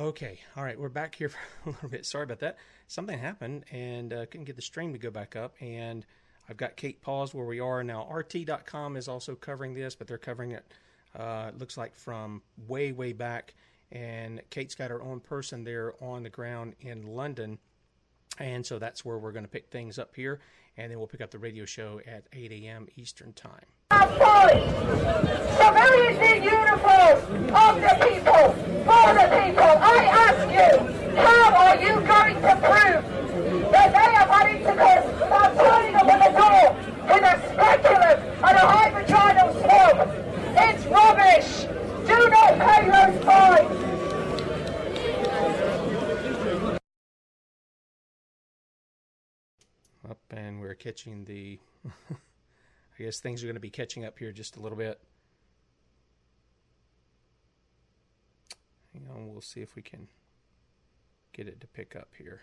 Okay, all right, we're back here for a little bit. Sorry about that. Something happened and uh, couldn't get the stream to go back up. And I've got Kate paused where we are now. RT.com is also covering this, but they're covering it. Uh, it looks like from way way back. And Kate's got her own person there on the ground in London, and so that's where we're going to pick things up here. And then we'll pick up the radio show at 8 a.m. Eastern time. Civilians in uniform of the people, for the people. I ask you, how are you going to prove that they are political by turning up at the door with a speculum and a high vaginal swab? It's rubbish. Do not pay those fines. Up, and we're catching the. I guess things are going to be catching up here just a little bit. Hang on, we'll see if we can get it to pick up here.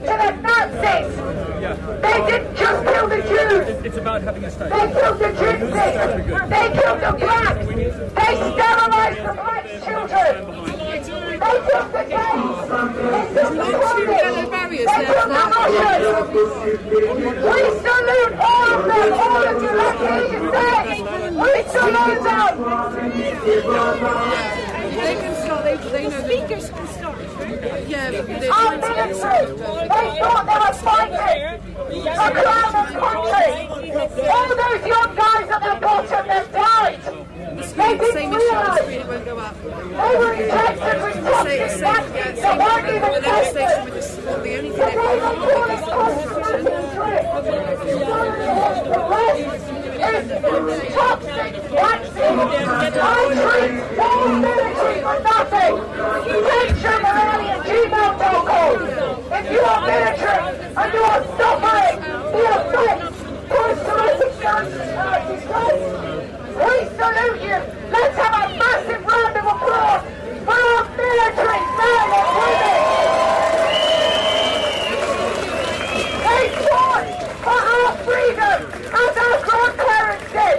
to the Nazis, they didn't just kill the Jews. It's about having a state. They killed the gypsies. They killed the blacks. They sterilized the black children. They killed the gays. They killed the Kurdish. They killed the Russians. We salute all of them. All of you like you said. We salute them. They can start. They, they know speakers can start. Yeah, they're Our trying to get military, they thought they were fighting a crown of country. All those young guys at the bottom, they've died. They didn't. The realize screen won't go up. they were infected with toxic vaccines same. weren't even tested. with the sport. The only So thing they they were pulling concentration drip. The rest for nothing. At gmail.com. If you military we salute you. Let's have a massive round of applause for our military men and women. They fought for our freedom as our grandparents did.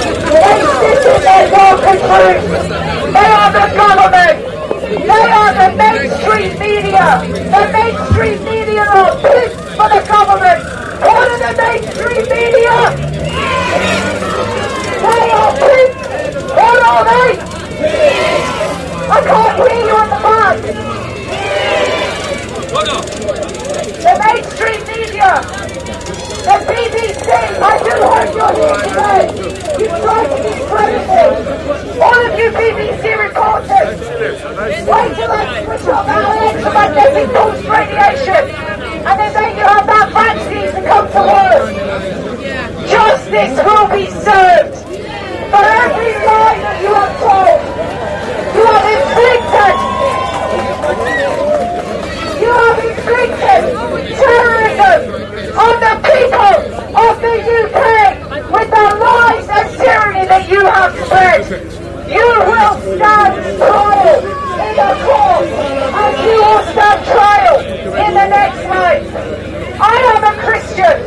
They sit in their darkened rooms. They are the government. They are the mainstream media. The mainstream media are pimps for the government. What are the mainstream media? They are pimps. What are they? I can't hear you on the mic. The mainstream media. The BBC. I do hope you're today. You try to discredit me. All of you BBC reporters. Wait I switch off our electromagnetic pulse radiation. And then make you have that vaccine to come to work. Justice will be served for every lie that you have told. the UK with the lies and tyranny that you have spread. You will stand trial in the court and you will stand trial in the next life. I am a Christian.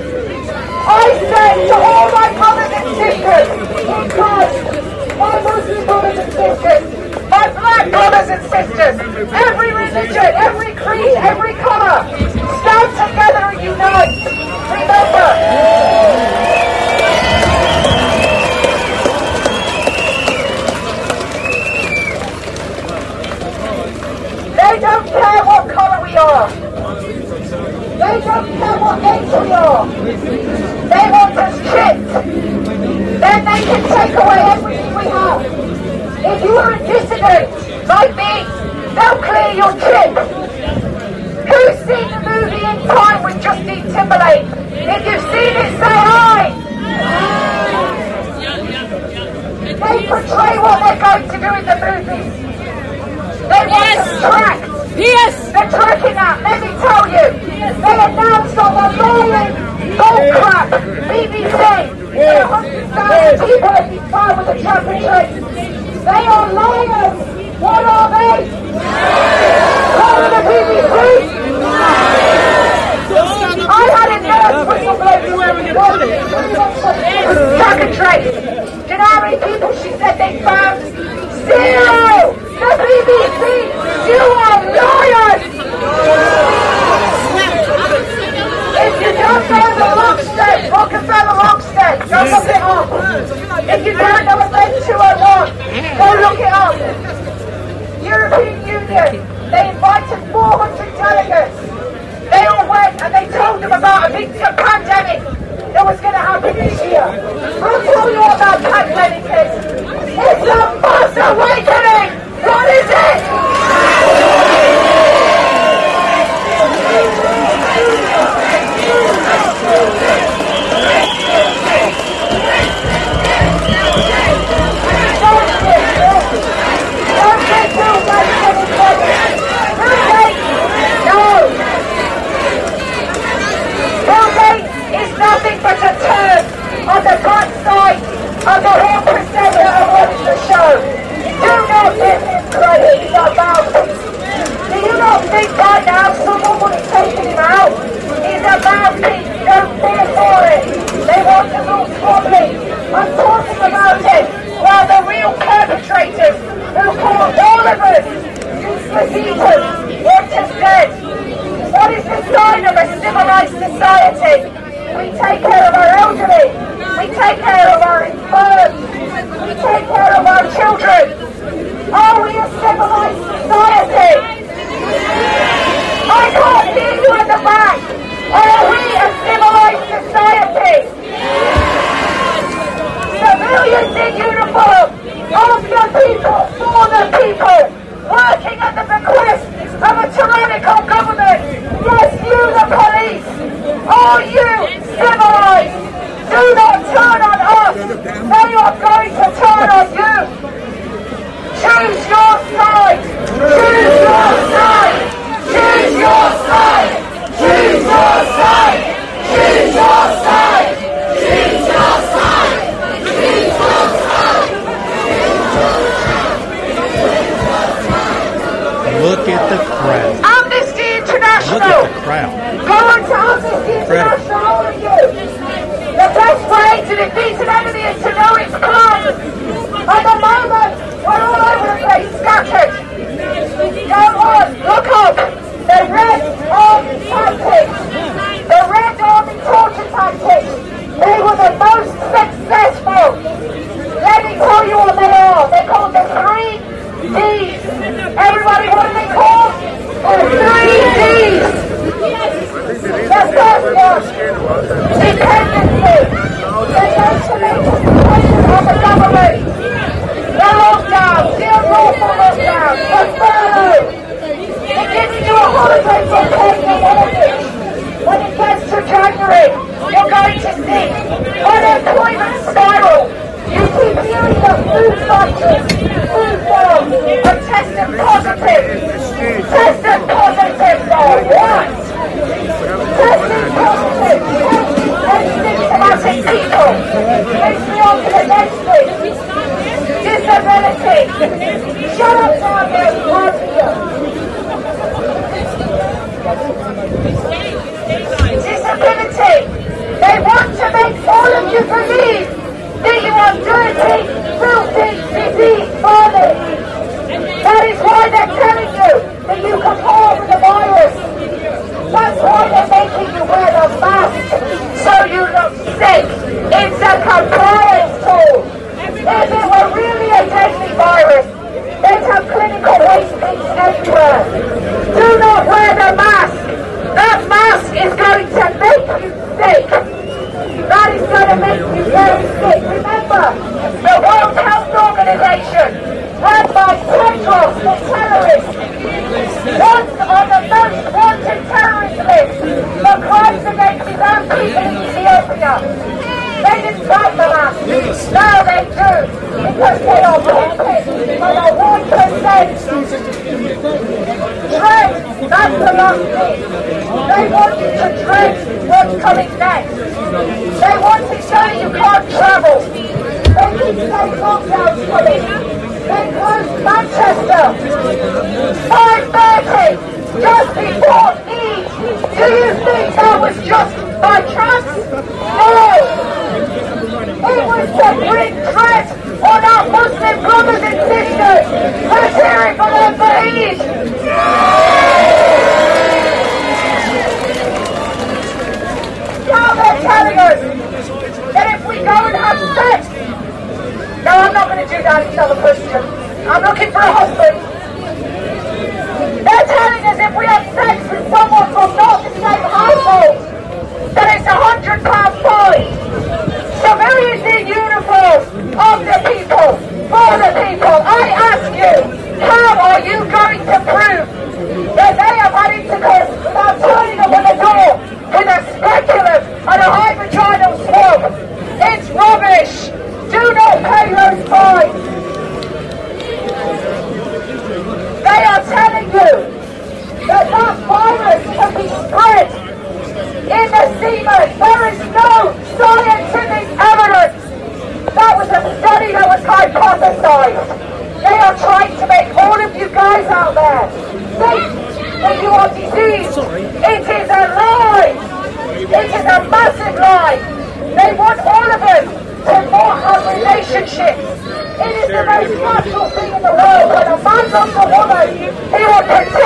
I say to all my brothers and sisters in Christ, my Muslim brothers and sisters, my black brothers and sisters, every religion, every creed, every colour, stand together and unite. They don't care what colour we are. They don't care what age we are. They want us chipped. Then they can take away everything we have. If you are a dissident, like me, they'll clear your chip. Who's seen the movie In Time with Justin Timberlake? If you've seen it, say aye. They portray what they're going to do in the movies. They yes. to tracked. Yes. They're tracking that. Let me tell you. They announced on the morning gold crap, BBC, yes. 100,000 people have been fired with the championship. They are liars. What are they? Liars. Part of the BBC? Liars blood knew where we were put it. Concentrate. You know how many people she said they found? Zero! The BBC! You are lawyers! If you don't know the Lockstep, Rockefeller Lockstep, go look it up. If you don't know what they 201, go look it up. European Union, they invited 400 delegates about a big pandemic that was going to happen this year. We'll tell you about pandemic On behalf of Seven, I wanted to show do not give him credit. He's our mouthpiece. Do you not think by now someone would have taken him out? He's a mouthpiece. Don't fear for it. They want to rule squabbling. I'm talking about it while the real perpetrators who caused all of us useless eaters want us dead. What is the sign of a civilized society? We take care of our elderly. We take care of we take care of our children. Are we a civilized society? I can't hear you at the back. Are we a civilized society? Civilians in uniform, of the people, for the people, working at the bequest of a tyrannical government. Yes, you the police. Are you civilized? Do not turn on us. They are going to turn on you. Choose your side. Choose your side. Choose your side. Choose your side. Choose your side. Choose your side. Choose your side. Look at the crowd. Amnesty Look International. at the crowd. Go on to Amnesty International, all of you. The best way to defeat an enemy is to know its plans. At the moment, we're all over the place, scattered. Go on, look up. The Red Army tactics. The Red Army torture tactics. They were the most successful. Let me tell you what they are. They're called the three Ds. Everybody, what are they called? The three Ds. The first one, dependency. The nationalism of the government. The lockdown, the unlawful lockdown, the furlough. They're giving you a holiday from paying your mortgage. When it gets to January, you're going to see unemployment spiral. You keep hearing the food factories, food farms are testing positive. Testing positive for what? Testing positive. Asymptomatic people. Makes me on to the next thing. Disability. Shut up, Margaret. Margaret. disability. They want to make all of you believe that you are dirty, filthy, disease bodies. That is why they're telling you that you can harm the virus. That's why they're making you wear the mask so you look sick. It's a compliance tool. If it were really a deadly virus, they'd have clinical waste bins everywhere. Do not wear the mask. That mask is going to make you sick. That is going to make you very sick. Remember, the World Health Organization, run by Tedros, the terrorist, was on the most wanted terrorist list for crimes against his own people in Ethiopia. They didn't like the mask. Now they do, because they are profit for the one percent. Dread, They want you to dread what's coming next. They want to show you can't travel. They keep saying lockdowns coming. They closed Manchester. 5.30, just before Eid. Do you think that was just by chance? No. It was to bring dread on our Muslim brothers and sisters. Let's hear it for them for Eid. Now they're telling us that if we go and have sex, no, I'm not going to do that and tell a Christian. I'm looking for a husband. They're telling us if we have sex with someone from not the same household, that it's a hundred pound fine. Civilians in uniform of the people, for the people. I ask you, how are you going to prove that they have had intercourse without turning up on the door with a speculum and a high vaginal swab? It's rubbish. Do not pay those fines. They are telling you that that virus can be spread in the semen. There is no scientific evidence. That was a study that was hypothesized. They are trying to make all of you guys out there think that you are diseased. It is a lie. It is a massive lie. They want all of us to not have relationships. It is the most natural thing in the world. When a man loves a woman, he will protect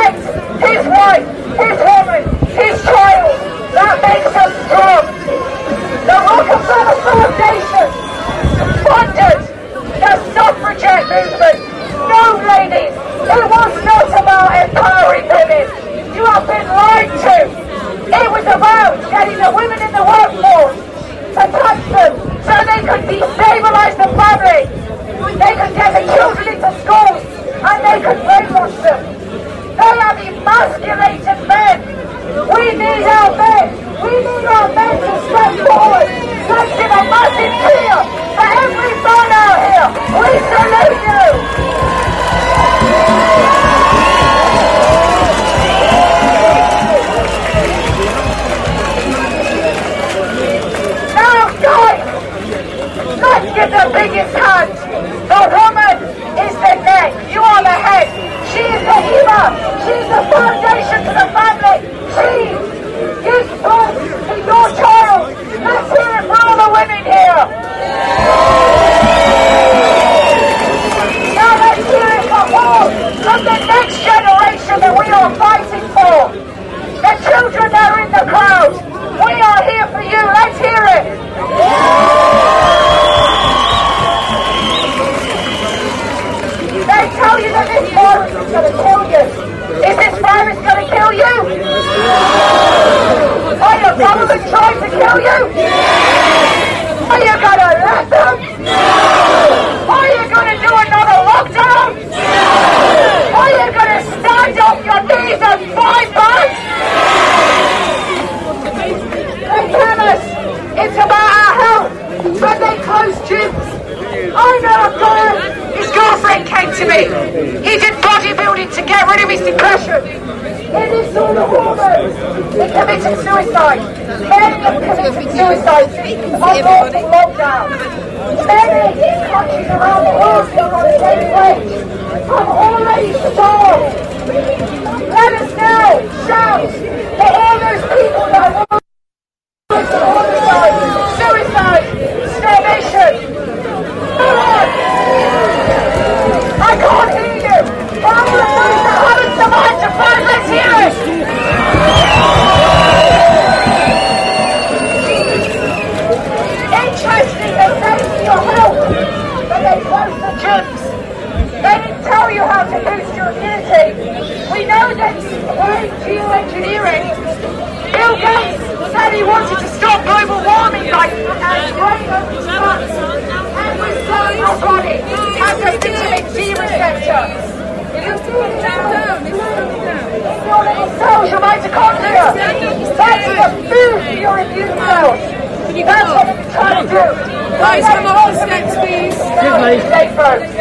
Guys, come off steps, please. Stay first.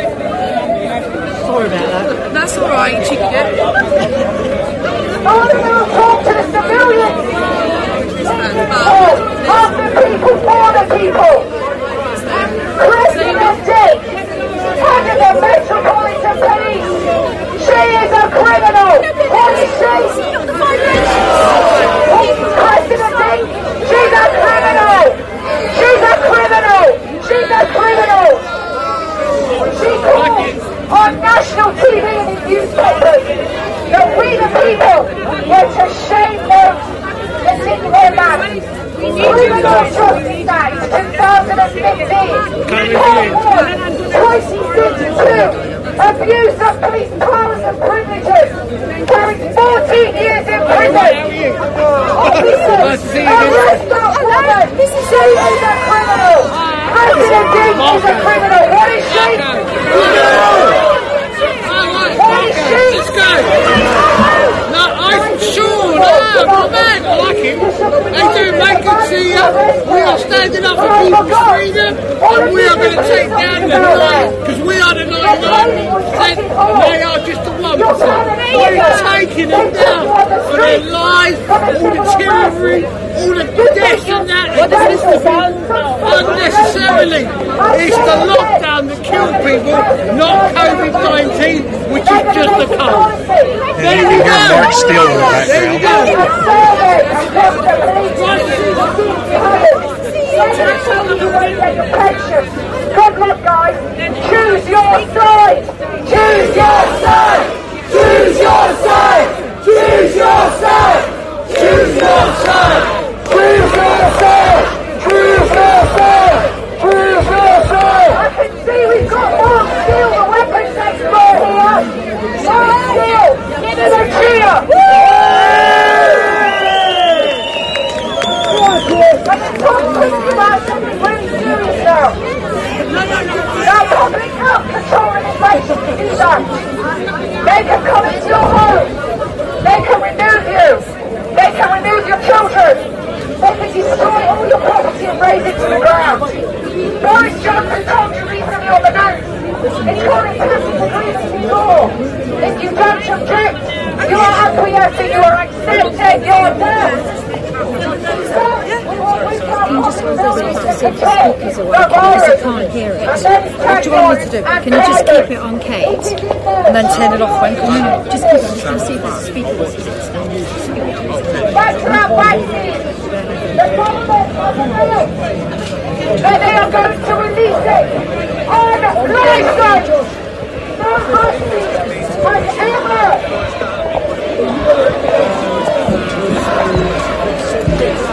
Sorry about that. That's all right, cheeky git. All of you talk to the civilians. Oh, of the people, for the people. Cressida Dick, head of the Metropolitan Police. She is a criminal. What is she? Cressida Dick, she's a criminal. She's a criminal. She's a criminal. She calls on national TV and in newspapers that we the people were to shame those that didn't wear masks. Criminal Justice Act 2015, Part 1, 2062, abuse of police powers and privileges, carries 14 years in prison. Officers, arrest that woman. She is a criminal. President Dean is a criminal. What is she? No, I'm sure. No, my man, I like him. They do make it see. We are standing up for people's freedom, and we are going to take down the nine because we are the 99 percent. They are just the one percent. We're taking them down for their lies, all the tyranny, all the death and that. What does this Unnecessarily, it's the lockdown that killed people, not COVID-19, which is just a cold. There you go. Mark Steele in the There you background. go. Good luck, guys. Choose your side. Choose your side. Choose your side! Choose your side! Choose your side! Choose your side! Choose your side! Choose your side! I can see we've got Mark Steele, the weapons door here! Mark Steele! Give us a cheer! And the top thing about them is when you do yourself. Now, public health control and inflation is. They can come into your home. They can remove you. They can remove your children. They can destroy all your property and raise it to the ground. Boris Johnson told you recently on the news. It's called implicit community law. If you don't object, you are acquiescing, you are accepting your death. Can you just hold to see the speakers can't hear it. What do you want me to do? Can you just keep it on Kate and then turn it off when just keep it on. To see if the speaker they are going to release it on ever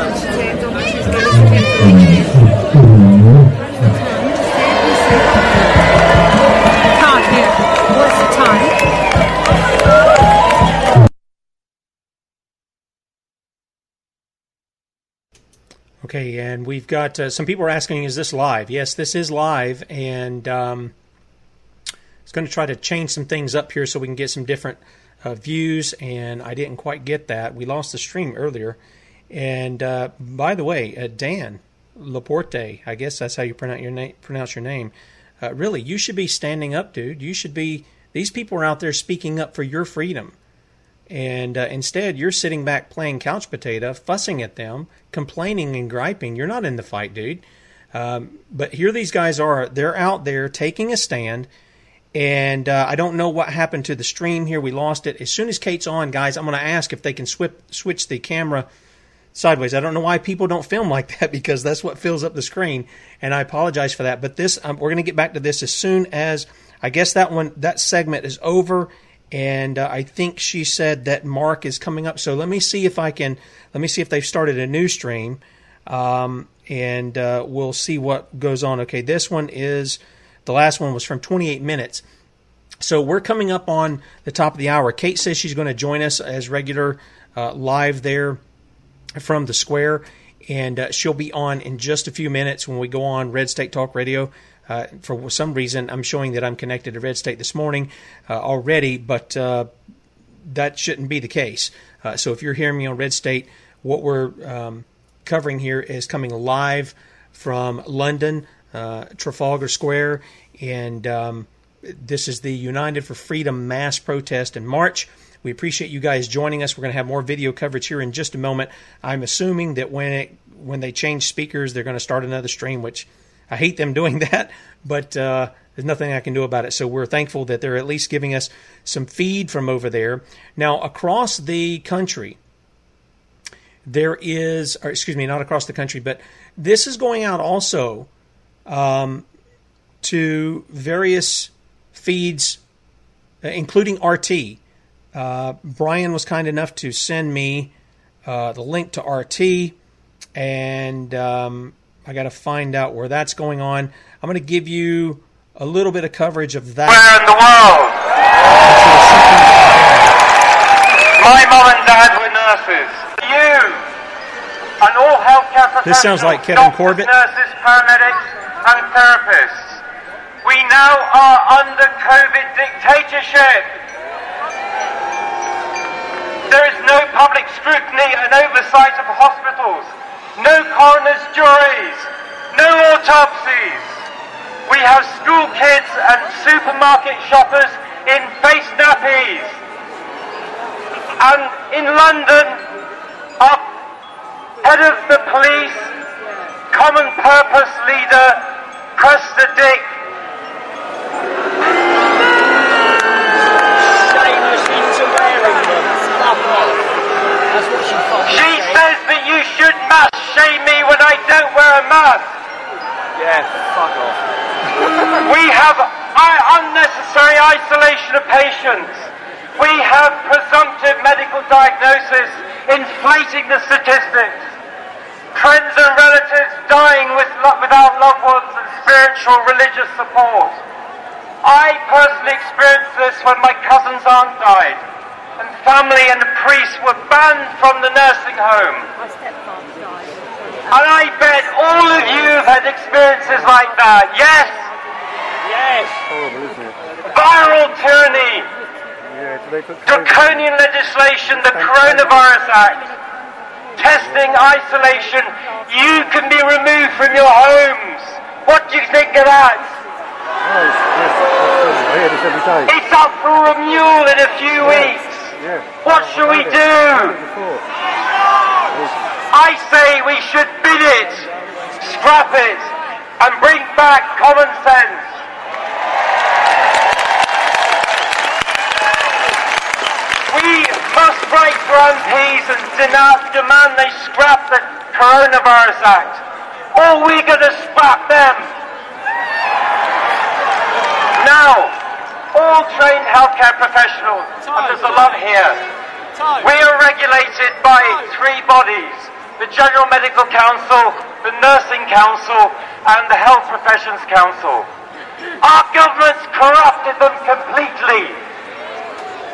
What's the time? Okay, and we've got uh, some people are asking, is this live? Yes, this is live, and um, it's going to try to change some things up here so we can get some different uh, views, and I didn't quite get that. We lost the stream earlier. And uh, by the way, uh, Dan Laporte, I guess that's how you pronounce your name. Pronounce your name. Uh, really, you should be standing up, dude. You should be. These people are out there speaking up for your freedom and uh, instead you're sitting back playing couch potato, fussing at them, complaining and griping. You're not in the fight, dude. Um, but here these guys are. They're out there taking a stand, and uh, I don't know what happened to the stream here. We lost it. As soon as Kate's on, guys, I'm going to ask if they can swip, switch the camera sideways. I don't know why people don't film like that because that's what fills up the screen, and I apologize for that. But this, um, we're going to get back to this as soon as I guess that one, that segment is over and uh, I think she said that Mark is coming up. So let me see if I can. Let me see if they've started a new stream, um, and uh, we'll see what goes on. Okay, this one is the last one was from 28 minutes. So we're coming up on the top of the hour. Kate says she's going to join us as regular uh, live there from the square, and uh, she'll be on in just a few minutes when we go on Red State Talk Radio. Uh, for some reason, I'm showing that I'm connected to Red State this morning uh, already, but uh, that shouldn't be the case. Uh, so if you're hearing me on Red State, what we're um, covering here is coming live from London, Trafalgar Square, and um, this is the United for Freedom mass protest in March. We appreciate you guys joining us. We're going to have more video coverage here in just a moment. I'm assuming that when it when they change speakers, they're going to start another stream, which I hate them doing that, but uh, there's nothing I can do about it. So we're thankful that they're at least giving us some feed from over there. Now, across the country, there is, or excuse me, not across the country, but this is going out also um, to various feeds, uh, including RT. Uh, Brian was kind enough to send me uh, the link to RT, and um, I got to find out where that's going on. I'm going to give you a little bit of coverage of that. Where in the world? My mum and dad were nurses. You and all healthcare professionals. This sounds like Kevin Corbett. Nurses, paramedics, and therapists. We now are under COVID dictatorship. There is no public scrutiny and oversight of hospitals, no coroner's juries, no autopsies. We have school kids and supermarket shoppers in face nappies. And in London, our head of the police, common purpose leader, Cressida Dick, she says that you should mask shame me when I don't wear a mask. Yeah, fuck off. We have i- unnecessary isolation of patients. We have presumptive medical diagnosis inflating the statistics. friends and relatives dying with, without loved ones and spiritual religious support. I personally experienced this when my cousin's aunt died, and family and the priest were banned from the nursing home. And I bet all of you have had experiences like that. Yes? Yes. Viral tyranny, Yeah, so they took draconian legislation, the Coronavirus Act, testing, isolation. You can be removed from your homes. What do you think of that? Oh, it's, yes, absolutely. I hear this every day. It's up for renewal in a few weeks. What should we do? I say we should bid it, scrap it, and bring back common sense. We must write for MPs and demand they scrap the Coronavirus Act, or we're going to scrap them. Now, all trained healthcare professionals, and there's a lot here, we are regulated by three bodies the General Medical Council, the Nursing Council, and the Health Professions Council. Our government's corrupted them completely.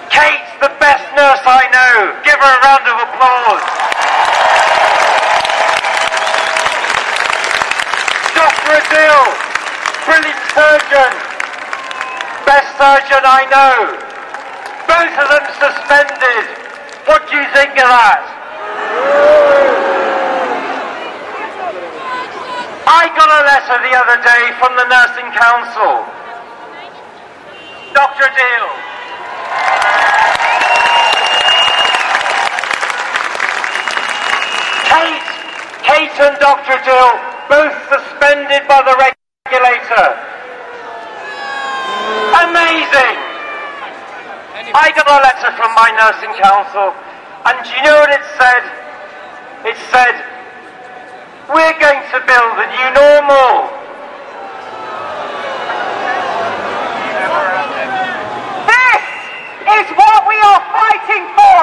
Kate's the best nurse I know. Give her a round of applause. Dr. Adil, brilliant surgeon. Best surgeon I know. Both of them suspended. What do you think of that? I got a letter the other day from the Nursing Council. Dr. Adil. Kate, Kate and Dr. Adil, both suspended by the regulator. Amazing! I got a letter from my nursing council, and do you know what it said? It said, we're going to build a new normal. This is what we are fighting for.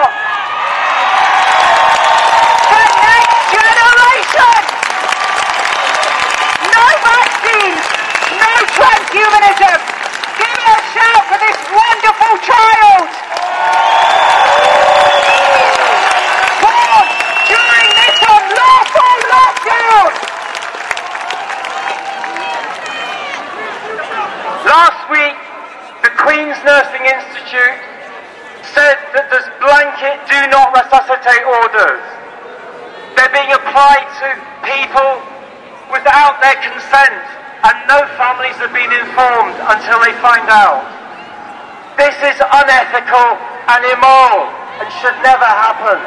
The next generation. No vaccines, no transhumanism. Give me a shout for this wonderful child. Born during this unlawful lockdown. Last week, the Queen's Nursing Institute said that there's blanket do not resuscitate orders. They're being applied to people without their consent, and no families have been informed until they find out. This is unethical and immoral and should never happen.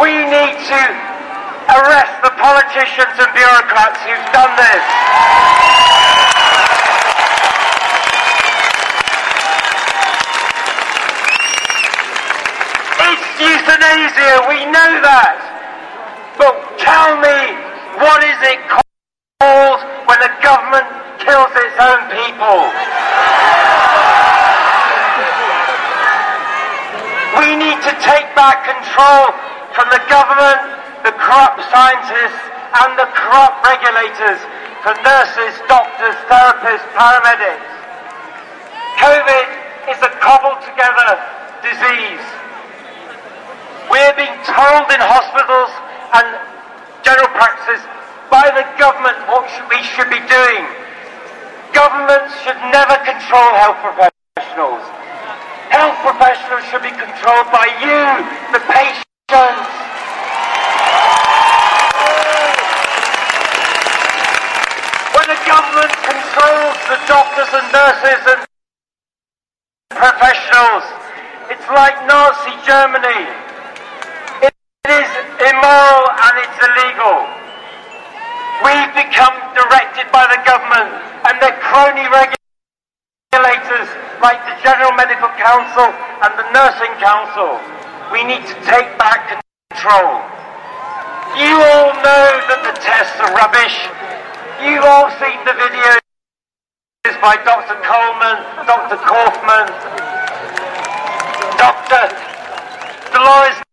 We need to arrest the politicians and bureaucrats who've done this. Euthanasia, we know that. But tell me, what is it called when the government kills its own people? We need to take back control from the government, the corrupt scientists, and the corrupt regulators, from nurses, doctors, therapists, paramedics. COVID is a cobbled together disease. We're being told in hospitals and general practices by the government what we should be doing. Governments should never control health professionals. Health professionals should be controlled by you, the patients. When the government controls the doctors and nurses and professionals, it's like Nazi Germany. It is immoral and it's illegal. We've become directed by the government and their crony regulators like the General Medical Council and the Nursing Council. We need to take back control. You all know that the tests are rubbish. You've all seen the videos by Dr. Coleman, Dr. Kaufman, Dr. Dolores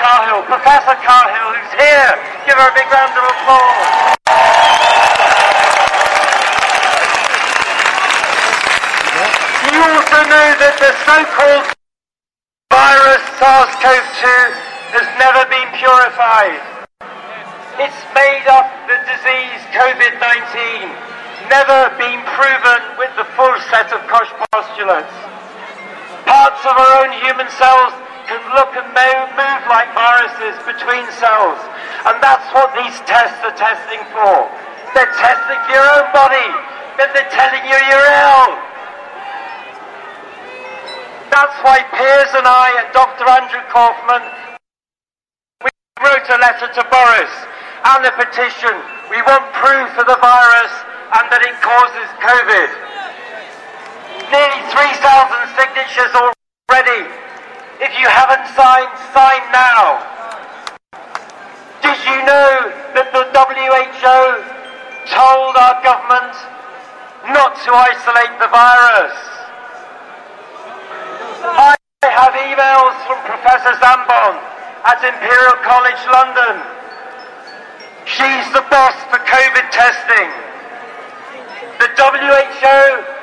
Cahill, Professor Cahill, who's here. give her a big round of applause. You also know that the so-called virus SARS-CoV-2 has never been purified. It's made up the disease COVID-19, never been proven with the full set of Koch postulates. Parts of our own human cells can look and mo- move like viruses between cells, and that's what these tests are testing for. They're testing your own body, then they're telling you you're ill. That's why Piers and I and Dr. Andrew Kaufman we wrote a letter to Boris and a petition. We want proof of the virus and that it causes COVID. Nearly 3,000 signatures already. If you haven't signed, sign now. Did you know that the WHO told our government not to isolate the virus? I have emails from Professor Zambon at Imperial College London. She's the boss for COVID testing. The WHO,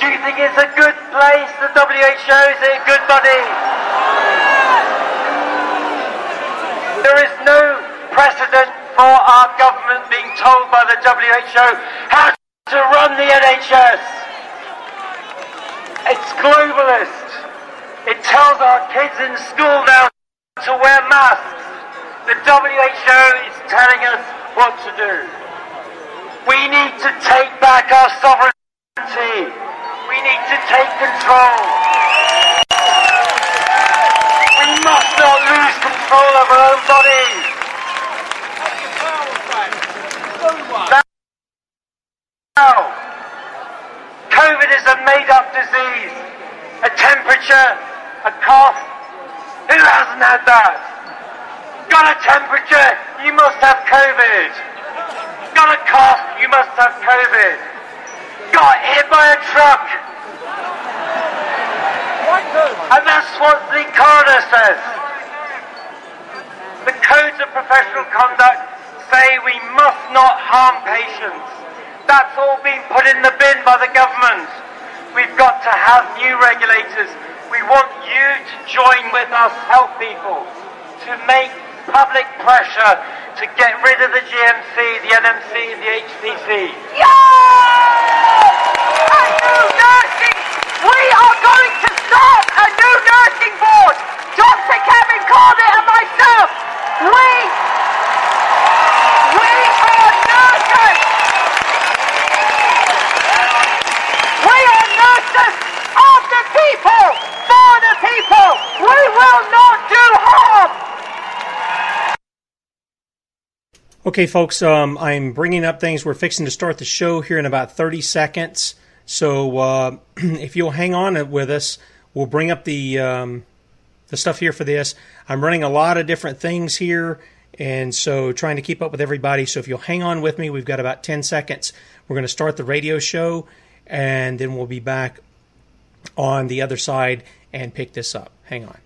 do you think it's a good place, the WHO? Is it a good buddy? There is no precedent for our government being told by the WHO how to run the NHS. It's globalist. It tells our kids in school now to wear masks. The WHO is telling us what to do. We need to take back our sovereignty. We need to take control. We must not lose control of our own bodies. Now, COVID is a made-up disease. A temperature, a cough. Who hasn't had that? Got a temperature, you must have COVID. Got a cough, you must have COVID. Got hit by a truck. And that's what the coroner says. The codes of professional conduct say we must not harm patients. That's all been put in the bin by the government. We've got to have new regulators. We want you to join with us, health people, to make public pressure to get rid of the GMC, the NMC, the new nursing. We are going to start a new nursing board. Dr. Kevin Corbett and myself. We, we are nurses. We are nurses of the people, for the people. We will not do harm. Okay, folks, um, I'm bringing up things. We're fixing to start the show here in about 30 seconds. So uh, if you'll hang on with us, we'll bring up the um, the stuff here for this. I'm running a lot of different things here, and so trying to keep up with everybody. So if you'll hang on with me, we've got about 10 seconds. We're going to start the radio show, and then we'll be back on the other side and pick this up. Hang on.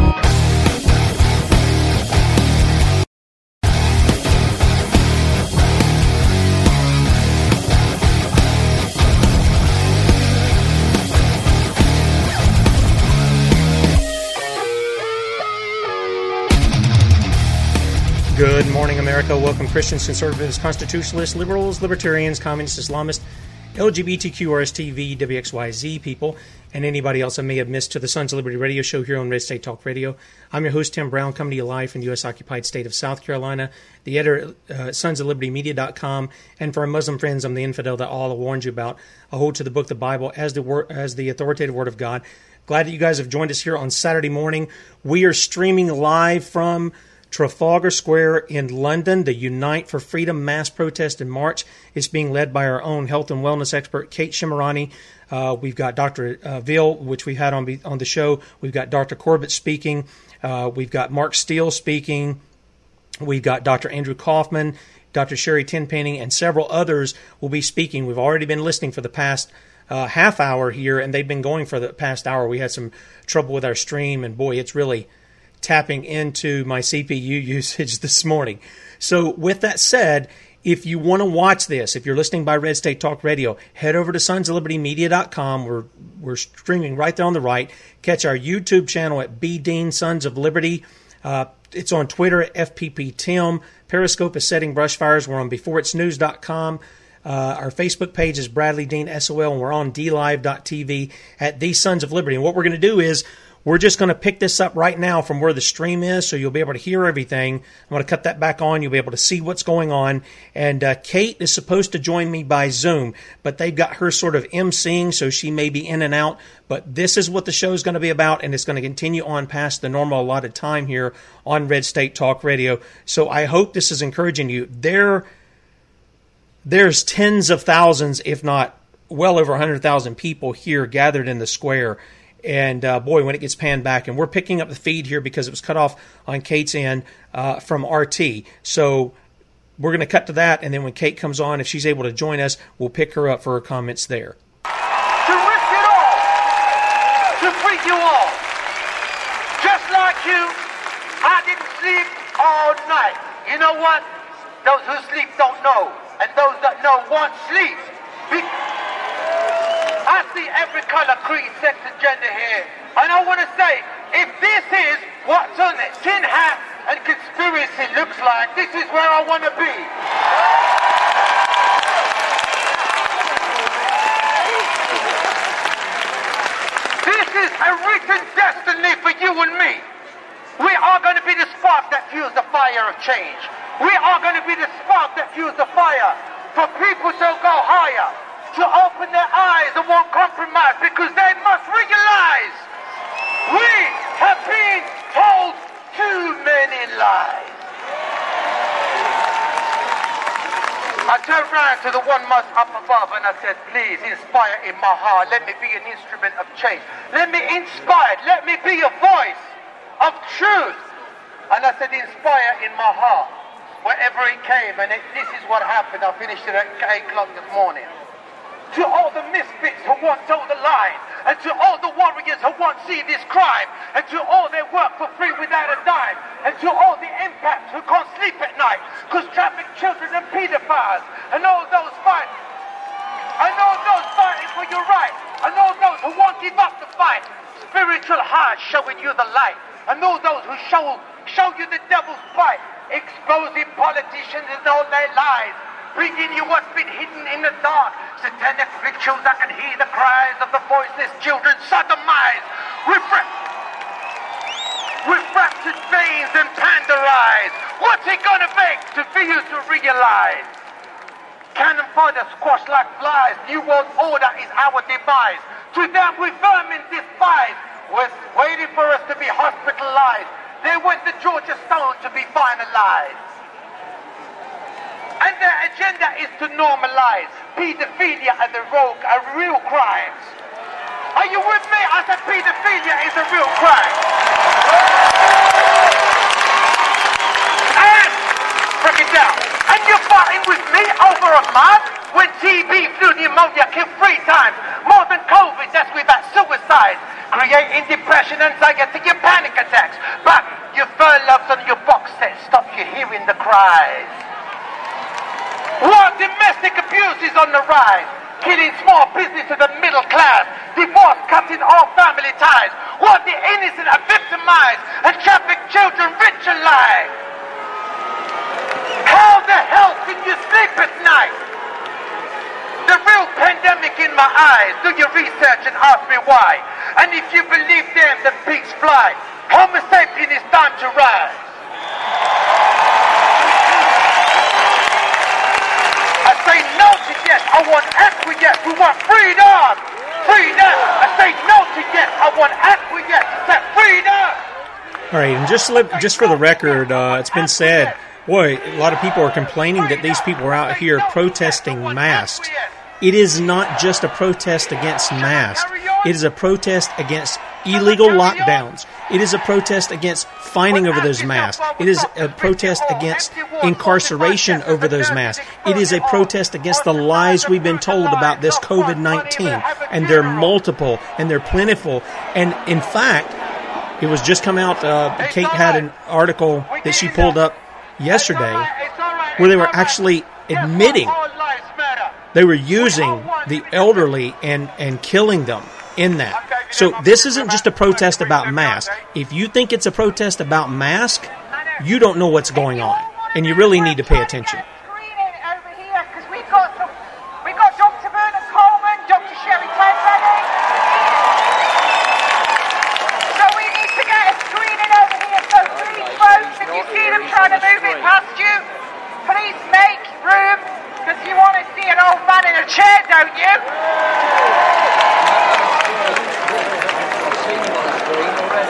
Good morning, America. Welcome, Christians, conservatives, constitutionalists, liberals, libertarians, communists, Islamists, LGBTQ, RSTV, WXYZ people, and anybody else I may have missed to the Sons of Liberty radio show here on Red State Talk Radio. I'm your host, Tim Brown, coming to you live from the U.S. occupied state of South Carolina, the editor at uh, Sons of Liberty Media.com, and for our Muslim friends, I'm the infidel that Allah warned you about. I hold to the book, the Bible, as the, wor- as the authoritative word of God. Glad that you guys have joined us here on Saturday morning. We are streaming live from Trafalgar Square in London. The Unite for Freedom mass protest in March is being led by our own health and wellness expert, Kate Shemirani. Uh, we've got Dr. Uh, which we had on, on the show. We've got Dr. Corbett speaking. Uh, we've got Mark Steele speaking. We've got Dr. Andrew Kaufman, Dr. Sherri Tenpenny, and several others will be speaking. We've already been listening for the past uh, half hour here, and they've been going for the past hour. We had some trouble with our stream, and boy, it's really tapping into my CPU usage this morning. So, with that said, if you want to watch this, if you're listening by Red State Talk Radio, head over to sonsoflibertymedia.com. We're we're streaming right there on the right. Catch our YouTube channel at B Dean Sons of Liberty. Uh, it's on Twitter at FPP Tim. Periscope is setting brush fires. We're on beforeitsnews.com. Uh, our Facebook page is Bradley Dean SOL, and we're on DLive.tv at The Sons of Liberty. And what we're going to do is we're just going to pick this up right now from where the stream is, so you'll be able to hear everything. I'm going to cut that back on. You'll be able to see what's going on. And uh, Kate is supposed to join me by Zoom, but they've got her sort of emceeing, so she may be in and out. But this is what the show is going to be about, and it's going to continue on past the normal allotted time here on Red State Talk Radio. So I hope this is encouraging you. There there's tens of thousands, if not well over 100,000 people here gathered in the square. And uh, boy, when it gets panned back, and we're picking up the feed here because it was cut off on Kate's end uh, from RT. So we're going to cut to that, and then when Kate comes on, if she's able to join us, we'll pick her up for her comments there. To risk it all, to free you all. Just like you, I didn't sleep all night. You know what? Those who sleep don't know and those that know want sleep. Be- I see every color, creed, sex, and gender here. And I want to say, if this is what's on tin hat and conspiracy looks like, this is where I want to be. This is a written destiny for you and me. We are going to be the spark that fuels the fire of change. We are going to be the spark that fuels the fire for people to go higher, to open their eyes and won't compromise because they must realize we have been told too many lies. I turned around to the one most up above and I said, please inspire in my heart. Let me be an instrument of change. Let me inspire. Let me be a voice of truth. And I said, inspire in my heart wherever it came, and it, this is what happened. I finished it at 8 o'clock this morning. To all the misfits who want told the lie, and to all the warriors who want see this crime, and to all their work for free without a dime, and to all the impacts who can't sleep at night, cause traffic children and pedophiles, and all those fighting, and all those fighting for your right, and all those who won't give up the fight, spiritual hearts showing you the light, and all those who show, show you the devil's fight, exposing politicians and all their lies, bringing you what's been hidden in the dark, satanic rituals that can hear the cries of the voiceless children sodomized, refra- refracted veins and panderized. What's it gonna make to, for you to realize? Cannon fodder squashed like flies, new world order is our demise. To them we vermin despise, was waiting for us to be hospitalized. They want the Georgia Stone to be finalized. And their agenda is to normalize pedophilia and the rogue are real crimes. Are you with me? I said pedophilia is a real crime. And, break it down. And you're fighting with me over a month when TB, flu, pneumonia killed three times. More than COVID, that's without suicide. Creating depression, anxiety, and panic attacks. But your furloughs on your box set stop you hearing the cries. While domestic abuse is on the rise, killing small business to the middle class, divorce cutting all family ties, while the innocent are victimized and trafficked children rich alive. How the hell can you sleep at night? The real pandemic in my eyes. Do your research and ask me why. And if you believe them, the pigs fly. Homo sapien is time to rise. I say no to yes. I want acquiesce. We want freedom. Freedom. I say no to yes. I want acquiesce. Say freedom. All right, and just just for the record, uh, it's been said, boy, a lot of people are complaining that these people are out here protesting masks. It is not just a protest against masks. It is a protest against illegal lockdowns. It is a protest against fining over those masks. It is a protest against incarceration over those masks. It is a protest against the lies we've been told about this COVID 19. And they're multiple and they're plentiful. And in fact, it was just come out. Uh, Kate had an article that she pulled up yesterday where they were actually admitting they were using the elderly and, and killing them in that. So this isn't just a protest about mask. If you think it's a protest about mask, you don't know what's going on, and you really need to pay attention. We've got some, we've got Dr. Bernard Coleman, Dr. Sherri Tenpenny. So we need to get a screening over here. So please, folks, if you see them trying to move it past you, please make room, because you want to see an old man in a chair, don't you?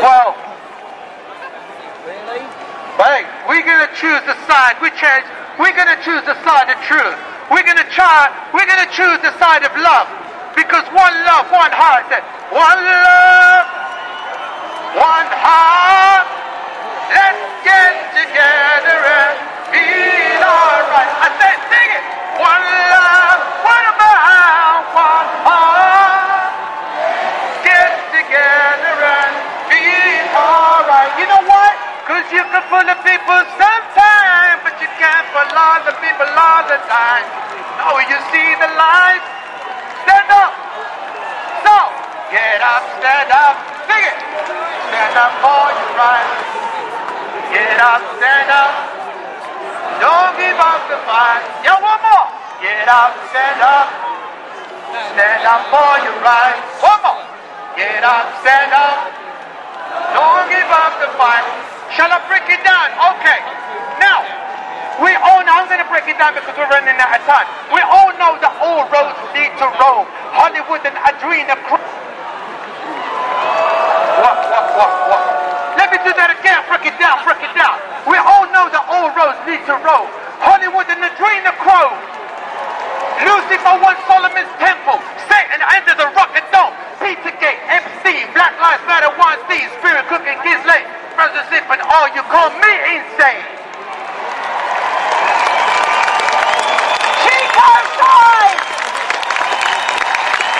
Well, Hey, we're gonna choose the side. We change. We're gonna choose the side of truth. We're gonna try. We're gonna choose the side of love, because one love, one heart. One love, one heart. Let's get together and feel alright. I said, sing it. One love, you can fool the people sometimes, but you can't fool all the people all the time. Oh, you see the light? Stand up. So, get up, stand up, sing it. Stand up for your right. Get up, stand up. Don't give up the fight. Yo, one more. Get up, stand up. Stand up for your right. One more. Get up, stand up. Don't give up the fight. Shall I break it down? Okay. Now, we all know, I'm going to break it down because we're running out of time. We all know that all roads lead to Rome. Hollywood and Adrena. What, what, what, what? Let me do that again. Break it down, break it down. We all know that all roads lead to Rome. Hollywood and Adrenochrome. Lucifer won Solomon's temple. Satan entered the rocket dome. Pizzagate, MC, Black Lives Matter, 1C, Spirit Cooking, Gizlet, Brother Zip, and all you call me insane. Chico time!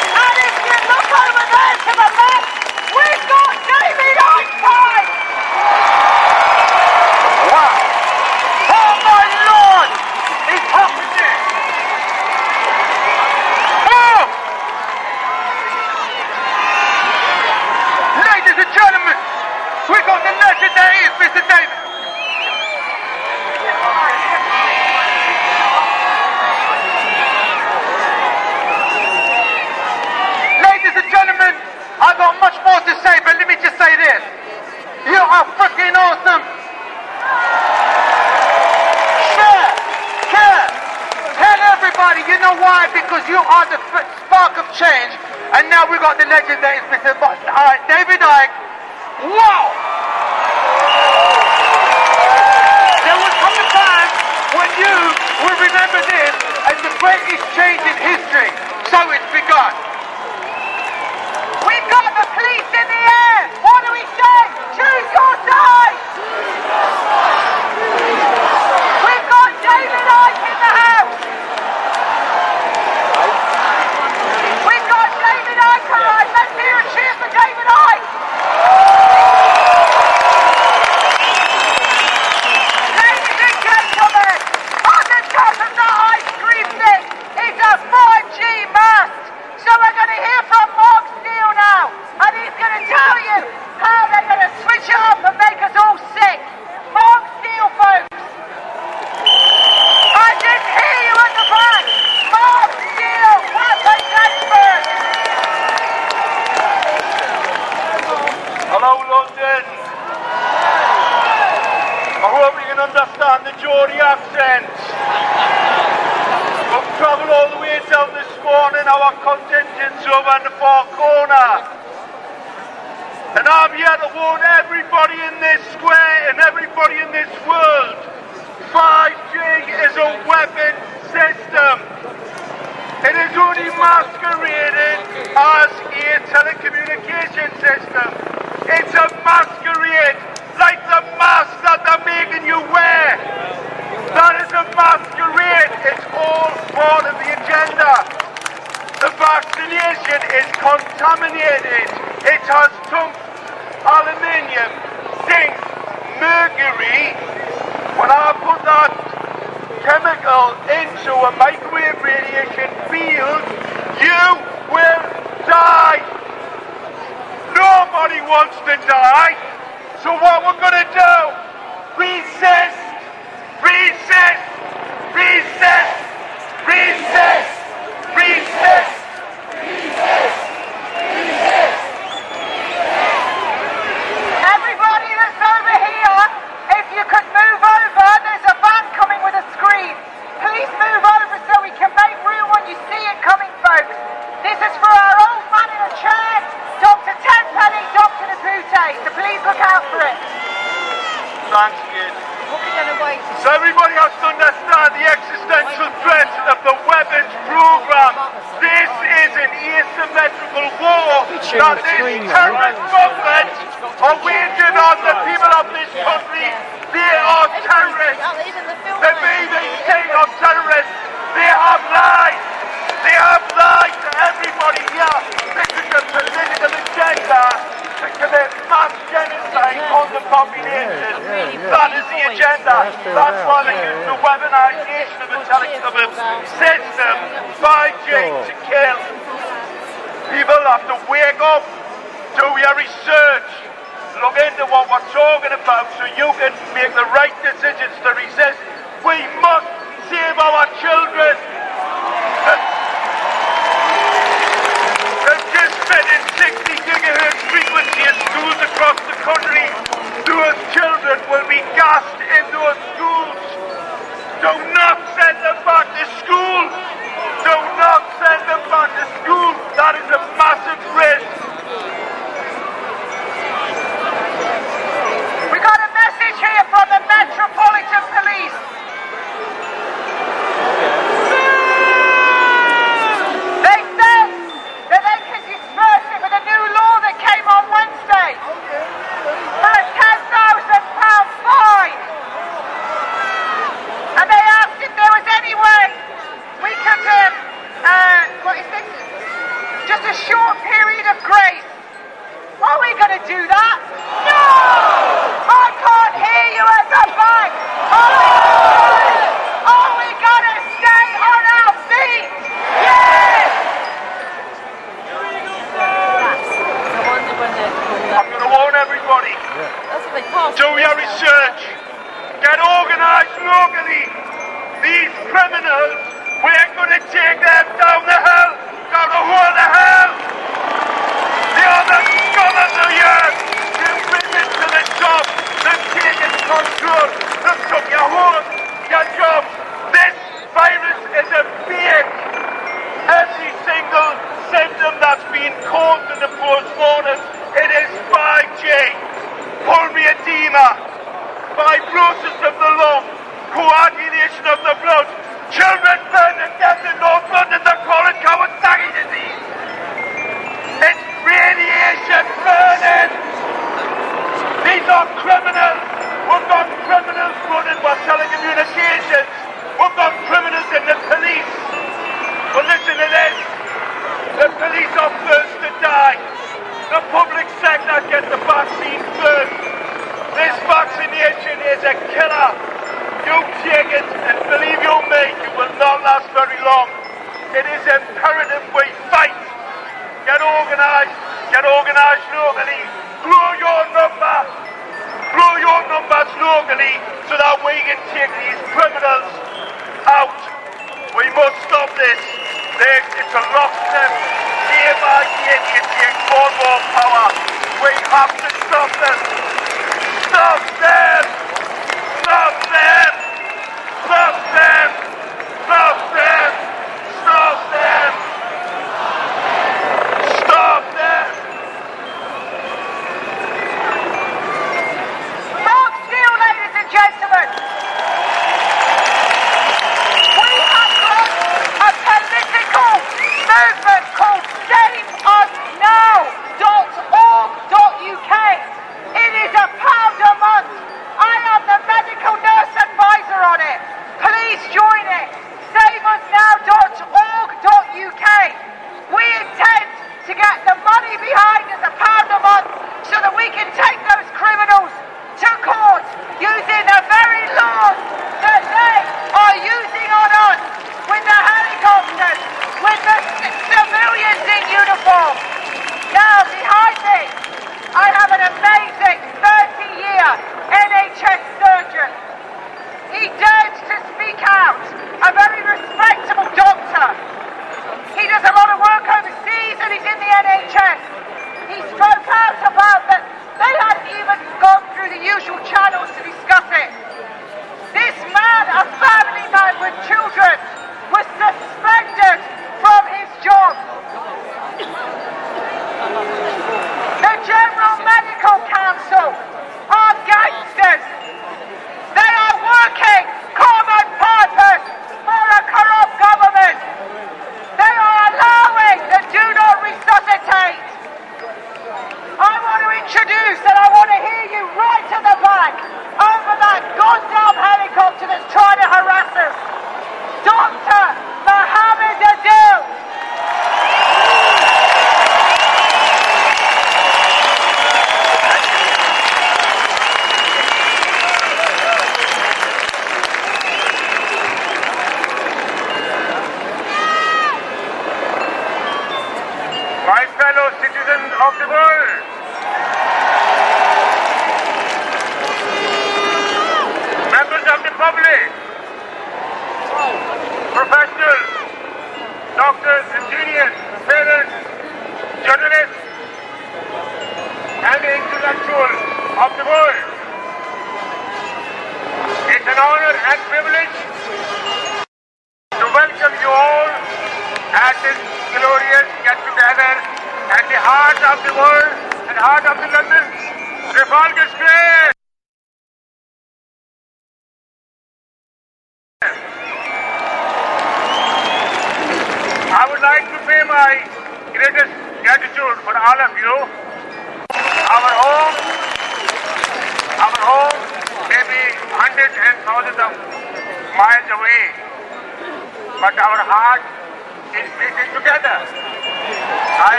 And if you look over there to the left, we've got David Einstein! Wow. Oh my Lord! He's talking there. Boom! Ladies and gentlemen, we got the legend that is Mr. David. Ladies and gentlemen, I got much more to say, but let me just say this. You are freaking awesome. Share, share, tell everybody. You know why? Because you are the f- spark of change. And now we got the legend that is Mr. Bo-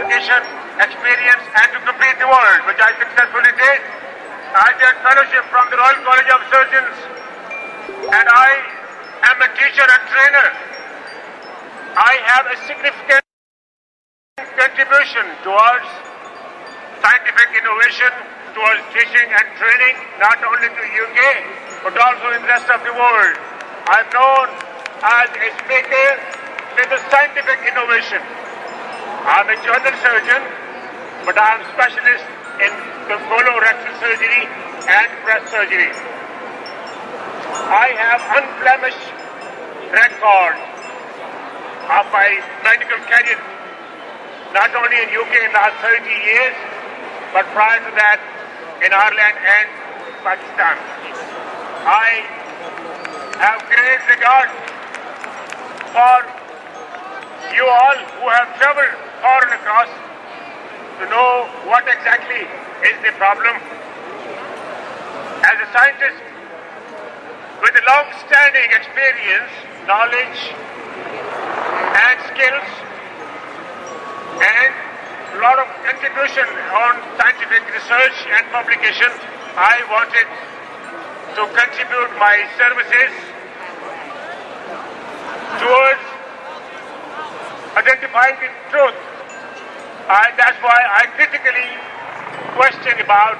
qualification, experience and to complete the world, which I successfully did. I did fellowship from the Royal College of Surgeons and I am a teacher and trainer. I have a significant contribution towards scientific innovation, towards teaching and training, not only to UK, but also in the rest of the world. I'm known as a speaker with the scientific innovation. I'm a general surgeon, but I'm specialist in colorectal surgery and breast surgery. I have unblemished record of my medical career, not only in UK in the last 30 years, but prior to that in Ireland and Pakistan. I have great regard for you all who have traveled far and across to know what exactly is the problem. As a scientist with a long-standing experience, knowledge, and skills, and a lot of contribution on scientific research and publication, I wanted to contribute my services towards identifying the truth. And that's why I critically question about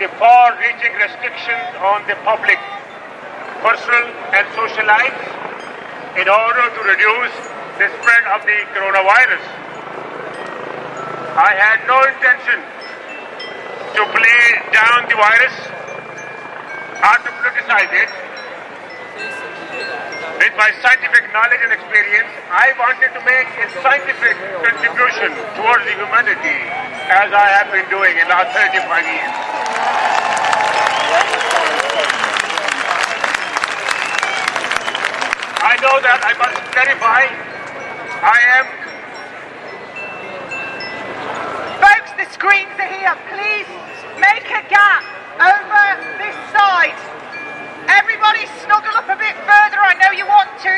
the far-reaching restrictions on the public personal and social lives in order to reduce the spread of the coronavirus. I had no intention to play down the virus or to politicize it. With my scientific knowledge and experience, I wanted to make a scientific contribution towards the humanity as I have been doing in the last 35 years. I know that I must clarify I am Folks, the screens are here. Please make a gap over this side. Everybody snuggle up a bit further. I know you want to.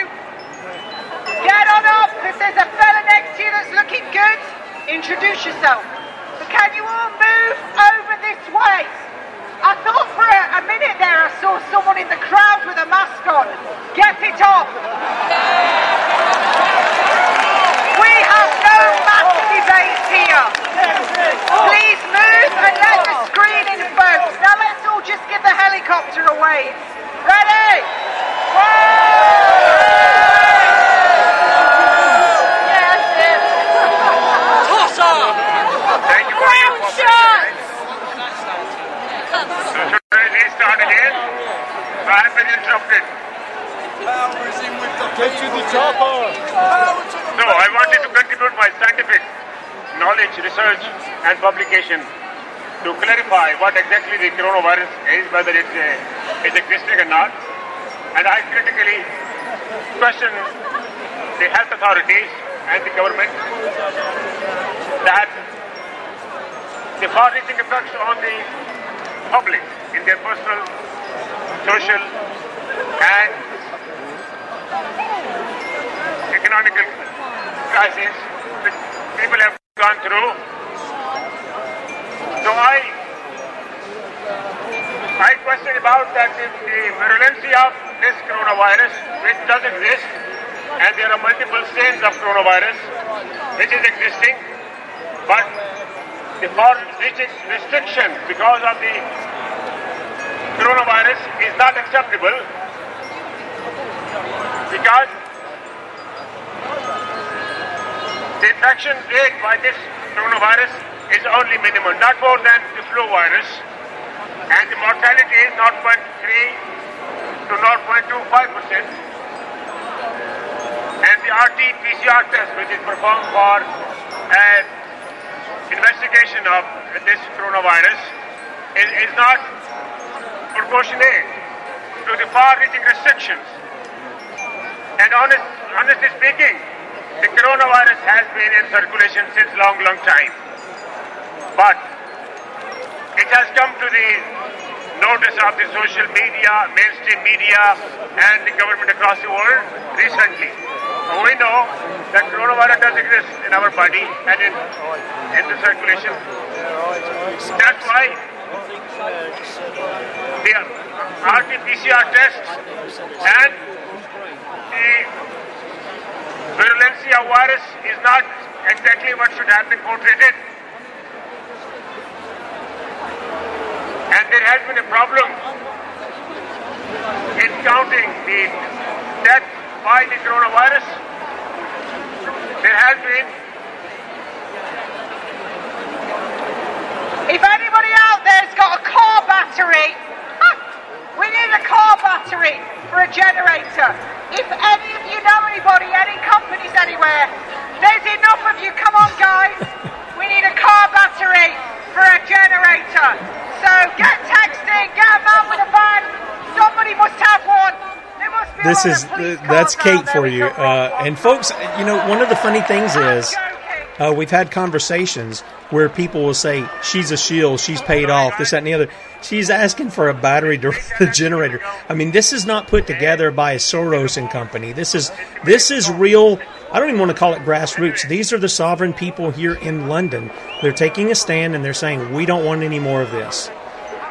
Get on up because there's a fella next to you that's looking good. introduce yourself. But can you all move over this way? I thought for a, a minute there I saw someone in the crowd with a mask on. Get it off. We have no mask debate here. Please move and let the screening folks. Now let's all just give the helicopter a wave. Ready? Yes, yes. Thank you for your Ground shot. So should restart again? So I have been interrupted. Get to the chopper. So I wanted to contribute my scientific knowledge, research and publication to clarify what exactly the coronavirus is, whether it's, uh, it's existing or not. And I critically question the health authorities and the government that the far-reaching effects on the public in their personal, social and economical crisis which people have gone through. So I I question about that the, the virulency of this coronavirus, which does exist, and there are multiple strains of coronavirus, which is existing, but the far-reaching restriction because of the coronavirus is not acceptable because the infection rate by this coronavirus is only minimal, not more than the flu virus, and the mortality is 0.3 to 0.25 percent. And the RT-PCR test, which is performed for uh, investigation of this coronavirus, is, is not proportionate to the far-reaching restrictions. And honest, honestly speaking, the coronavirus has been in circulation since long, long time. But it has come to the notice of the social media, mainstream media, and the government across the world recently. We know that coronavirus does exist in our body and in, in the circulation. That's why the RT-PCR tests and virulency of virus is not exactly what should have been portrayed. And there has been a problem in counting the death by the coronavirus. There has been If anybody out there's got a car battery, we need a car battery for a generator. If any of you know anybody, any companies anywhere, there's enough of you. Come on, guys. We need a car battery for a generator. So get texting, get a man with a van. Somebody must have one. There must be This is that's Kate for you. Uh, and folks, you know, one of the funny things is uh, we've had conversations where people will say she's a shield, she's paid off, this, that, and the other. She's asking for a battery generator. I mean, this is not put together by a Soros and company. This is this is real. I don't even want to call it grassroots. These are the sovereign people here in London. They're taking a stand and they're saying we don't want any more of this.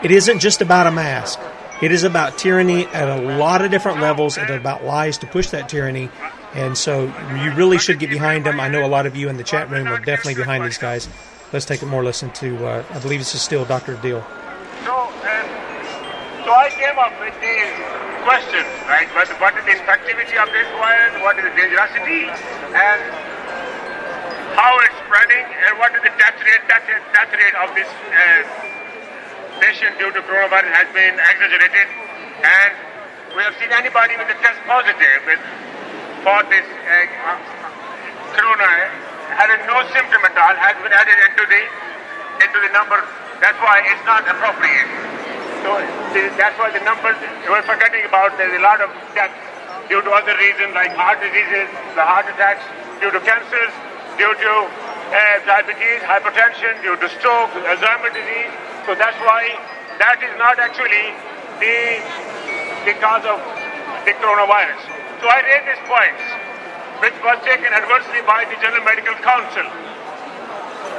It isn't just about a mask. It is about tyranny at a lot of different levels and about lies to push that tyranny. And so you really should get behind them. I know a lot of you in the chat room are definitely behind these guys. Let's take a more listen to, uh, I believe this is still Dr. Adil. So, so I came up with the question, right? What, what is the infectivity of this virus? What is the dangerosity? And how it's spreading? And what is the death rate? Death, rate- death rate of this uh, patient due to coronavirus has been exaggerated. And we have seen anybody with a test positive with, for this uh, corona having no symptom at all has been added into the into the number. That's why it's not appropriate. So that's why the numbers we're forgetting about. There's a lot of deaths due to other reasons like heart diseases, the heart attacks, due to cancers, due to uh, diabetes, hypertension, due to stroke, Alzheimer's disease. So that's why that is not actually the the cause of the coronavirus. So I raised these points, which was taken adversely by the General Medical Council.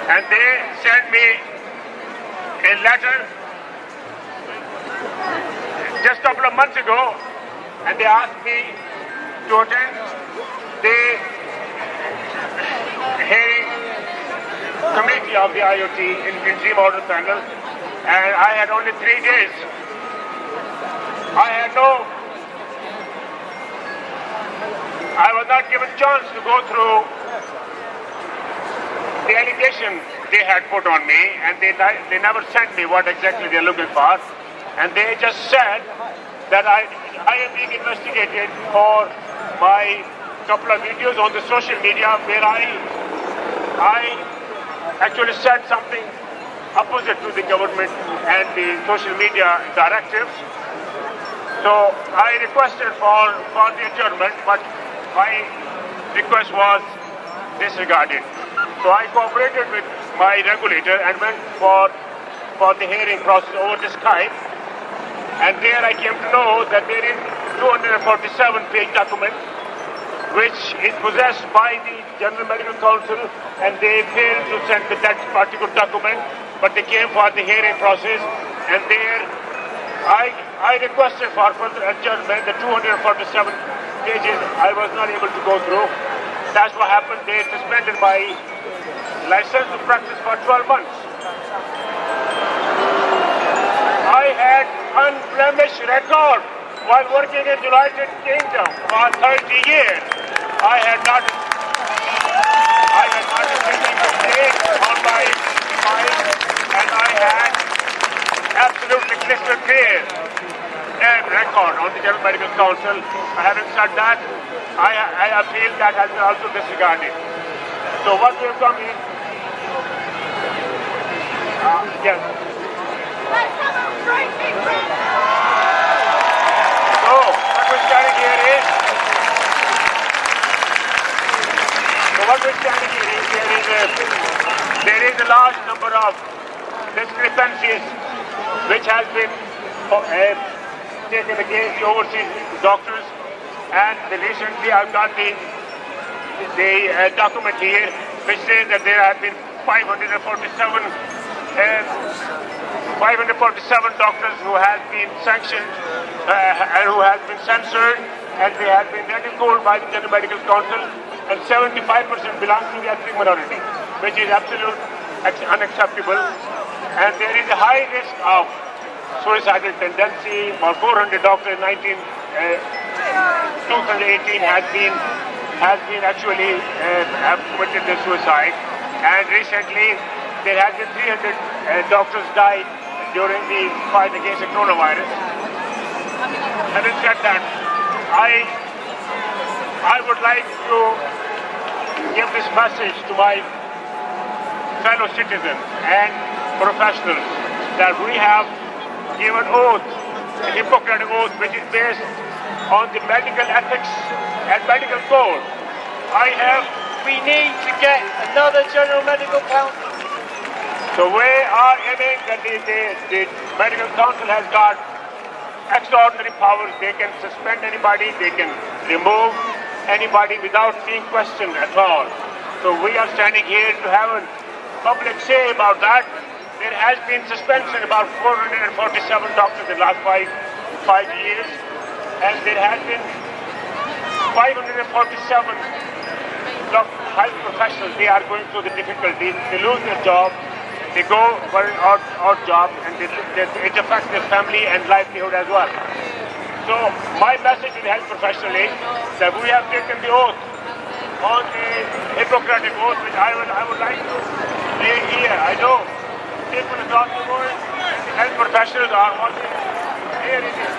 and they sent me a letter just a couple of months ago, and they asked me to attend the hearing committee of the IoT in Interim Order Panel, and I had only three days. I had no, I was not given chance to go through the allegation they had put on me, and they, they never sent me what exactly they're looking for. And they just said that I, I am being investigated for my couple of videos on the social media where I, I actually said something opposite to the government and the social media directives. So I requested for, for the adjournment, but my request was disregarded. So I cooperated with my regulator and went for, for the hearing process over the Skype. And there I came to know that there is 247 page document which is possessed by the General Medical Council and they failed to send that particular document but they came for the hearing process and there I, I requested for further adjournment the 247 pages I was not able to go through. That's what happened. They suspended my license to practice for 12 months. I had unblemished record while working in United Kingdom for 30 years. I had not I had not a single complaint on my file and I had absolutely crystal clear uh, record on the General Medical Council. Having said that, I, I feel that has been also disregarded. So what will come in? Uh, yes. So, what we're standing here is, so what we're standing here is, there is a, there is a large number of discrepancies which has been uh, taken against the overseas doctors and the recently I've got the, the uh, document here which says that there have been 547 uh, 547 doctors who have been sanctioned uh, and who have been censored and they have been ridiculed by the General Medical Council and 75% belong to the ethnic minority, which is absolutely unacceptable. And there is a high risk of suicidal tendency. About 400 doctors in 19, uh, 2018 has been has been actually uh, have committed the suicide. And recently there has been 300 uh, doctors died during the fight against the coronavirus. Having said that, I I would like to give this message to my fellow citizens and professionals that we have given oath, a Hippocratic oath, which is based on the medical ethics and medical code. I have. We need to get another General Medical Council. So we are aiming that the, the, the Medical Council has got extraordinary powers. They can suspend anybody, they can remove anybody without being questioned at all. So we are standing here to have a public say about that. There has been suspension about 447 doctors in the last five, five years, and there has been 547 health professionals. They are going through the difficulties. They lose their job. They go for an odd, odd job, and they, they, it affects their family and livelihood as well. So my message to the health professional is that we have taken the oath on the Hippocratic oath, which I would, I would like to here. I know people across the world, health professionals are watching. Here it is.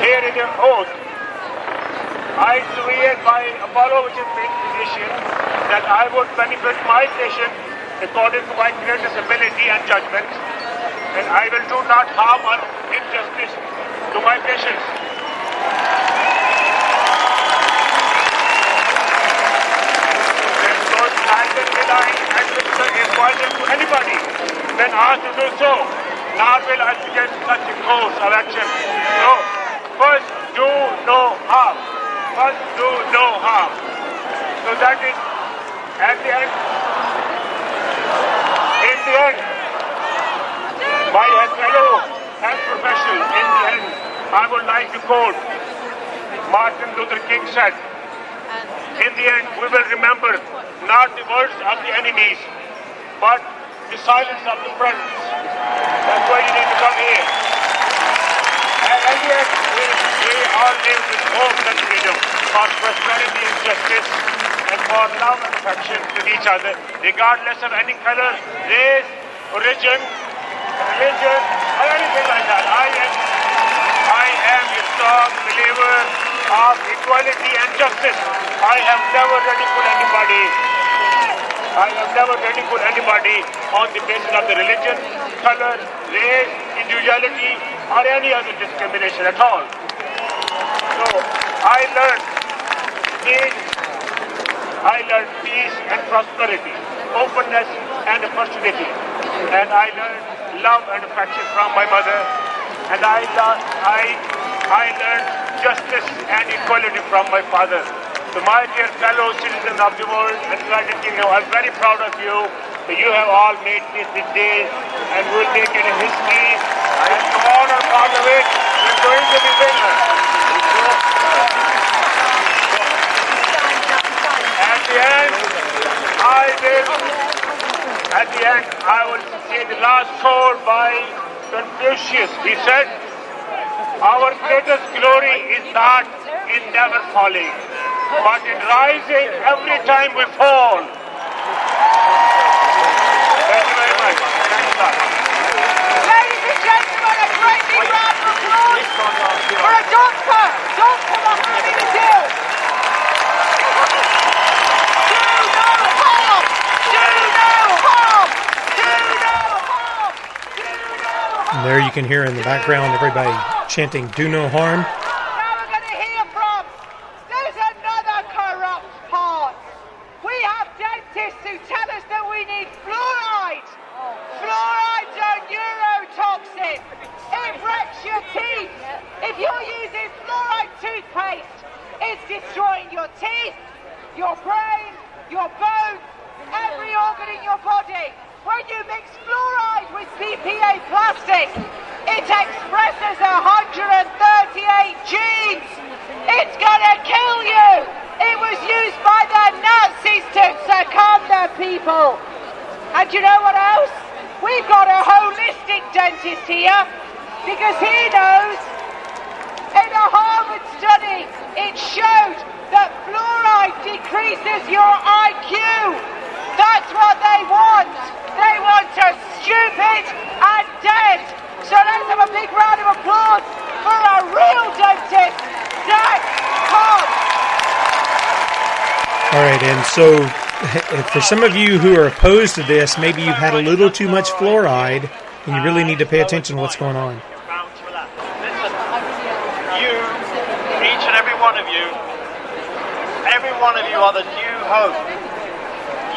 Here it is oath. I swear by Apollo, which is physician, that I would benefit my patient according to my greatest ability and judgment, and I will do not harm or injustice to my patients. and admits is violent to anybody when asked to do so. Nor will I suggest such a course of action. No. First, do no harm. First, do no harm. So that is, at the end, in the end, my fellow health professionals, in the end, I would like to quote Martin Luther King said, in the end, we will remember not the words of the enemies, but the silence of the friends. That's why you need to come here. And the end, we, we all live with hope and freedom for prosperity and justice and for love and affection with each other, regardless of any color, race, origin, religion, or anything like that. I am, I am a strong believer of equality and justice. I have never ridiculed anybody. I have never ridiculed anybody on the basis of the religion, color, race, individuality, or any other discrimination at all. So I learned peace, I learned peace and prosperity, openness and opportunity, and I learned love and affection from my mother, and I, I, I learned justice and equality from my father. So my dear fellow citizens of the world and United Kingdom, I'm very proud of you. You have all made this day and will make it a history. And tomorrow part of it, we're going to be winners. At the end, I will, at the end, I will say the last quote by Confucius. He said, our greatest glory is not in never falling, but in rising every time we fall. Thank you very much. Ladies and gentlemen, a great big round of applause for a doctor, Dr. Mohammad Adil. Do no harm! Do no harm! Do no harm! And there you can hear in the background everybody chanting "Do no harm." Now we're going to hear from. There's another corrupt part. We have dentists who tell us that we need fluoride. Fluoride's a neurotoxin. It wrecks your teeth. If you're using fluoride toothpaste, it's destroying your teeth, your brain, your bones, every organ in your body. When you mix fluoride with BPA plastic, it expresses 138 genes. It's gonna kill you. It was used by the Nazis to succumb their people. And you know what else? We've got a holistic dentist here because he knows in a Harvard study it showed that fluoride decreases your IQ. That's what they want. They want us stupid and dead. So let's have a big round of applause for our real dentist, Zach Cobb. All right, and so eh, for some of you who are opposed to this, maybe you've had a little too much fluoride, and you really need to pay attention to what's going on. You, each and every one of you, every one of you are the new hope.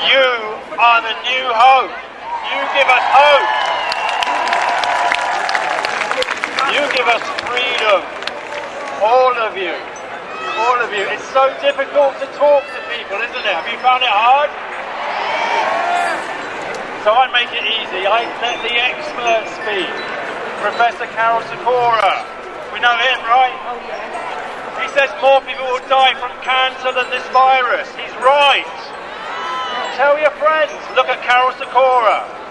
You are the new hope. You give us hope. You give us freedom. All of you. All of you. It's so difficult to talk to people, isn't it? Have you found it hard? So I make it easy. I let the experts speak. Professor Karol Sikora. We know him, right? He says more people will die from cancer than this virus. He's right. Tell your friends, look at Karol Sikora.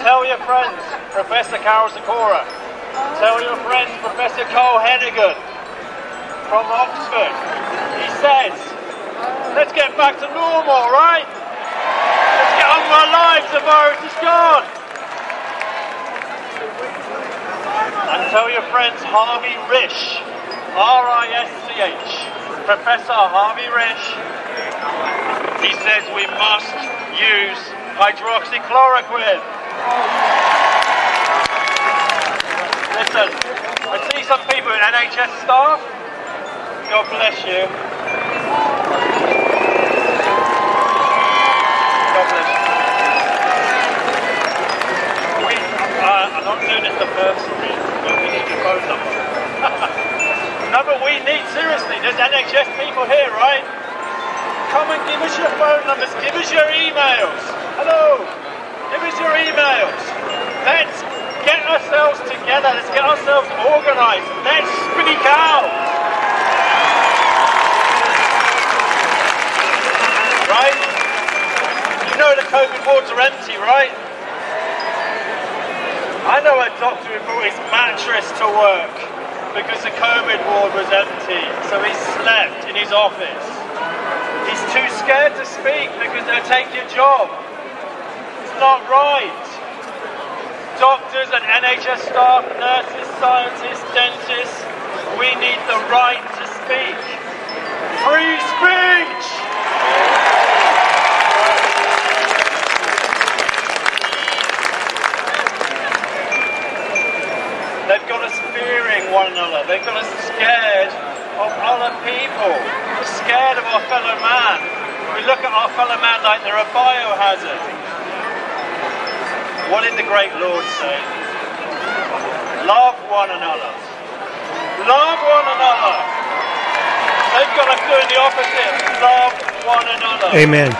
Tell your friends, Professor Karol Sikora. Tell your friends, Professor Carl Heneghan from Oxford. He says, let's get back to normal, right? Let's get on with our lives, the virus is gone. And tell your friends Harvey Risch, R-I-S-C-H, Professor Harvey Risch. He says we must use hydroxychloroquine. Listen, I see some people in NHS staff. God bless you. God bless you. We, uh, I'm not doing this to personally, but we need your phone number. no, but we need, seriously, there's NHS people here, right? Come and give us your phone numbers, give us your emails. Hello, give us your emails. Let's get ourselves together. Let's get ourselves organised. Let's speak out. Right? You know the COVID wards are empty, right? I know a doctor who brought his mattress to work because the COVID ward was empty, so he slept in his office. He's too scared to speak because they'll take your job. Not right. Doctors and NHS staff, nurses, scientists, dentists, we need the right to speak. Free speech! They've got us fearing one another. They've got us scared of other people, scared of our fellow man. We look at our fellow man like they're a biohazard. What did the great Lord say? Love one another. Love one another. They've got us doing the opposite. Love one another. Amen.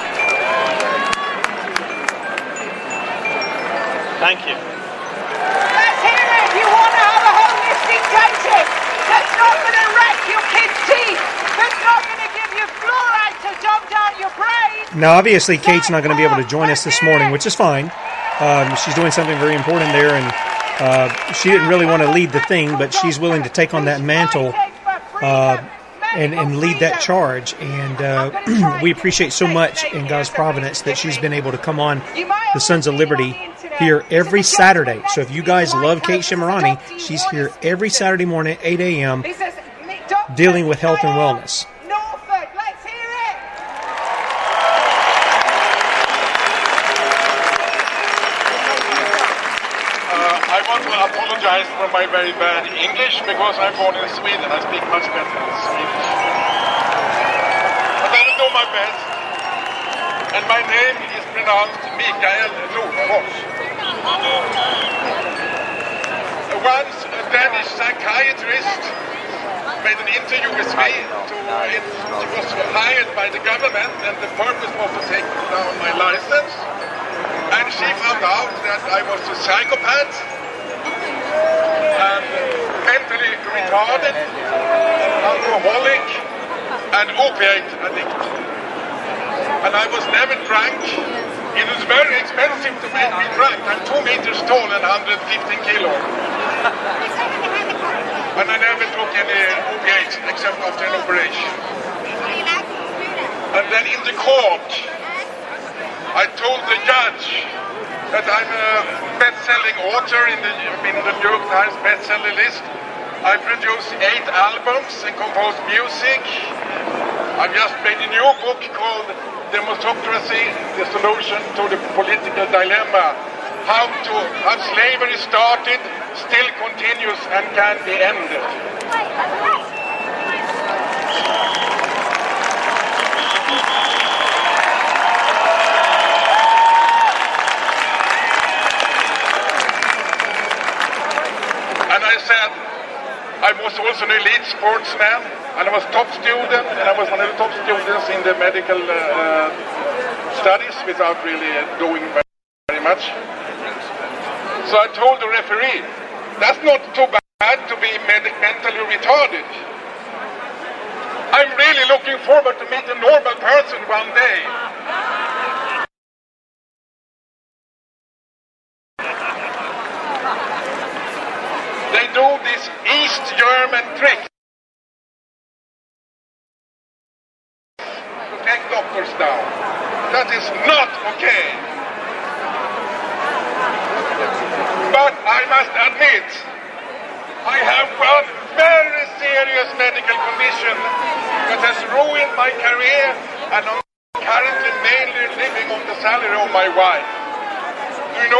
Thank you. Let's hear it. You want to have a holistic dentist that's not going to wreck your kid's teeth, that's not going to give you fluoride to dump down your brain. Now, obviously, Kate's not going to be able to join us this morning, which is fine. Um, she's doing something very important there, and uh, she didn't really want to lead the thing, but she's willing to take on that mantle uh, and, and lead that charge. And uh, we appreciate so much in God's providence that she's been able to come on the Sons of Liberty here every Saturday. So if you guys love Kate Shemirani, she's here every Saturday morning at 8 a.m. He says, "Me- Dr. dealing with health and wellness. Apologize for my very bad English because I'm born in Sweden. And I speak much better than Swedish. But I will do my best. And my name is pronounced Mikael Nordfors. Once a Danish psychiatrist made an interview with me. To, it, she was hired by the government and the purpose was to take down my license. And she found out that I was a psychopath Um, and mentally retarded, alcoholic, and opiate addict. And I was never drunk. It was very expensive to make me drunk. I'm two meters tall and 115 kilos. And I never took any opiates except after an operation. And then in the court, I told the judge that I'm a best-selling author in the, in the New York Times bestseller list. I produced eight albums and composed music. I've just made a new book called Democracy, the Solution to the Political Dilemma. How to how slavery started, still continues, and can be ended. And I said, I was also an elite sportsman, and I was top student, and I was one of the top students in the medical uh, studies without really doing very, much. So I told the referee, that's not too bad to be mentally retarded. I'm really looking forward to meet a normal person one day. They do this East German trick to take doctors down. That is not okay. But I must admit, I have one very serious medical condition that has ruined my career and I'm currently mainly living on the salary of my wife. Do you know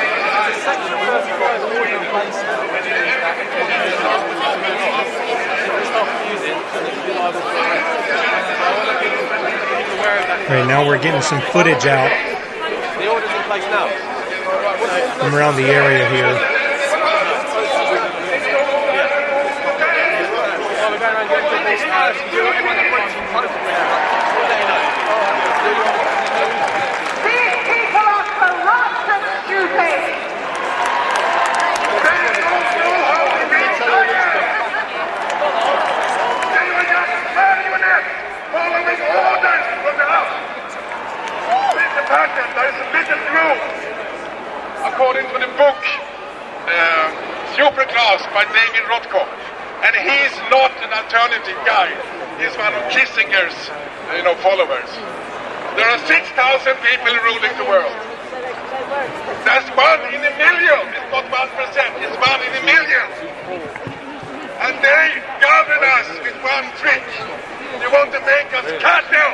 right, now we're getting some footage out The order's in place now? I'm around the area here. These people are corrupt and stupid. Orders from the house. Mr. President, there is a little group, according to the book uh, Superclass by David Rothkopf. And he's not an alternative guy. He's one of Kissinger's you know, followers. There are 6,000 people ruling the world. That's one in a million. It's not one percent. It's one in a million. And they govern us with one trick. They want to make us cattle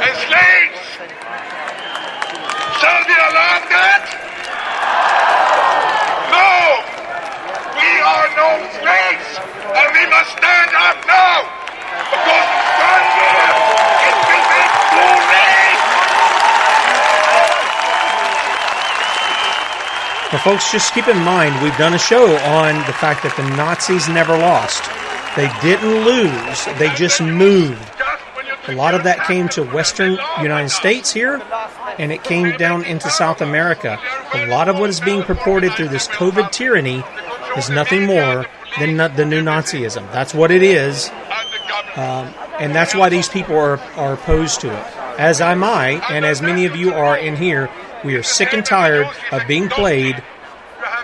and slaves. Shall we allow that? No! We are no slaves, and we must stand up now. Because year it will be too late. Now, folks, just keep in mind we've done a show on the fact that the Nazis never lost. They didn't lose, they just moved. A lot of that came to western United States here, and it came down into South America. A lot of what is being purported through this COVID tyranny is nothing more than the new Nazism. That's what it is, um, and that's why these people are, are opposed to it. As am I, and as many of you are in here, we are sick and tired of being played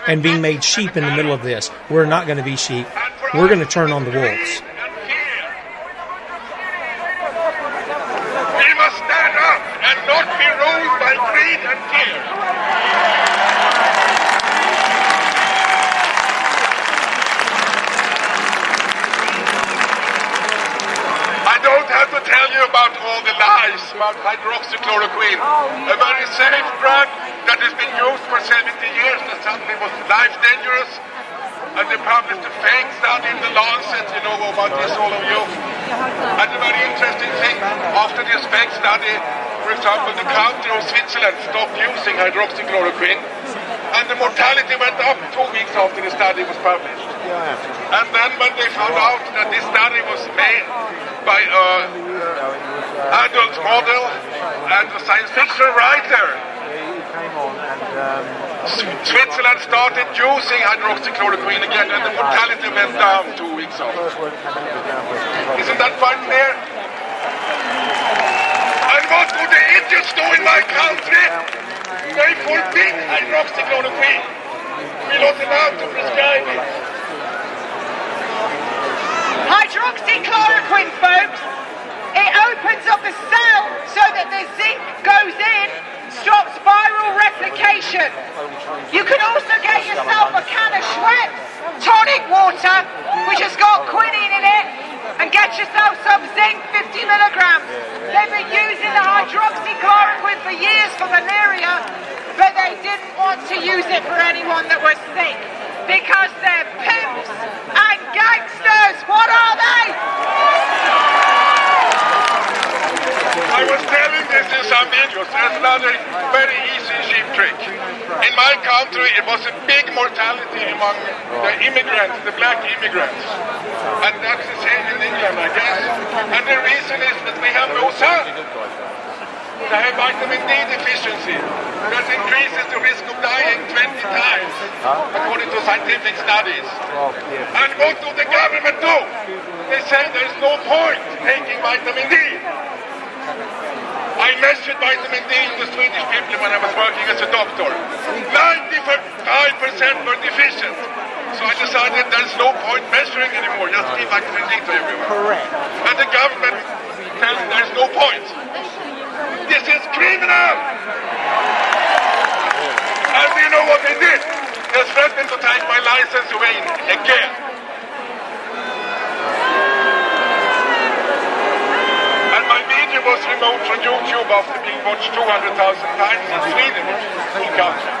and being made sheep in the middle of this. We're not going to be sheep. We're going to turn on the wolves. We must stand up and not be ruled by greed and fear. I don't have to tell you about all the lies about hydroxychloroquine, a very safe drug that has been used for 70 years that suddenly was life dangerous. And they published a fake study in the Lancet, you know about this, all of you. And a very interesting thing, after this fake study, for example, the country of Switzerland stopped using hydroxychloroquine, and the mortality went up two weeks after the study was published. And then when they found out that this study was made by uh, uh, an adult model and a science fiction writer, Switzerland started using hydroxychloroquine again, and the mortality went down two weeks after. Isn't that quite clear? And what do the idiots do in my country? They forbid hydroxychloroquine. We're not allowed to prescribe it. Hydroxychloroquine, folks, it opens up the cell so that the zinc goes in, stops viral replication. You can also get yourself a can of Schweppes tonic water, which has got quinine in it, and get yourself some zinc 50 milligrams. They've been using the hydroxychloroquine for years for malaria, but they didn't want to use it for anyone that was sick because they're pimps and gangsters. What are they? I was telling this in some. There's another very easy sheep trick. In my country, it was a big mortality among the immigrants, the black immigrants. And that's the same in England, I guess. And the reason is that we have no sun. They have vitamin D deficiency. That increases the risk of dying 20 times, according to scientific studies. And what do the government do? They say there's no point taking vitamin D. I measured vitamin D in the Swedish people when I was working as a doctor. 95% were deficient. So I decided there's no point measuring anymore. Just give vitamin D to everyone. Correct. And the government tells there's no point. This is criminal! And do you know what they did? They threatened to take my license away again. And my video was removed from YouTube after being watched 200,000 times in Sweden, country.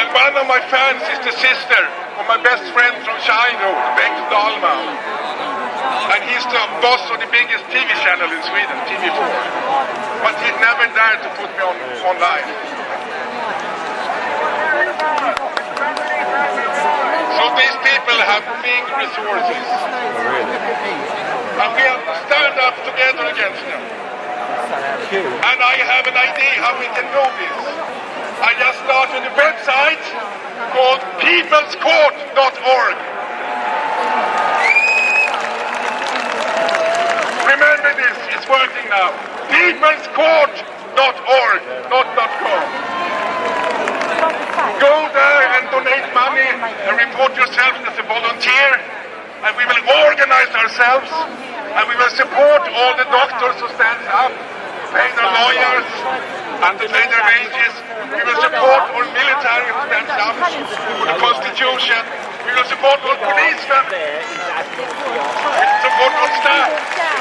And one of my fans is the sister of my best friend from childhood, Bengt Dahlman. And he's the boss of the biggest TV channel in Sweden, TV4. But he never dared to put me on online. So these people have big resources. Oh, and we have to stand up together against them. And I have an idea how we can do this. I just started a website called peoplescourt.org. Remember this, it's working now. Peoplescourt.org, not .com. Go there and donate money and report yourself as a volunteer. And we will organize ourselves and we will support all the doctors who stand up, pay their lawyers, and pay their wages. We will support all military who stands up for the Constitution. We will support all policemen. Support all staff.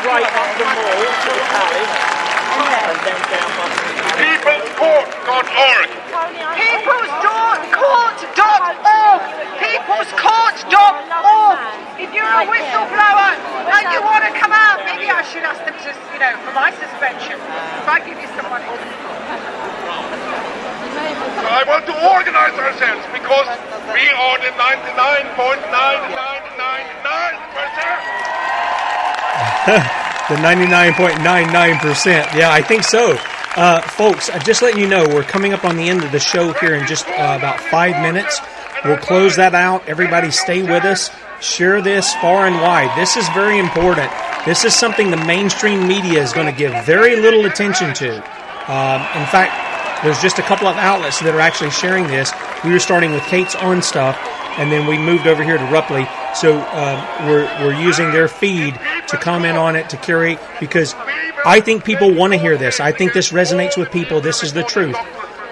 Right up the mall to the palace and then down. Peoplescourt.org. Peoplescourt.org. If you're a whistleblower and you want to come out, maybe I should ask them to, you know, for my suspension. If I give you some money. I want to organize ourselves because we are the 99.999%. the 99.99%. Yeah, I think so. Uh, folks, uh, just letting you know, we're coming up on the end of the show here in just uh, about five minutes. We'll close that out. Everybody stay with us. Share this far and wide. This is very important. This is something the mainstream media is going to give very little attention to. Um, in fact, there's just a couple of outlets that are actually sharing this. We were starting with Kate's on stuff, and then we moved over here to Rupley. So um, we're, we're using their feed to comment on it, to curate, because I think people want to hear this. I think this resonates with people. This is the truth.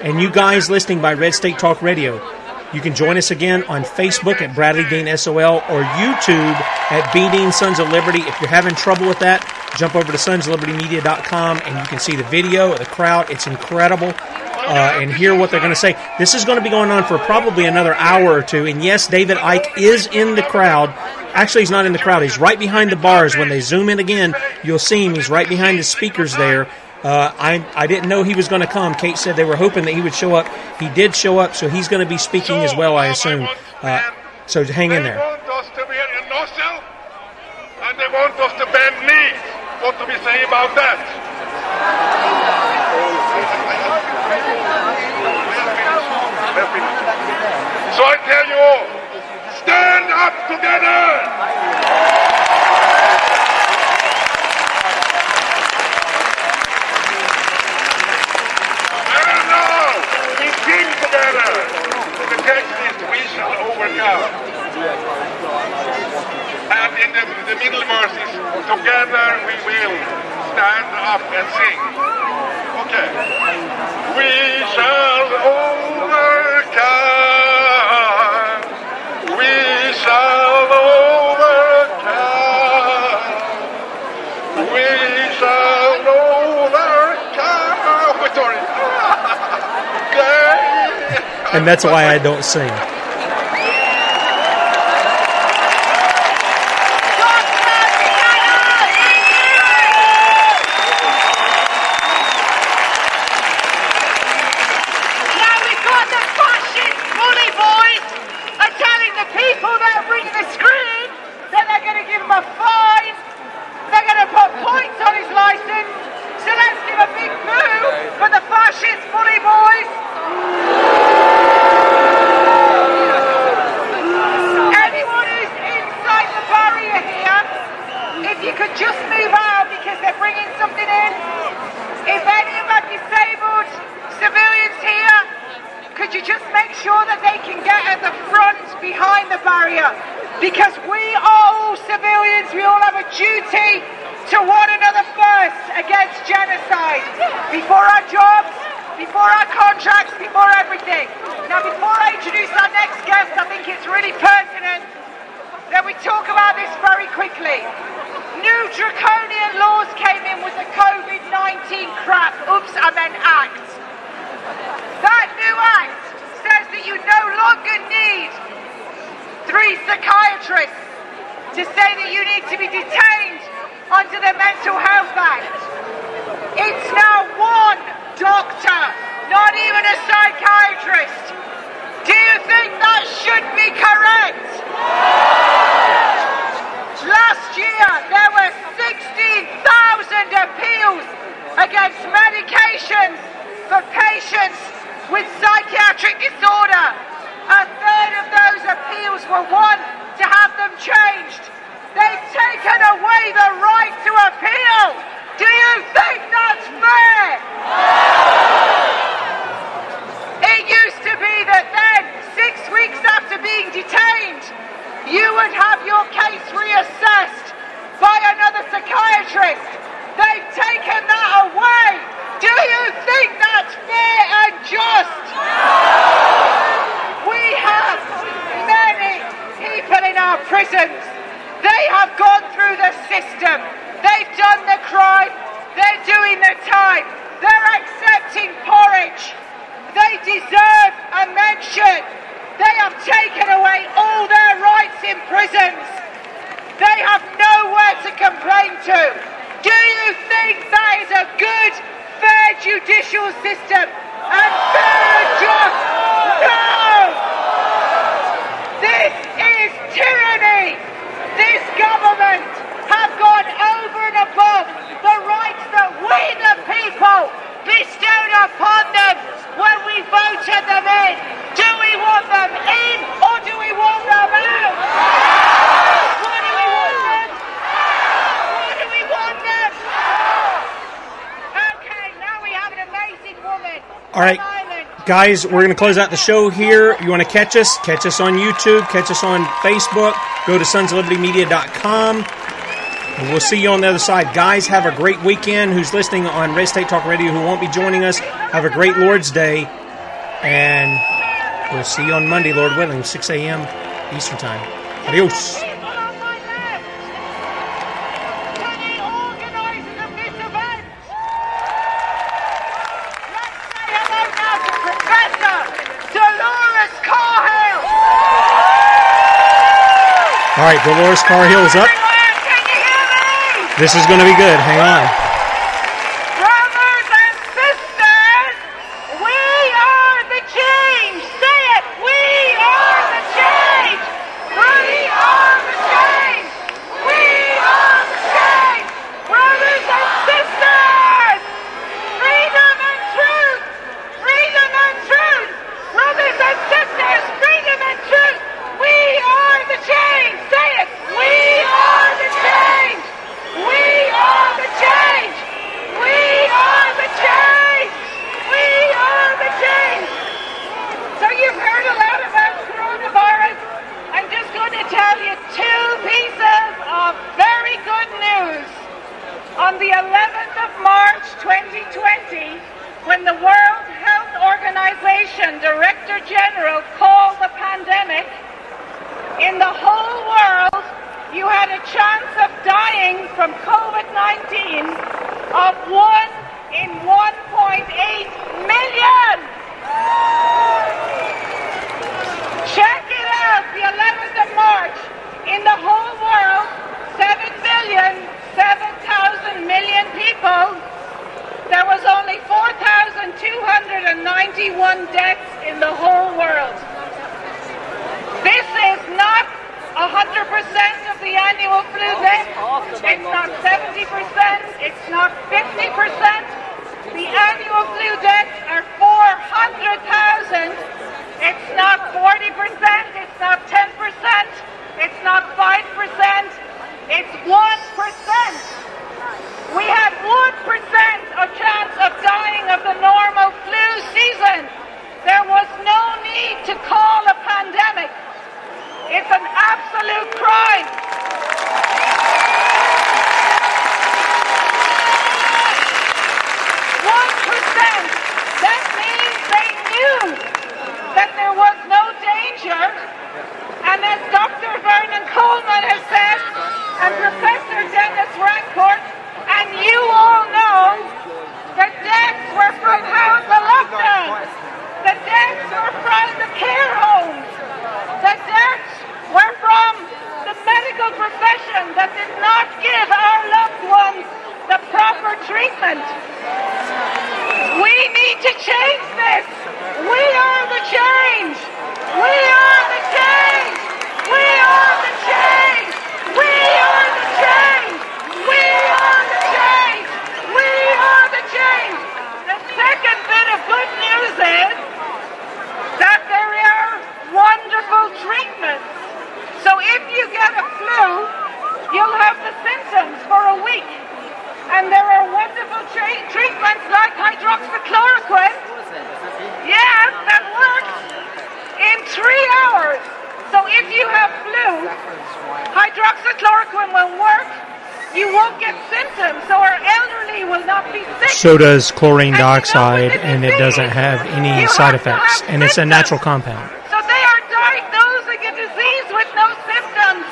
And you guys listening by Red State Talk Radio, you can join us again on Facebook at Bradley Dean SOL or YouTube at B Dean Sons of Liberty. If you're having trouble with that, jump over to sonslibertymedia.com and you can see the video of the crowd. It's incredible. Uh, and hear what they're going to say. This is going to be going on for probably another hour or two. And yes, David Icke is in the crowd. Actually, he's not in the crowd. He's right behind the bars. When they zoom in again, you'll see him. He's right behind the speakers there. Uh, I, I didn't know he was going to come. Kate said they were hoping that he would show up. He did show up, so he's going to be speaking as well, I assume. Uh, so hang in there. And they want us to bend knees. What do we say about that? So I tell you all, stand up together! And now, we sing together. The text is we shall overcome. And in the, the middle verses, together we will stand up and sing. Okay. We shall overcome. We shall overcome. We shall overcome. And that's why I don't sing. Guys, we're going to close out the show here. You want to catch us? Catch us on YouTube, catch us on Facebook. Go to sonsoflibertymedia.com. And we'll see you on the other side. Guys, have a great weekend. Who's listening on Red State Talk Radio who won't be joining us, have a great Lord's Day. And we'll see you on Monday, Lord willing, 6 a.m. Eastern Time. Adios. All right, Dolores Cahill is up. This is going to be good. Hang on. Brothers and sisters, we are the change. Say it. We are the change. We are the change. We are the change. Brothers and sisters, freedom and truth. Freedom and truth. Brothers and sisters, freedom and truth. We are the change. Say it. We are the change. We are the change. We are the change. We are the change. So you've heard a lot about coronavirus. I'm just going to tell you two pieces of very good news. On the 11th of March 2020, when the World Health Organization Director General called the pandemic, in the whole world, you had a chance of dying from COVID-19 of 1 in 1.8 million. Check it out, the 11th of March. In the whole world, 7 billion, 7,000 million people. There was only 4,291 deaths in the whole world. This is not 100% of the annual flu deaths. It's not 70%. It's not 50%. The annual flu deaths are 400,000. It's not 40%. It's not 10%. It's not 5%. It's 1%. We had 1% of chance of dying of the normal flu season. There was no need to call a pandemic. It's an absolute crime. One percent. That means they knew that there was no danger. And as Dr. Vernon Coleman has said, and Professor Denis Rancourt, and you all know, the deaths were from how the lockdown. The deaths were from the care homes. The deaths were from the medical profession that did not give our loved ones the proper treatment. We need to change this. We are the change. We are the change. We are the change. We are the change. We are the change. We are the change. The second bit of good news is that there are wonderful treatments. So if you get a flu, you'll have the symptoms for a week. And there are wonderful tra- treatments like hydroxychloroquine. Yes, that works in three hours. So if you have flu, hydroxychloroquine will work. You won't get symptoms, so our elderly will not be sick. So does chlorine dioxide, and it doesn't have any side effects, and it's a natural compound. So they are diagnosing a disease with no symptoms.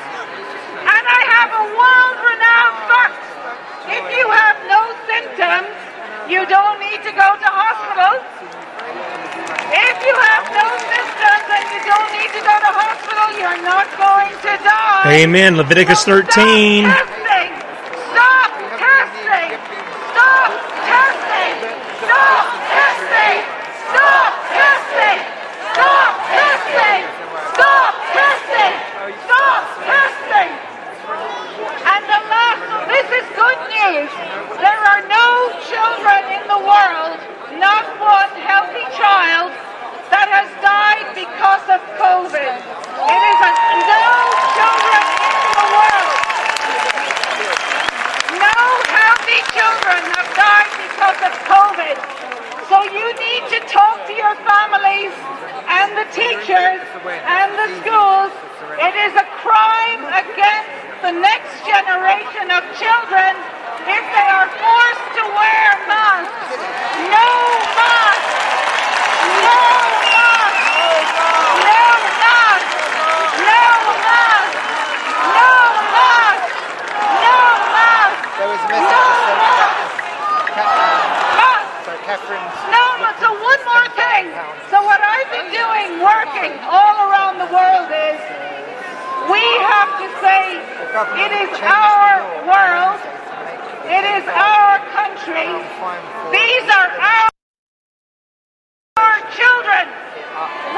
And I have a world-renowned fact. If you have no symptoms, you don't need to go to hospital. If you have no symptoms and you don't need to go to hospital, you're not going to die. Amen. Leviticus 13. Testing. Stop testing. Stop testing. Stop testing. Stop testing. Stop testing. Stop testing. Stop testing. And the last, this is good. There are no children in the world, not one healthy child, that has died because of COVID. It is a, no children in the world. No healthy children have died because of COVID. So you need to talk to your families and the teachers and the schools. It is a crime against the next generation of children if they are forced to wear masks. No masks. No masks. No masks. No masks. No masks. No masks. There was a No message sent masks. about so Catherine's No, so one more thing. So what I've been doing, working all around the world is we have to say it is our world, it is our country, these are our, our children.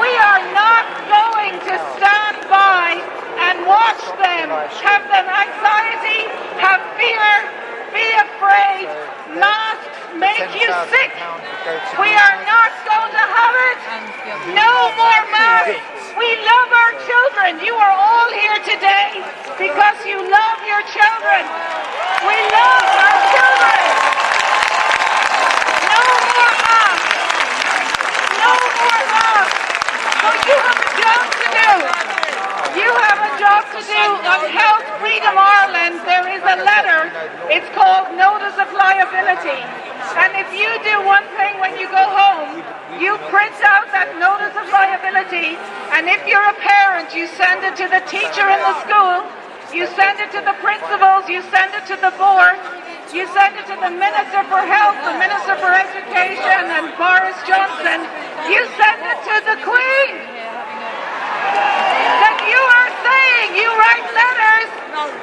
We are not going to stand by and watch them, have them anxiety, have fear, be afraid, masks make you sick. We are not going to have it. No more masks. We love our children. You are all here today because you love your children. We love our children. No more masks. No more masks. So you have a job to do. You have a job to do on Health Freedom Ireland. There is a letter. It's called Notice of Liability. And if you do one thing when you go home, you print out that notice of liability. And if you're a parent, you send it to the teacher in the school. You send it to the principals. You send it to the board. You send it to the Minister for Health, the Minister for Education, and Boris Johnson. You send it to the Queen. You are saying, you write letters,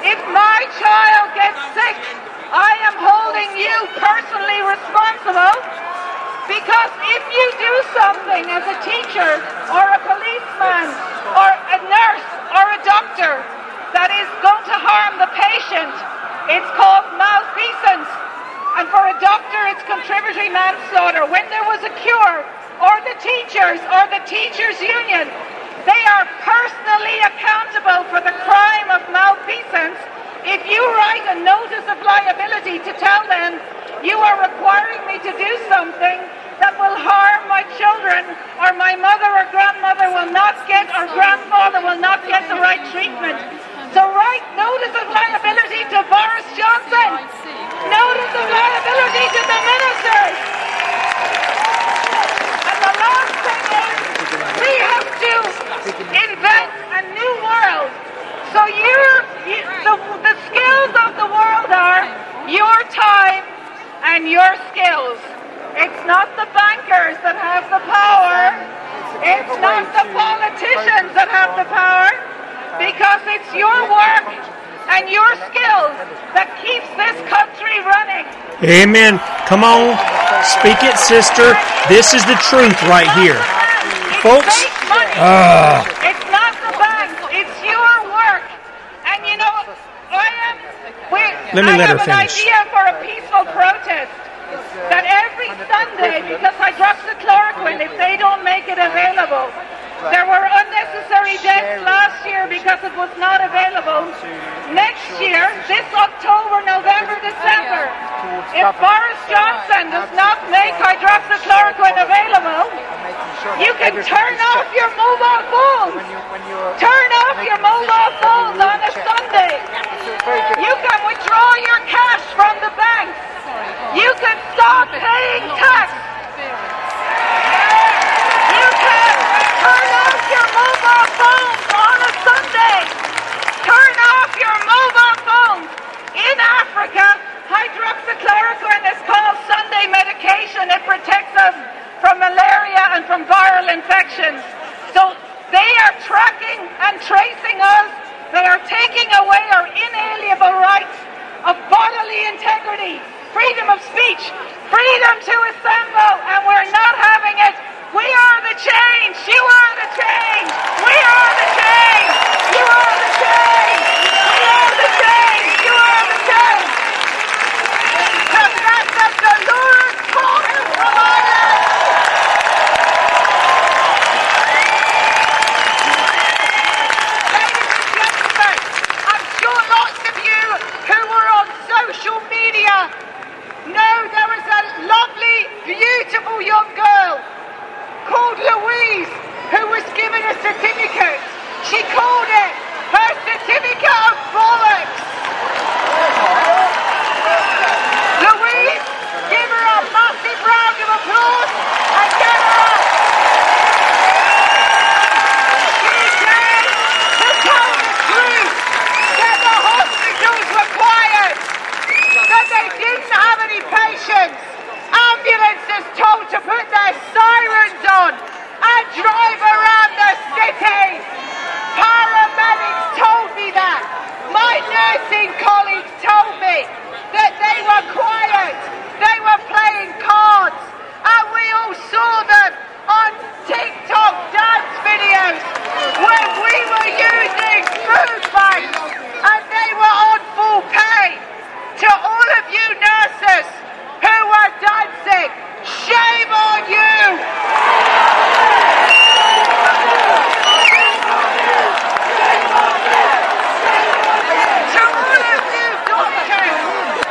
if my child gets sick, I am holding you personally responsible. Because if you do something as a teacher or a policeman or a nurse or a doctor that is going to harm the patient, it's called malfeasance. And for a doctor, it's contributory manslaughter. When there was a cure, or the teachers, or the teachers' union, they are personally accountable for the crime of malfeasance. If you write a notice of liability to tell them you are requiring me to do something that will harm my children, or my mother or grandmother will not get, or grandfather will not get the right treatment. So write notice of liability to Boris Johnson. Notice of liability to the ministers. And the last thing is, we have to invent a new world. So your, you, the, the skills of the world are your time and your skills. It's not the bankers that have the power. It's not the politicians that have the power. Because it's your work and your skills that keeps this country running. Amen. Come on, speak it, sister. This is the truth right here, folks. Uh, It's not the bank. It's your work. And you know, I am. We, Let me I let her have finish. an idea for a peaceful protest. That every Sunday, because hydroxychloroquine, if they don't make it available, there were unnecessary deaths last year because it was not available. Next year, this October, November, December, if Boris Johnson does not make hydroxychloroquine available, you can turn off your mobile phones. Turn off your mobile phones on a Sunday. You can withdraw your cash from the banks. You can stop paying tax. You can turn off your mobile phones on a Sunday. Turn off your mobile phones. In Africa, hydroxychloroquine is called Sunday medication. It protects us from malaria and from viral infections. So they are tracking and tracing us. They are taking away our inalienable rights of bodily integrity, freedom of speech, freedom to assemble, and we're not having it. We are the change. You are the change. We are the change. You are the change. We are the change. You are the change. Progressive Dolores Cahill from Ireland. Gentlemen, I'm sure lots of you who were on social media know there was a lovely, beautiful young girl called Louise who was given a certificate. She called it her certificate of bollocks. Louise, give her a massive round of applause and get her the truth that the hospitals were quiet, that they didn't have any patients. Ambulances told to put their sirens on drive around the city. Paramedics told me that. My nursing colleagues told me that they were quiet. They were playing cards. And we all saw them on TikTok dance videos when we were using food banks and they were on full pay. To all of you nurses who were dancing, shame on you! To all of you doctors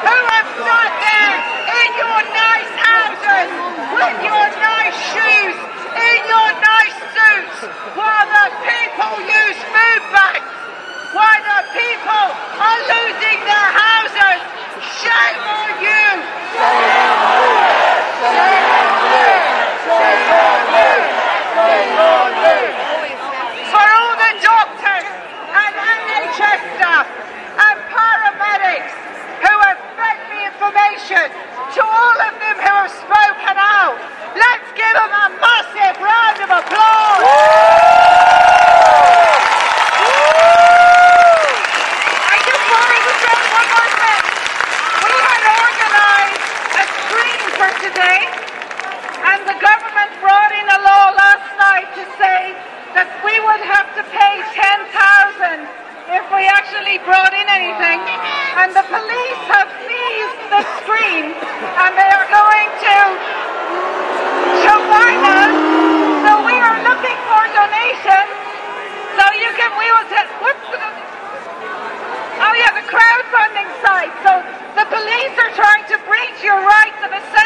who have sat there in your nice houses with your nice shoes, in your nice suits, while the people use food banks, while the people are losing their houses, shame nobody brought in anything, and the police have seized the screen, and they are going to Chobana. So we are looking for donations. So you can, we will tell, what's oh yeah, the crowdfunding site. So the police are trying to breach your rights of association.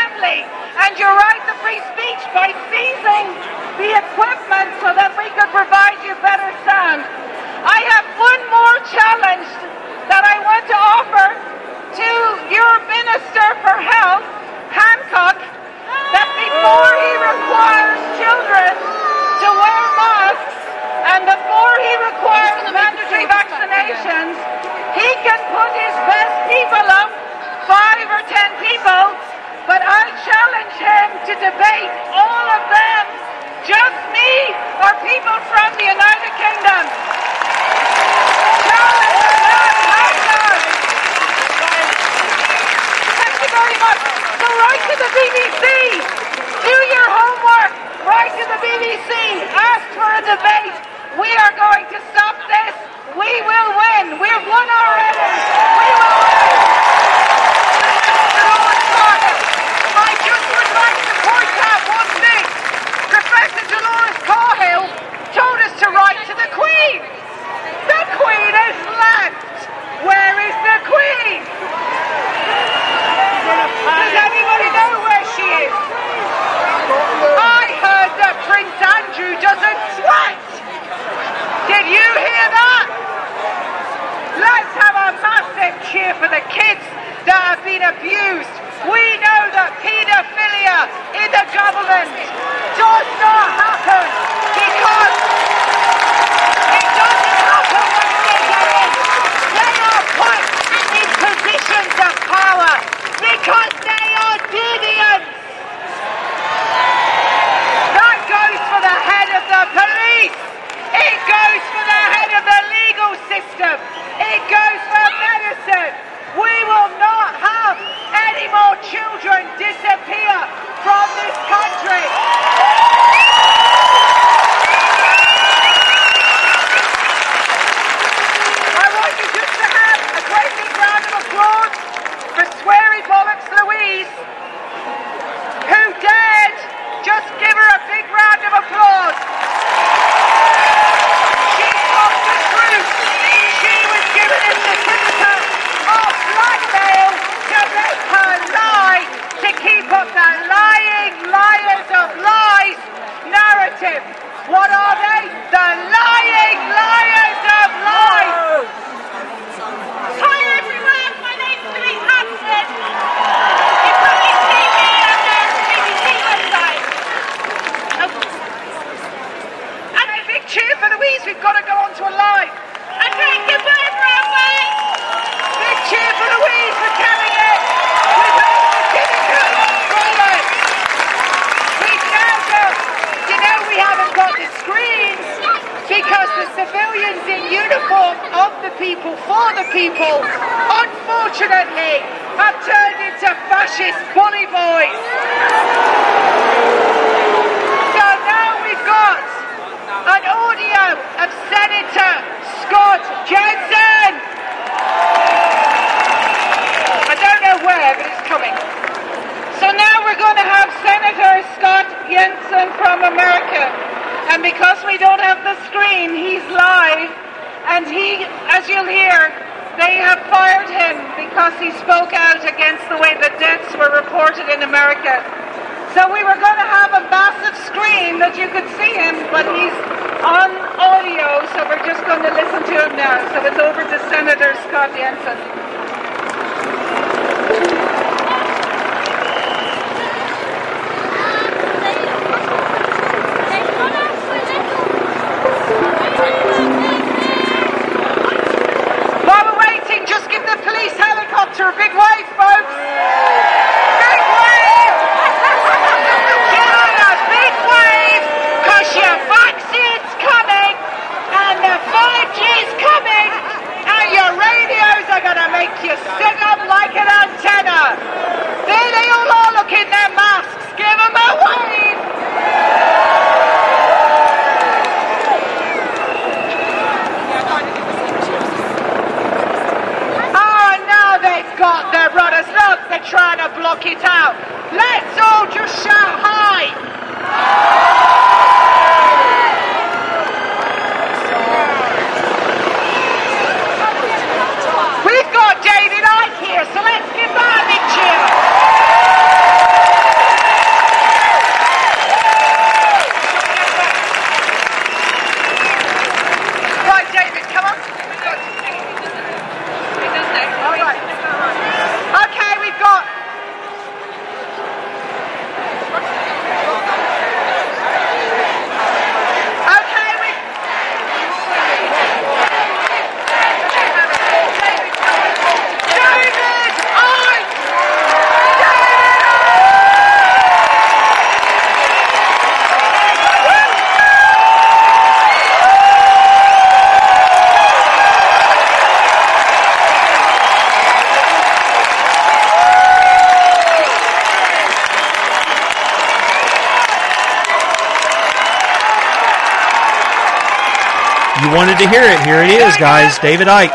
To hear it. Here it is, guys. David Icke.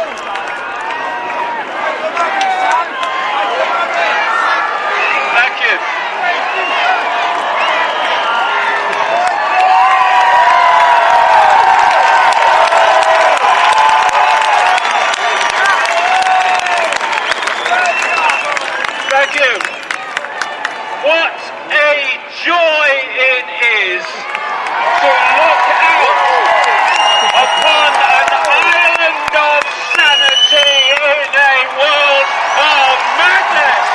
Thank you. Thank you. What a joy it is to look out upon an island of sanity in a world of madness.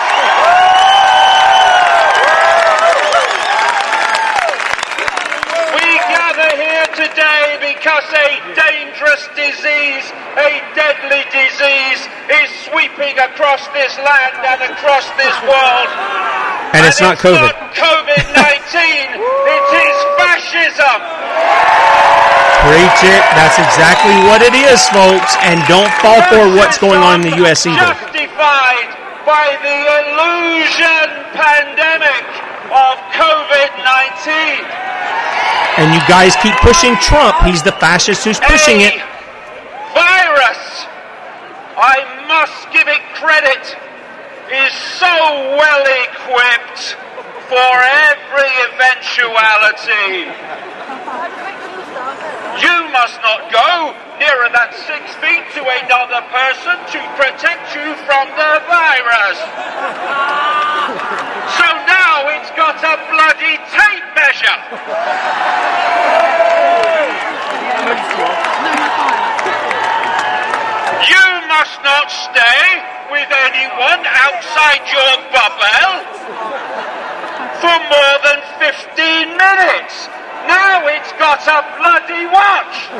We gather here today because a dangerous disease, a deadly disease, is sweeping across this land and across this world. It's not COVID. COVID 19, it is fascism. Preach it. That's exactly what it is, folks. And don't fall for what's going on in the U.S. either. Justified by the illusion pandemic of COVID 19. And you guys keep pushing Trump. He's the fascist who's pushing it. virus, I must give it credit, is so well equipped for every eventuality. You must not go nearer than six feet to another person to protect you from the virus. So now it's got a bloody tape measure. You must not stay with anyone outside your bubble for more than 15 minutes. Now it's got a bloody watch.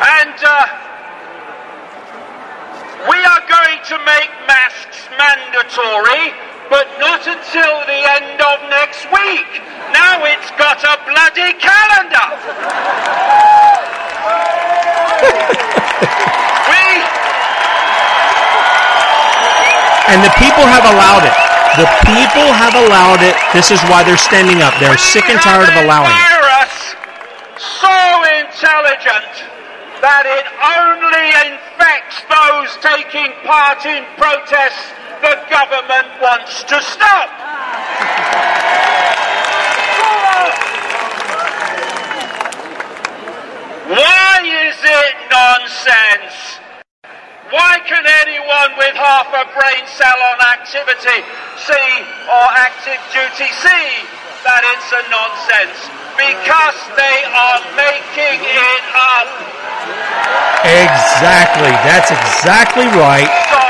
and uh, we are going to make masks mandatory, but not until the end of next week. Now it's got a bloody calendar. we And the people have allowed it. The people have allowed it. This is why they're standing up. They're sick and tired of allowing it. so intelligent that it only infects those taking part in protests the government wants to stop. Why is it nonsense? Why can anyone with half a brain cell on activity see or active duty see that it's a nonsense? Because they are making it up. Exactly. That's exactly right. So,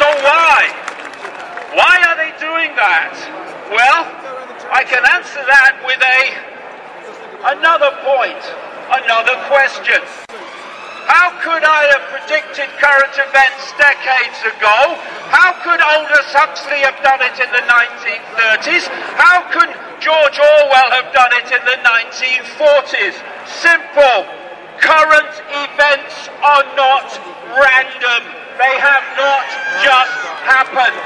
so why? Why are they doing that? Well, I can answer that with a another point, another question. How could I have predicted current events decades ago? How could Aldous Huxley have done it in the 1930s? How could George Orwell have done it in the 1940s? Simple. Current events are not random. They have not just happened.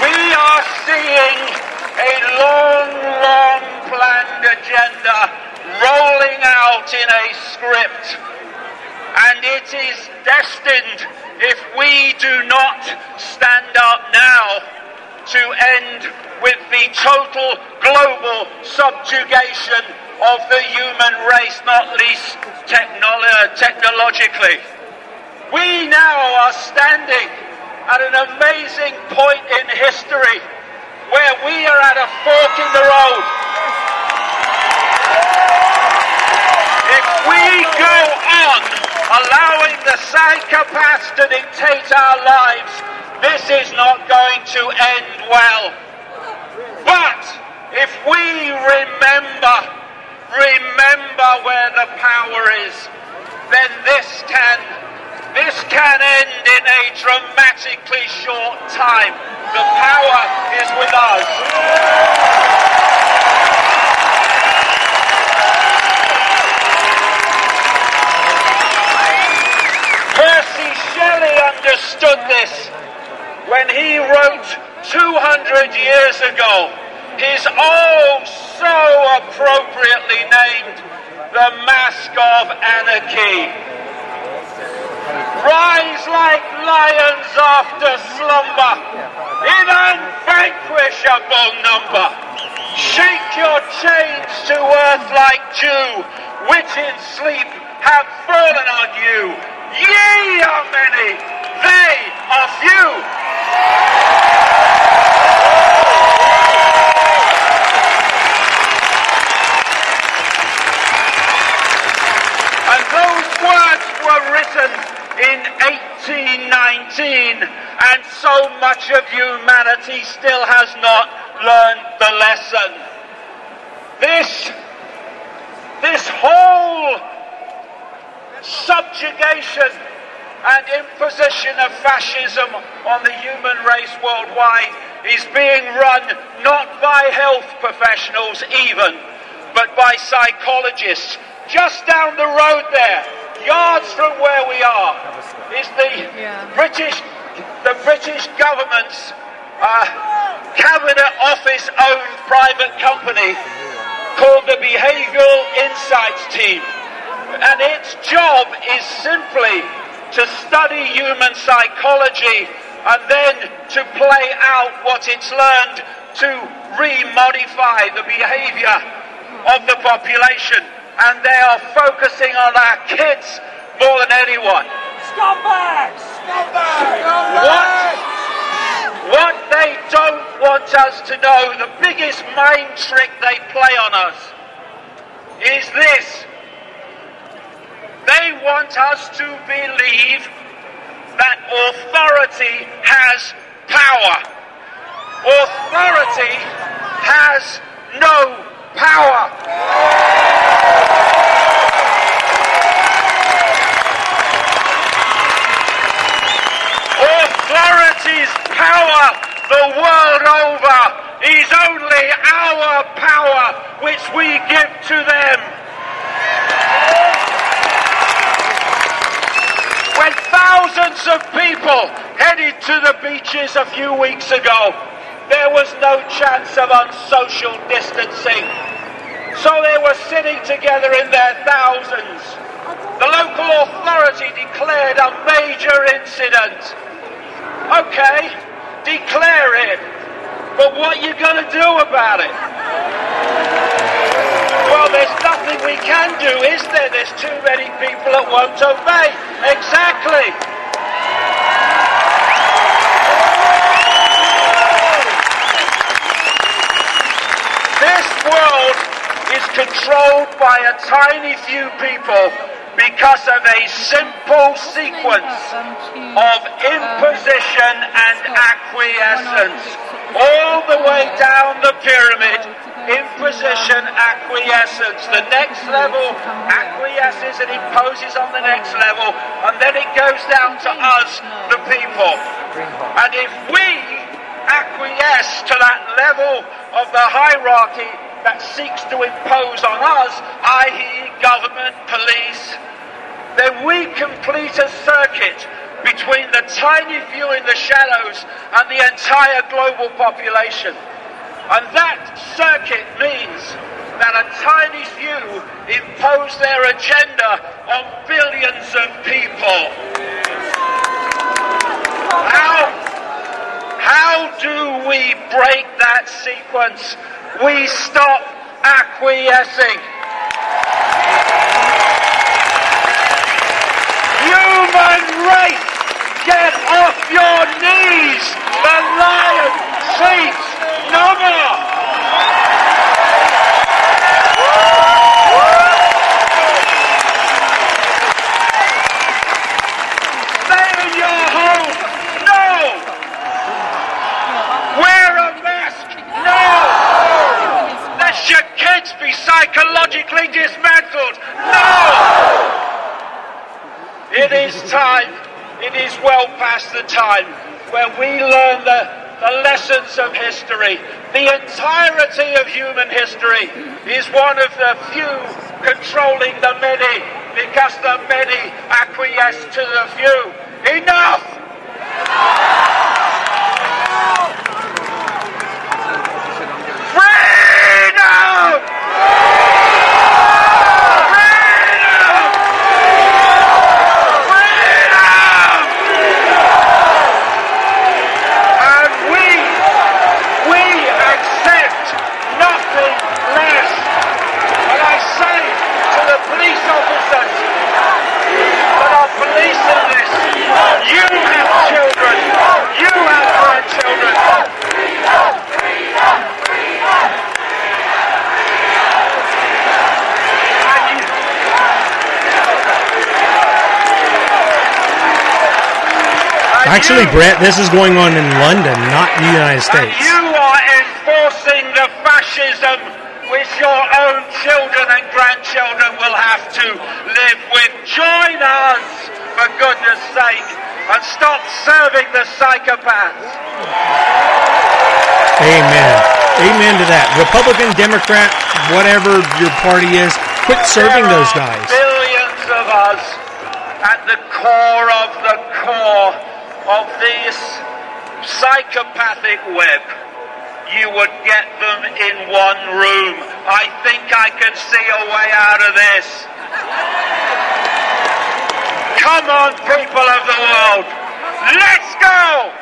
We are seeing a long, long planned agenda rolling out in a script. And it is destined, if we do not stand up now, to end with the total global subjugation of the human race, not least technolo- uh, technologically. We now are standing at an amazing point in history where we are at a fork in the road. If we go on allowing the psychopaths to dictate our lives, this is not going to end well. If we remember, remember where the power is, then this can this can end in a dramatically short time. The power is with us. Percy Shelley understood this when he wrote 200 years ago his oh so appropriately named The Mask of Anarchy. Rise like lions after slumber in unvanquishable number. Shake your chains to earth like dew, which in sleep have fallen on you. Ye are many, they are few. Were written in 1819, and so much of humanity still has not learned the lesson. This, this whole subjugation and imposition of fascism on the human race worldwide is being run not by health professionals even, but by psychologists. Just down the road there, yards from where we are, is the British, the British government's uh, cabinet office owned private company called the Behavioral Insights Team. And its job is simply to study human psychology and then to play out what it's learned to remodify the behavior of the population. And they are focusing on our kids more than anyone. Scumbags! Scumbags! What, what they don't want us to know, the biggest mind trick they play on us, is this. They want us to believe that authority has power. Authority has no power. Authority's power the world over is only our power which we give to them. When thousands of people headed to the beaches a few weeks ago, there was no chance of unsocial distancing. So they were sitting together in their thousands. The local authority declared a major incident. Okay, declare it. But what are you going to do about it? Well, there's nothing we can do, is there? There's too many people that won't obey. Exactly. World is controlled by a tiny few people because of a simple sequence of imposition and acquiescence. All the way down the pyramid, imposition, acquiescence. The next level acquiesces and imposes on the next level, and then it goes down to us, the people. And if we acquiesce to that level of the hierarchy that seeks to impose on us, i.e., government, police, then we complete a circuit between the tiny few in the shadows and the entire global population. And that circuit means that a tiny few impose their agenda on billions of people. How, how do we break that sequence? We stop acquiescing. Human race, get off your knees! The lion seats no more! Stay in your home! No! Wear a mask! No! Let your kids be psychologically dismantled! No! It is time, it is well past the time where we learn the, the lessons of history. The entirety of human history is one of the few controlling the many because the many acquiesce to the few. Enough! Actually, Brett, this is going on in London, not the United And States. you are enforcing the fascism which your own children and grandchildren will have to live with. Join us, for goodness sake, and stop serving the psychopaths. Amen. Amen to that. Republican, Democrat, whatever your party is, quit serving those guys. Billions of us at the core of the core of this psychopathic web. You would get them in one room. I think I can see a way out of this. Come on, people of the world. Let's go!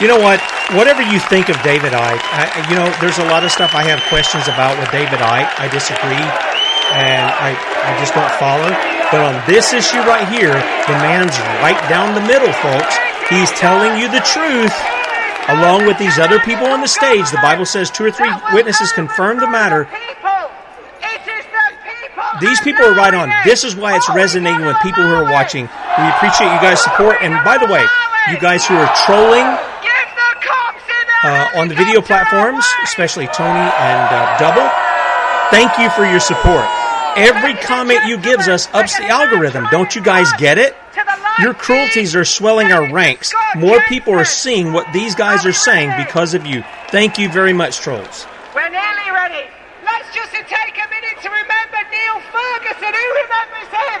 You know what? Whatever you think of David Icke, I, you know, there's a lot of stuff I have questions about with David Icke. I disagree, and I, I just don't follow. But on this issue right here, the man's right down the middle, folks. He's telling you the truth, along with these other people on the stage. The Bible says two or three witnesses confirm the matter. These people are right on. This is why it's resonating with people who are watching. We appreciate you guys' support. And by the way, you guys who are trolling uh, on the video platforms, especially Tony and uh, Double, thank you for your support. Every comment you gives us ups the algorithm. Don't you guys get it? Your cruelties are swelling our ranks. More people are seeing what these guys are saying because of you. Thank you very much, trolls. We're nearly ready. Let's just take a minute to remember Neil Ferguson. Who remembers him?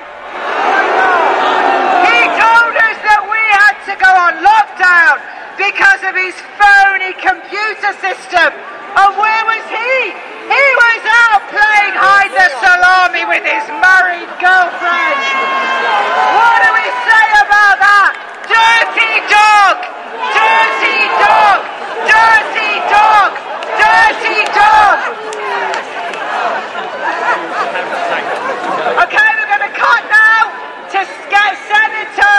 He told us that we had to go on lockdown because of his phony computer system. And where was he? He was out playing hide the salami with his married girlfriend. What do we say about that? Dirty dog! Dirty dog! Dirty dog! Dirty dog! Okay, we're going to cut now to Sc- Senator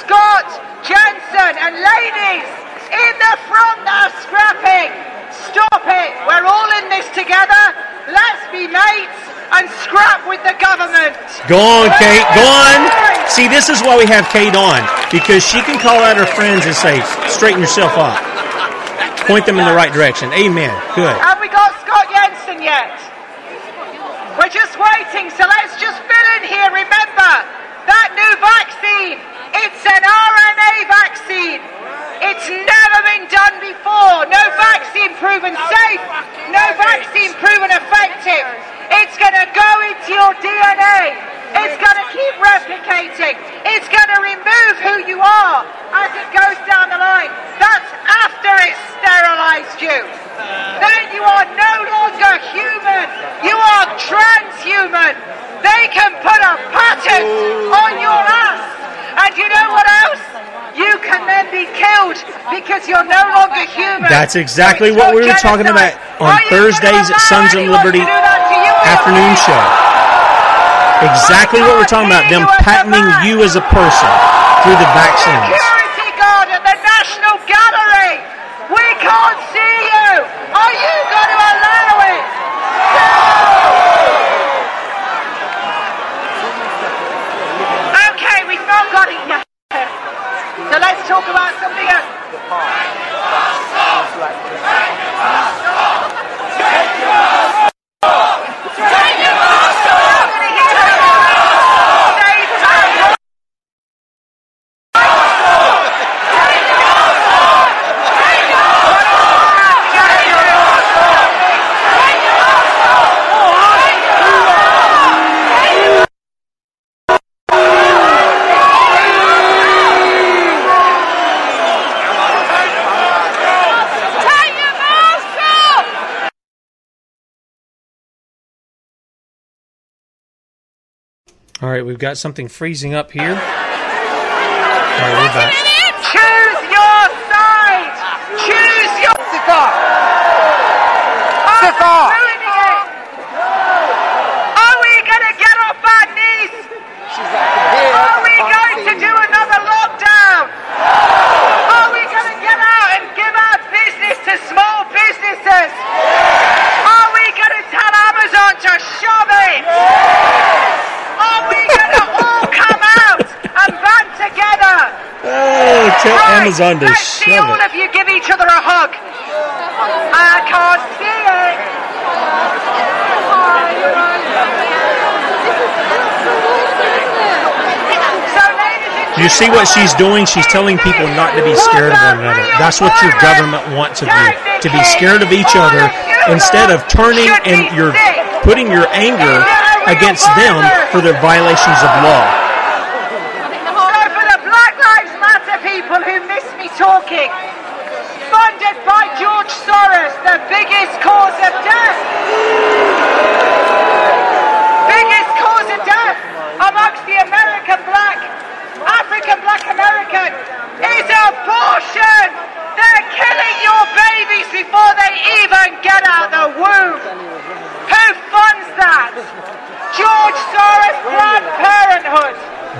Scott Jensen. And ladies, in the front are scrapping, stop it. We're all in this together. Let's be mates and scrap with the government. Go on, Kate. Go on. See, this is why we have Kate on because she can call out her friends and say, "Straighten yourself up." Point them in the right direction. Amen. Good. Have we got Scott Jensen yet? We're just waiting, so let's just fill in here. Remember, that new vaccine, it's an RNA vaccine. It's never been done before. No vaccine proven safe, no vaccine proven effective. It's going to go into your DNA. It's going to keep replicating. It's going to remove who you are as it goes down the line. That's after it's sterilized you. Then you are no longer human. You are transhuman. They can put a patent on your ass. And you know what else? You can then be killed because you're no longer human. That's exactly what we were talking about on Thursdays at Sons of Liberty do that to you? afternoon show. Exactly what we're talking about. Them patenting you as a person through the vaccines. Security guard at the National Gallery. We can't see you. Are you going to allow it? No. Okay, we've not got it yet. So let's talk about right, we've got something freezing up here. All right, we're back. Tell Amazon to you give each other a hug. I can't see it. You see what she's doing? She's telling people not to be scared of one another. That's what your government wants of you to be scared of each other instead of turning and you're putting your anger against them for their violations of law.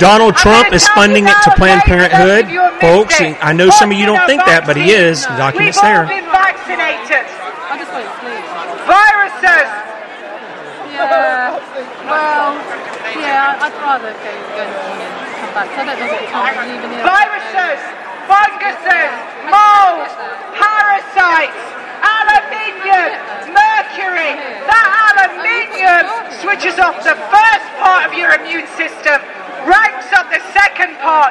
Donald Trump is funding it to Planned Parenthood, folks. I know some of you don't think that, but he is. The document's there. We've all been vaccinated. Viruses. Yeah. Well, yeah. I'd rather go in the morning and come back. I don't know what time leaving here. Viruses, funguses, mold, parasites, aluminium, mercury. That aluminium switches off the first part of your immune system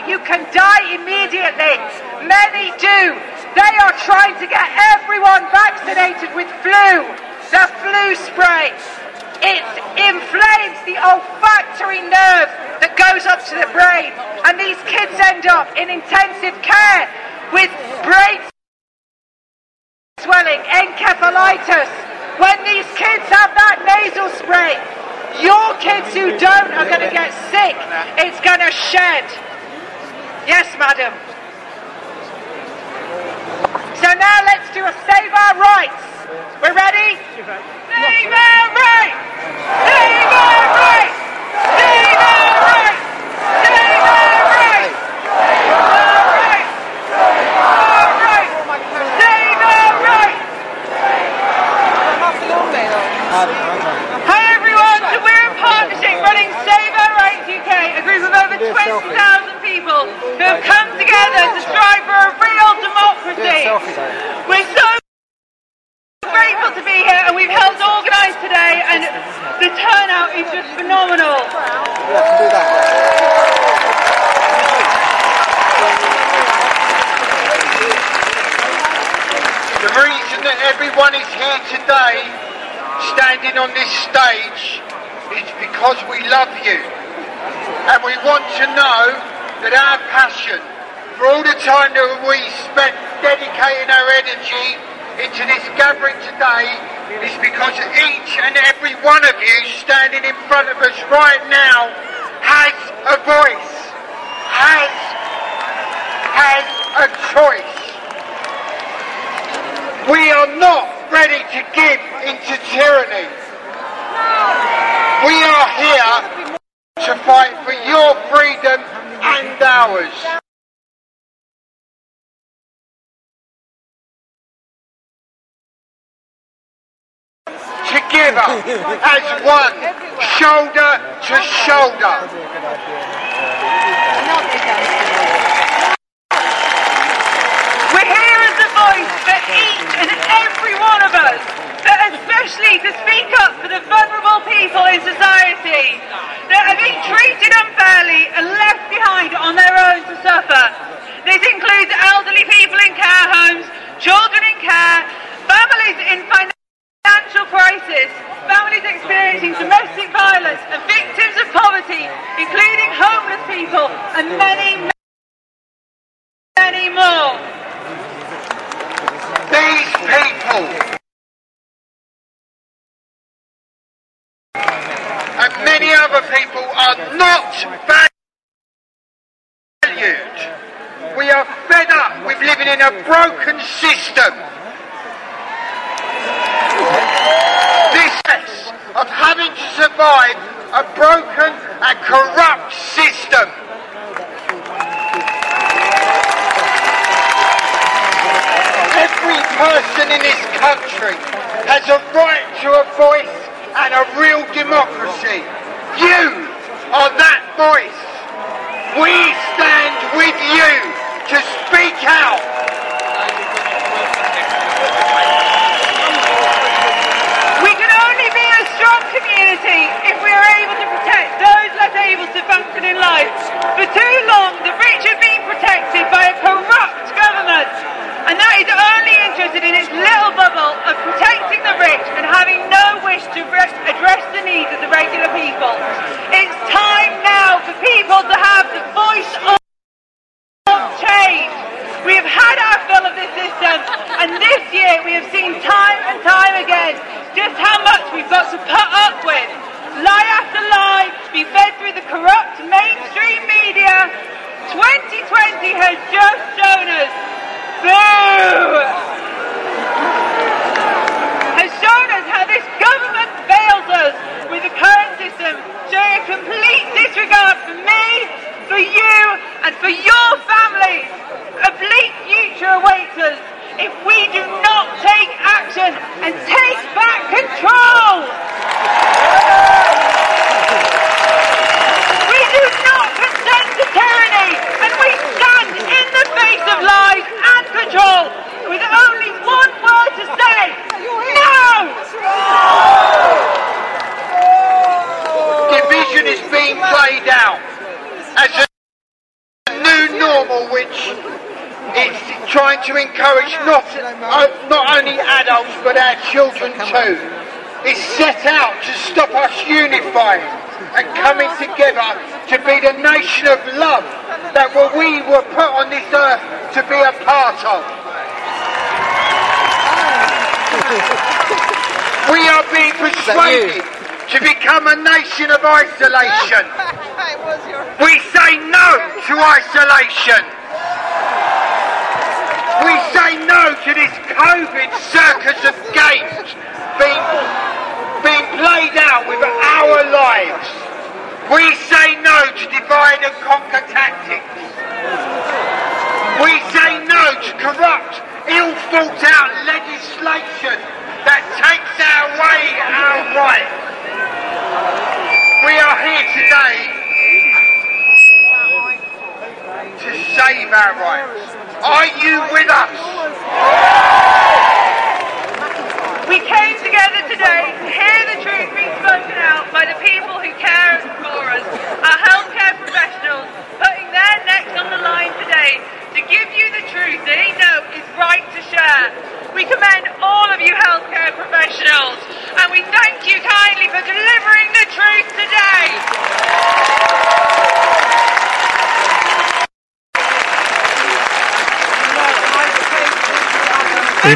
you can die immediately. Many do. They are trying to get everyone vaccinated with flu, the flu spray. It inflames the olfactory nerve that goes up to the brain. And these kids end up in intensive care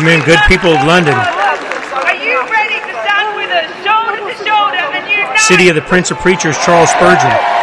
Good people of London. City of the Prince of Preachers, Charles Spurgeon.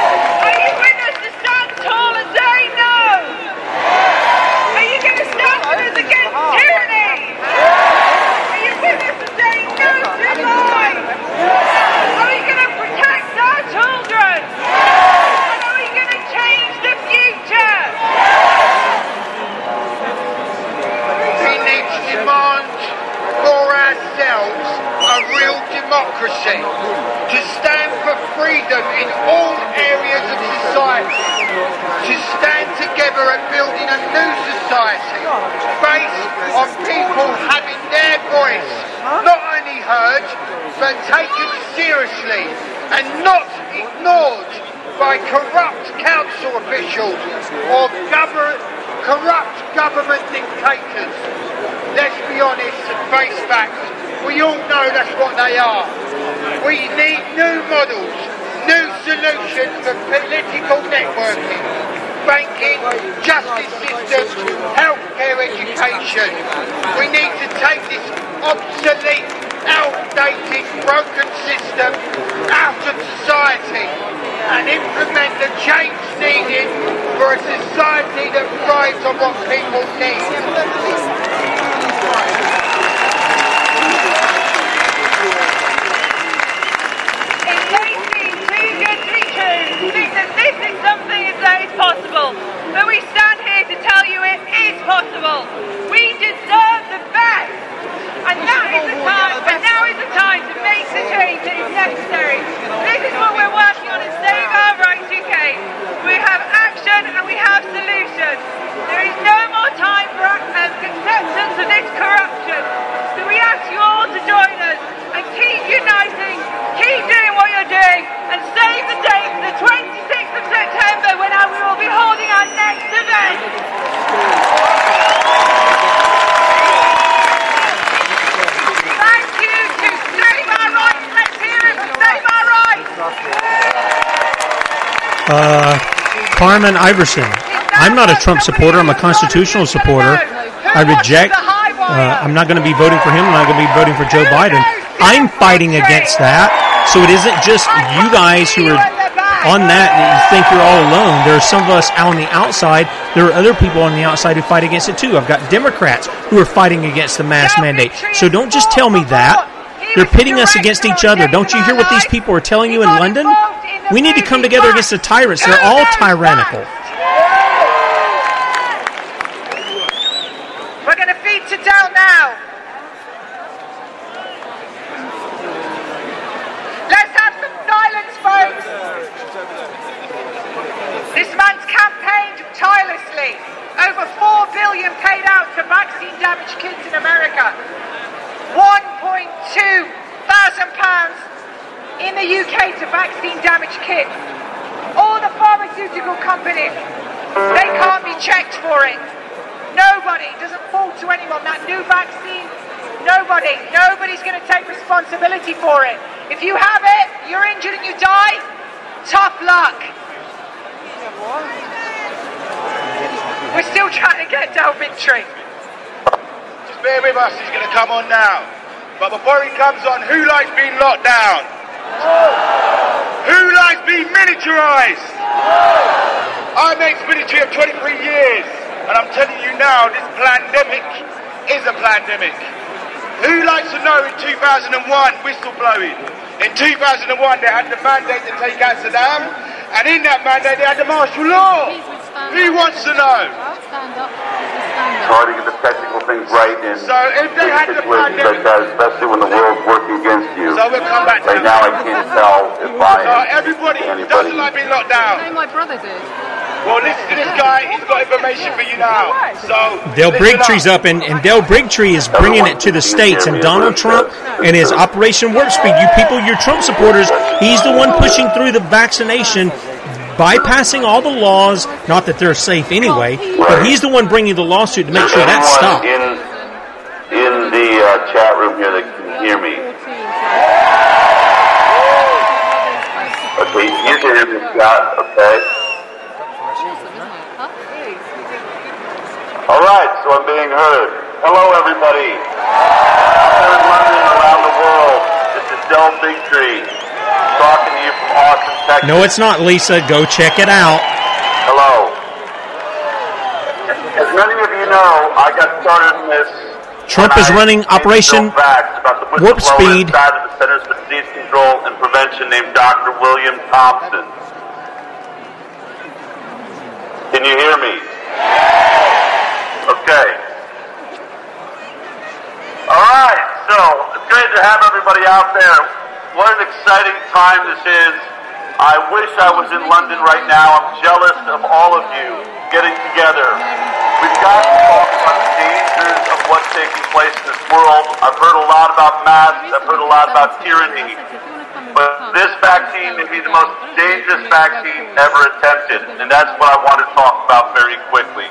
this broken system out of society and implement the change needed for a society that thrives on what people need. but we stand here to tell you it is possible. We deserve the best. And now is the time, and now is the time to make the change that is necessary. This is what we're working on to Save Our Rights UK. We have action and we have solutions. There is no more time for acceptance uh, of this corruption. So we ask you all to join us and keep uniting, keep doing what you're doing, and save the date for the 26th of September when we will be holding our next event. Uh, Carmen Iverson. I'm not a Trump supporter. I'm a constitutional supporter. I reject. Uh, I'm not going to be voting for him. I'm not going to be voting for Joe Biden. I'm fighting against that. So it isn't just you guys who are on that and you think you're all alone. There are some of us out on the outside. There are other people on the outside who fight against it too. I've got Democrats who are fighting against the mask mandate. So don't just tell me that. They're pitting us against each other. Don't you hear what these people are telling you in London? We need to come together against the tyrants. They're all tyrannical. We're going to feed to Del now. Let's have some silence, folks. This man's campaigned tirelessly. Over four billion paid out to vaccine-damaged kids in America. 1.2 thousand pounds in the UK to vaccine-damaged kids. All the pharmaceutical companies, they can't be checked for it. Nobody doesn't fall to anyone. That new vaccine, nobody, nobody's going to take responsibility for it. If you have it, you're injured and you die, tough luck. We're still trying to get Del Bigtree. Just bear with us, he's going to come on now. But before he comes on, who likes being locked down? Who likes being miniaturized? I'm ex-military of 23 years, and I'm telling you now, this pandemic is a pandemic. Who likes to know in 2001, whistleblowing? In 2001, they had the mandate to take out Saddam, and in that mandate, they had the martial law. Who wants to know? It's hard to get the technical things right in So if they had the like that, especially when the world's working against you. So we'll come back to right that. now, I can't tell if I so am everybody anybody. doesn't like being locked down. my brother did. Well, listen to this guy. He's got information for you now. So Dale listen Bigtree's up, and, and Del Bigtree is bringing it to the states. And Donald Trump and his Operation Warp Speed, you people, you're Trump supporters. He's the one pushing through the vaccination, bypassing all the laws. Not that they're safe anyway, but he's the one bringing the lawsuit to make sure that stops. in in the uh, chat room here that can hear me. Okay, you can hear me, Scott. Okay. All right, so I'm being heard. Hello, everybody. Out there in London around the world, this is Del Bigtree talking to you from Austin, Texas. No, it's not, Lisa. Go check it out. Hello. As many of you know, I got started in this. Trump is running Operation facts about the Warp Speed. inside of the Centers for Disease Control and Prevention named Dr. William Thompson. Can you hear me? Okay. All right, so it's great to have everybody out there. What an exciting time this is. I wish I was in London right now. I'm jealous of all of you getting together. We've got to talk about the dangers of what's taking place in this world. I've heard a lot about masks. I've heard a lot about tyranny. But this vaccine may be the most dangerous vaccine ever attempted, and that's what I want to talk about very quickly.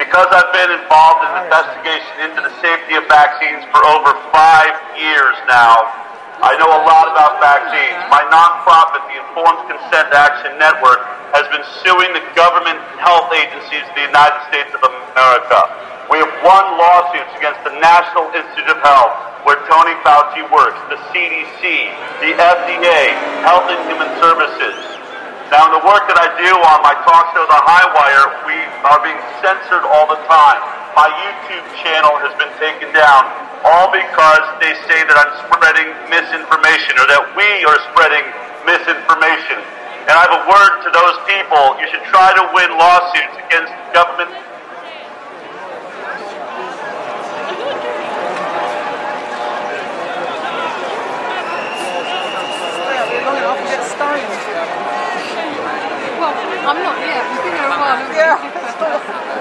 Because I've been involved in investigation into the safety of vaccines for over five years now, I know a lot about vaccines. My nonprofit, the Informed Consent Action Network, has been suing the government health agencies of the United States of America. We have won lawsuits against the National Institute of Health, where Tony Fauci works, the CDC, the FDA, Health and Human Services. Now, in the work that I do on my talk show, The High Wire, we are being censored all the time. My YouTube channel has been taken down, all because they say that I'm spreading misinformation or that we are spreading misinformation. And I have a word to those people. You should try to win lawsuits against government Well, I'm not yet. We've been here a while. haven't we?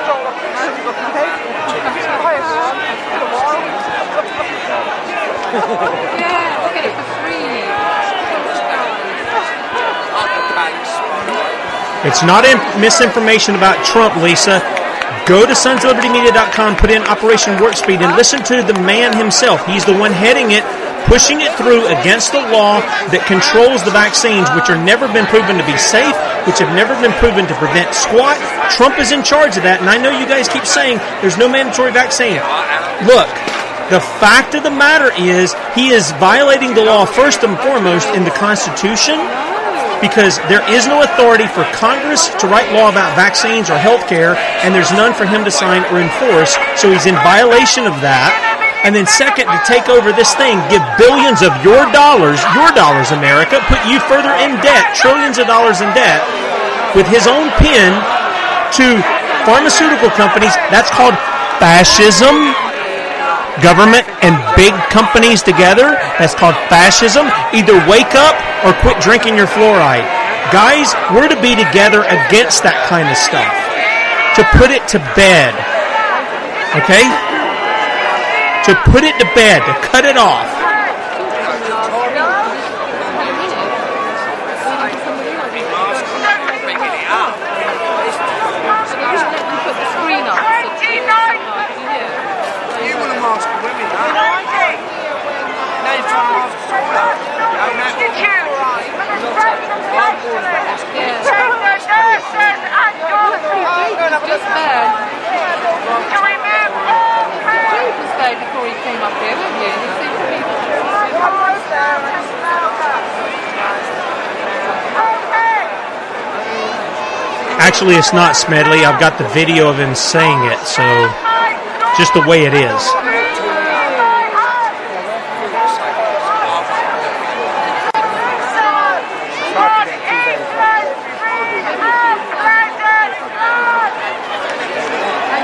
It's not in- misinformation about Trump, Lisa. Go to sonsoflibertymedia.com, put in Operation Warp Speed, and listen to the man himself. He's the one heading it, pushing it through against the law that controls the vaccines, which are never been proven to be safe, which have never been proven to prevent squat. Trump is in charge of that, and I know you guys keep saying there's no mandatory vaccine. Look, the fact of the matter is he is violating the law first and foremost in the Constitution because there is no authority for Congress to write law about vaccines or health care, and there's none for him to sign or enforce. So he's in violation of that. And then, second, to take over this thing, give billions of your dollars, your dollars, America, put you further in debt, trillions of dollars in debt, with his own pen to pharmaceutical companies. That's called fascism government and big companies together. That's called fascism. Either wake up or quit drinking your fluoride. Guys, we're to be together against that kind of stuff. To put it to bed. Okay? To put it to bed, to cut it off. You want to mask the women, huh? Now you're trying to mask the someone else. Just bad. He was bad before he came up here, weren't you? You Actually, it's not Smedley. I've got the video of him saying it, so just the way it is. And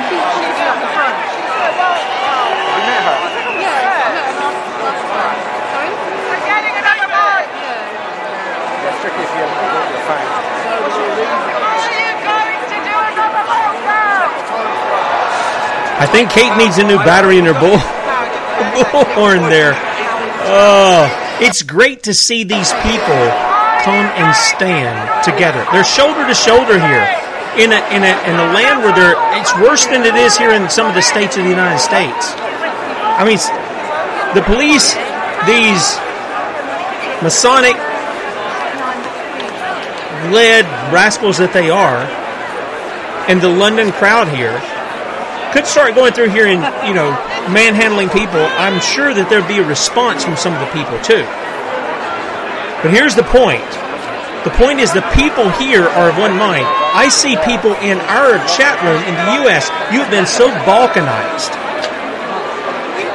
she, she's at the front. You met her? That's tricky if you haven't got the phone. I think Kate needs a new battery in her bull bullhorn there. Oh, it's great to see these people come and stand together. They're shoulder to shoulder here in a in a in a land where they're it's worse than it is here in some of the states of the United States. I mean, the police, these Masonic led rascals that they are, and the London crowd here could start going through here and you know manhandling people, I'm sure that there'd be a response from some of the people too. But here's the point. The point is the people here are of one mind. I see people in our chat room in the U.S. You've been so balkanized.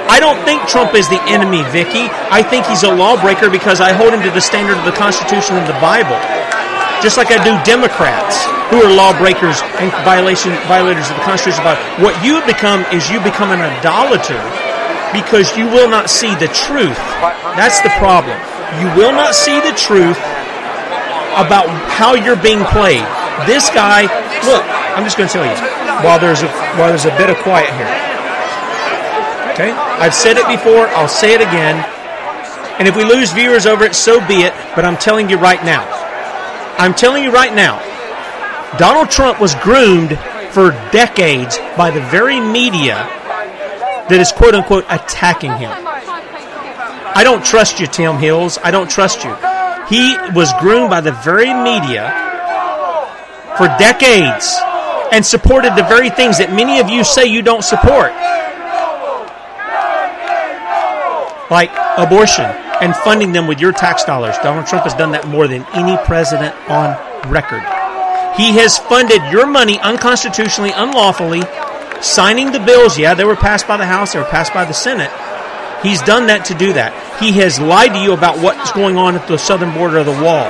I don't think Trump is the enemy, Vicky. I think he's a lawbreaker because I hold him to the standard of the Constitution and the Bible. Just like I do Democrats who are lawbreakers and violation violators of the Constitution. What you have become is you become an idolater because you will not see the truth. That's the problem. You will not see the truth about how you're being played. This guy, look, I'm just going to tell you. While there's a while there's a bit of quiet here. Okay? I've said it before, I'll say it again. And if we lose viewers over it, so be it, but I'm telling you right now. I'm telling you right now. Donald Trump was groomed for decades by the very media that is quote unquote attacking him. I don't trust you, Tim Hills. I don't trust you. He was groomed by the very media for decades and supported the very things that many of you say you don't support. Like abortion and funding them with your tax dollars. Donald Trump has done that more than any president on record. He has funded your money unconstitutionally, unlawfully, signing the bills. Yeah, they were passed by the House, they were passed by the Senate. He's done that to do that. He has lied to you about what's going on at the southern border of the wall.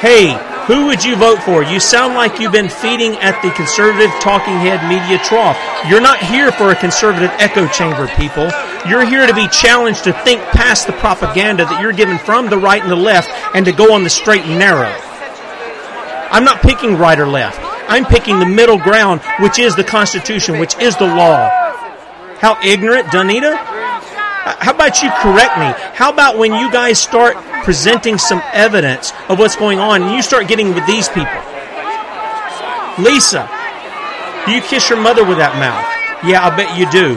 Hey, who would you vote for? You sound like you've been feeding at the conservative talking head media trough. You're not here for a conservative echo chamber, people. You're here to be challenged to think past the propaganda that you're given from the right and the left and to go on the straight and narrow. I'm not picking right or left. I'm picking the middle ground, which is the Constitution, which is the law. How ignorant, Donita? Uh, how about you correct me? How about when you guys start presenting some evidence of what's going on and you start getting with these people? Lisa, do you kiss your mother with that mouth? Yeah, I bet you do.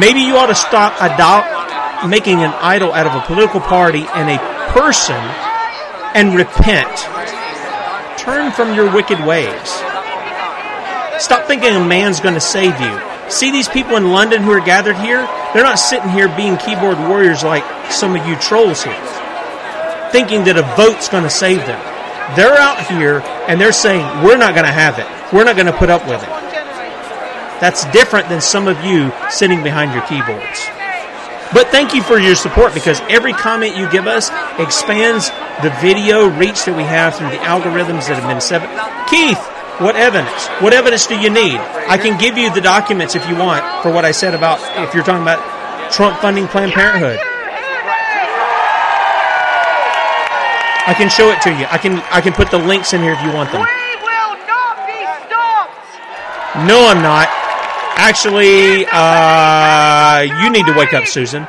Maybe you ought to stop idol- making an idol out of a political party and a person and repent. Turn from your wicked ways. Stop thinking a man's going to save you. See these people in London who are gathered here? They're not sitting here being keyboard warriors like some of you trolls here, thinking that a vote's going to save them. They're out here and they're saying, we're not going to have it. We're not going to put up with it. That's different than some of you sitting behind your keyboards. But thank you for your support because every comment you give us expands the video reach that we have through the algorithms that have been set. Keith, what evidence? What evidence do you need? I can give you the documents if you want for what I said about if you're talking about Trump funding Planned Parenthood. I can show it to you. I can I can put the links in here if you want them. No, I'm not. Actually, uh, you need to wake up, Susan.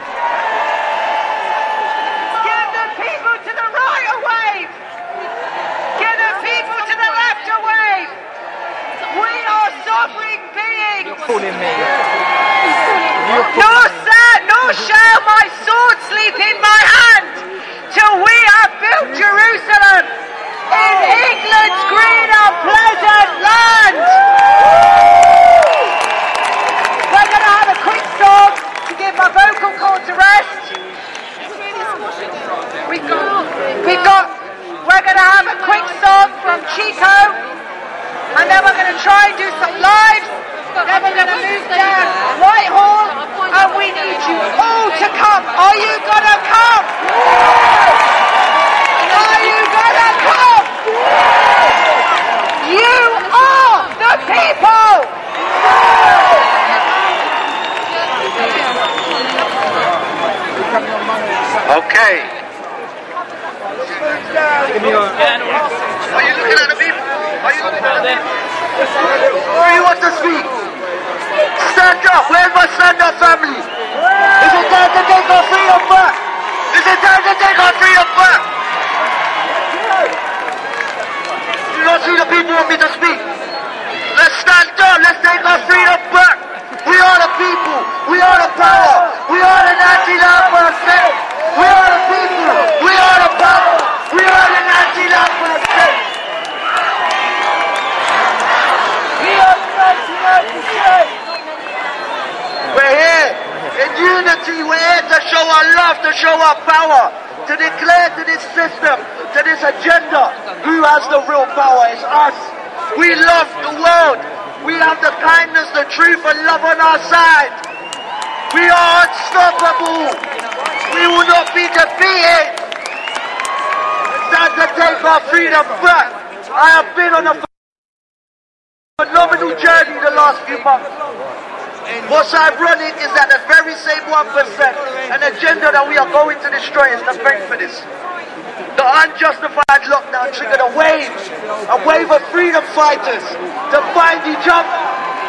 Fighters to find each other.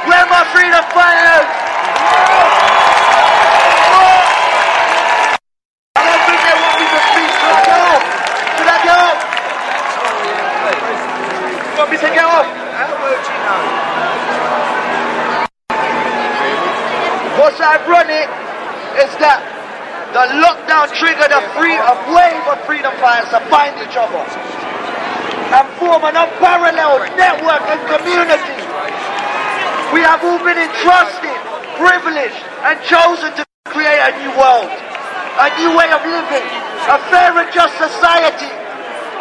Where my freedom fighters? I off? You want me to off? What's ironic is that the lockdown triggered a, free, a wave of freedom fighters to find each other and form an unparalleled network and community. We have all been entrusted, privileged, and chosen to create a new world, a new way of living, a fair and just society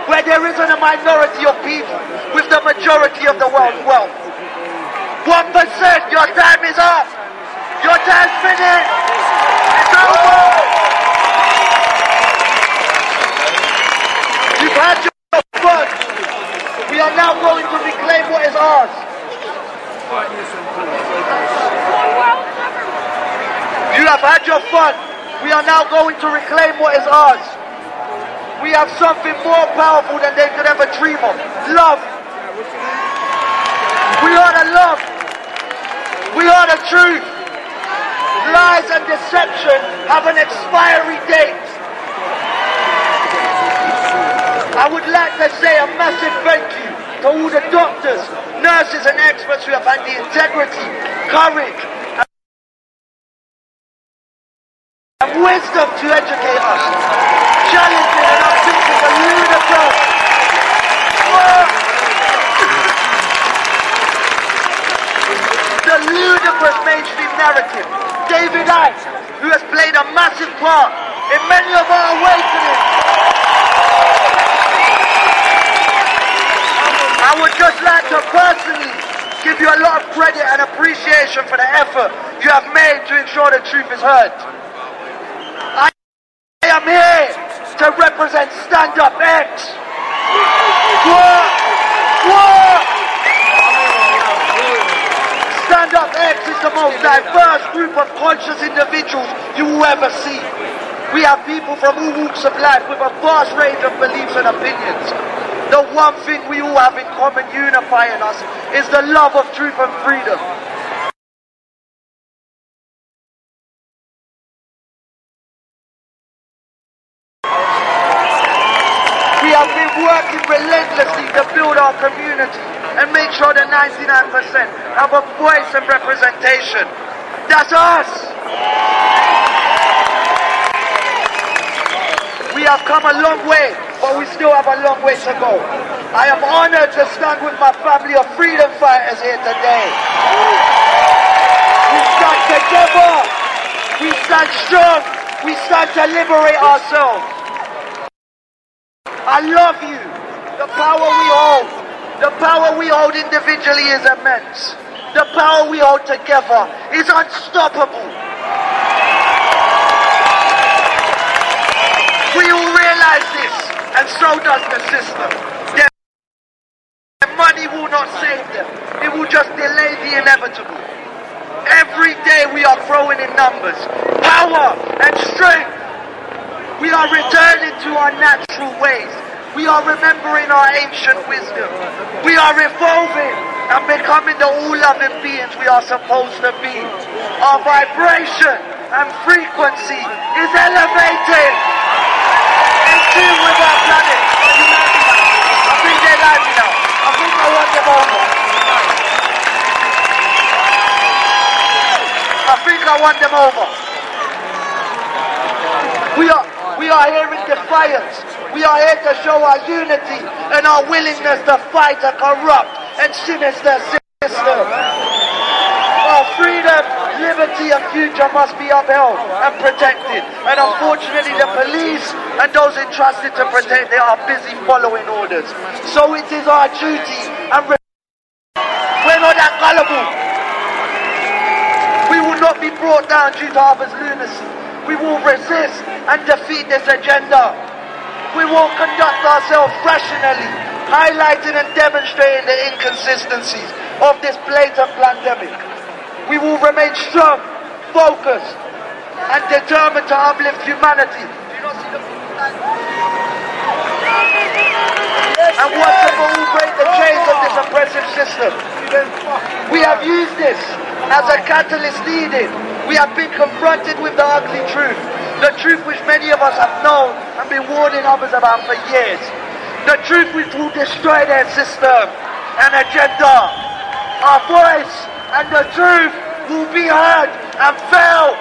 where there isn't a minority of people with the majority of the world's wealth. One percent, your time is up. Your time's finished. It's over. You've had your fun. We are now going to reclaim what is ours. You have had your fun. We are now going to reclaim what is ours. We have something more powerful than they could ever dream of. Love. We are the love. We are the truth. Lies and deception have an expiry date. I would like to say a massive thank you to all the doctors, nurses and experts who have had the integrity, courage and have wisdom to educate us. Challenging and I'm thinking the ludicrous. The ludicrous mainstream narrative. David Icke, who has played a massive part in many of our awakenings. I would just like to personally credit and appreciation for the effort you have made to ensure the truth is heard. I am here to represent Stand Up X. What? What? Stand Up X is the most diverse group of conscious individuals you will ever see. We have people from all walks of life with a vast range of beliefs and opinions. The one thing we all have in common unifying us is the love of truth and freedom. We have been working relentlessly to build our community and make sure the 99% have a voice and representation. That's us! We have come a long way, but we still have a long way to go. I am honored to stand with my family of freedom fighters here today. We stand together. We stand strong. We stand to liberate ourselves. I love you. The power we hold, the power we hold individually is immense. The power we hold together is unstoppable. We all realize this, and so does the system. Their money will not save them. It will just delay the inevitable. Every day we are growing in numbers, power and strength. We are returning to our natural ways. We are remembering our ancient wisdom. We are evolving and becoming the all-loving beings we are supposed to be. Our vibration and frequency is elevating with our planet. I think they're live now. I think I want them over. I think I want them over. We are we are here in defiance. We are here to show our unity and our willingness to fight a corrupt and sinister system. Liberty and future must be upheld and protected. And unfortunately the police and those entrusted to protect it are busy following orders. So it is our duty and we're not that gullible. We will not be brought down due to others' lunacy. We will resist and defeat this agenda. We will conduct ourselves rationally, highlighting and demonstrating the inconsistencies of this blatant pandemic. We will remain strong, focused, and determined to uplift humanity. And once and break the chains of this oppressive system. We have used this as a catalyst needed. We have been confronted with the ugly truth. The truth which many of us have known and been warning others about for years. The truth which will destroy their system and agenda. Our voice and the truth will be heard and felt.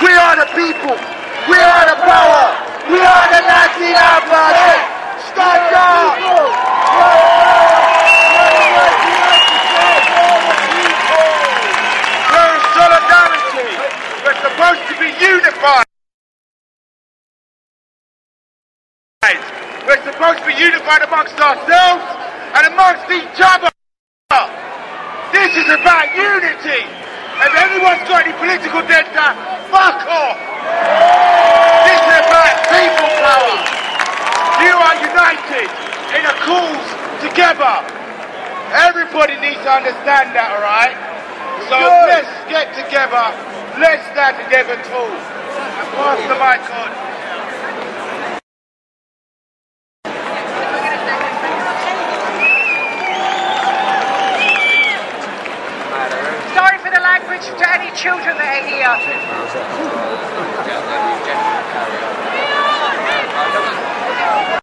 We are the people. We are the power. We are the 99 Party. Stand up. We're supposed to be unified. We're supposed to be unified amongst ourselves and amongst each other. This is about unity. If anyone's got any political agenda, fuck off. This is about people power. You are united in a cause together. Everybody needs to understand that, alright? So let's get together. Let's stand together too. And pass the mic on. Sorry the to any children that are here. Oh,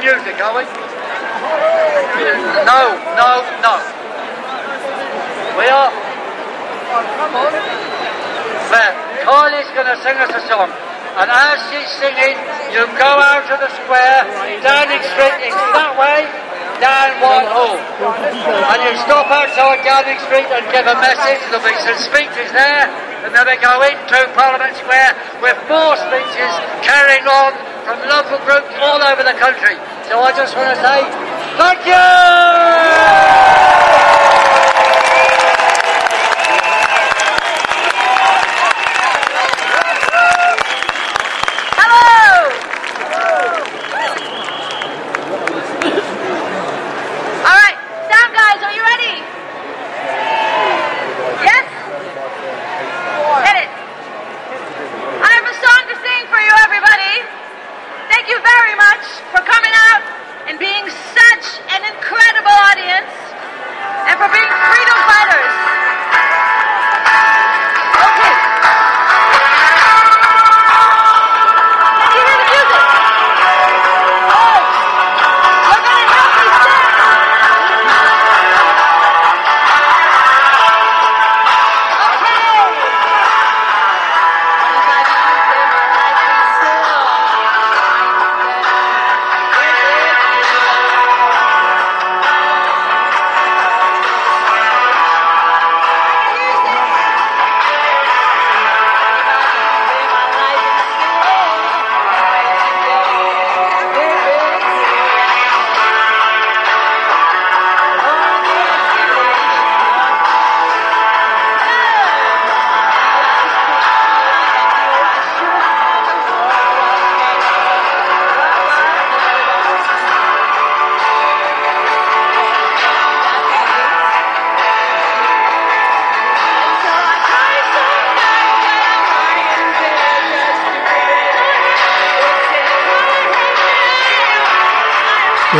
music, are we? No, no, no. We are. Come on. There. Kylie's going to sing us a song. And as she's singing, you go out to the square, Downing Street, it's that way, down Whitehall. And you stop outside Downing Street and give a message. There'll be some speeches there, and then they go into Parliament Square with more speeches carrying on from local groups all over the country. So I just want to say thank you!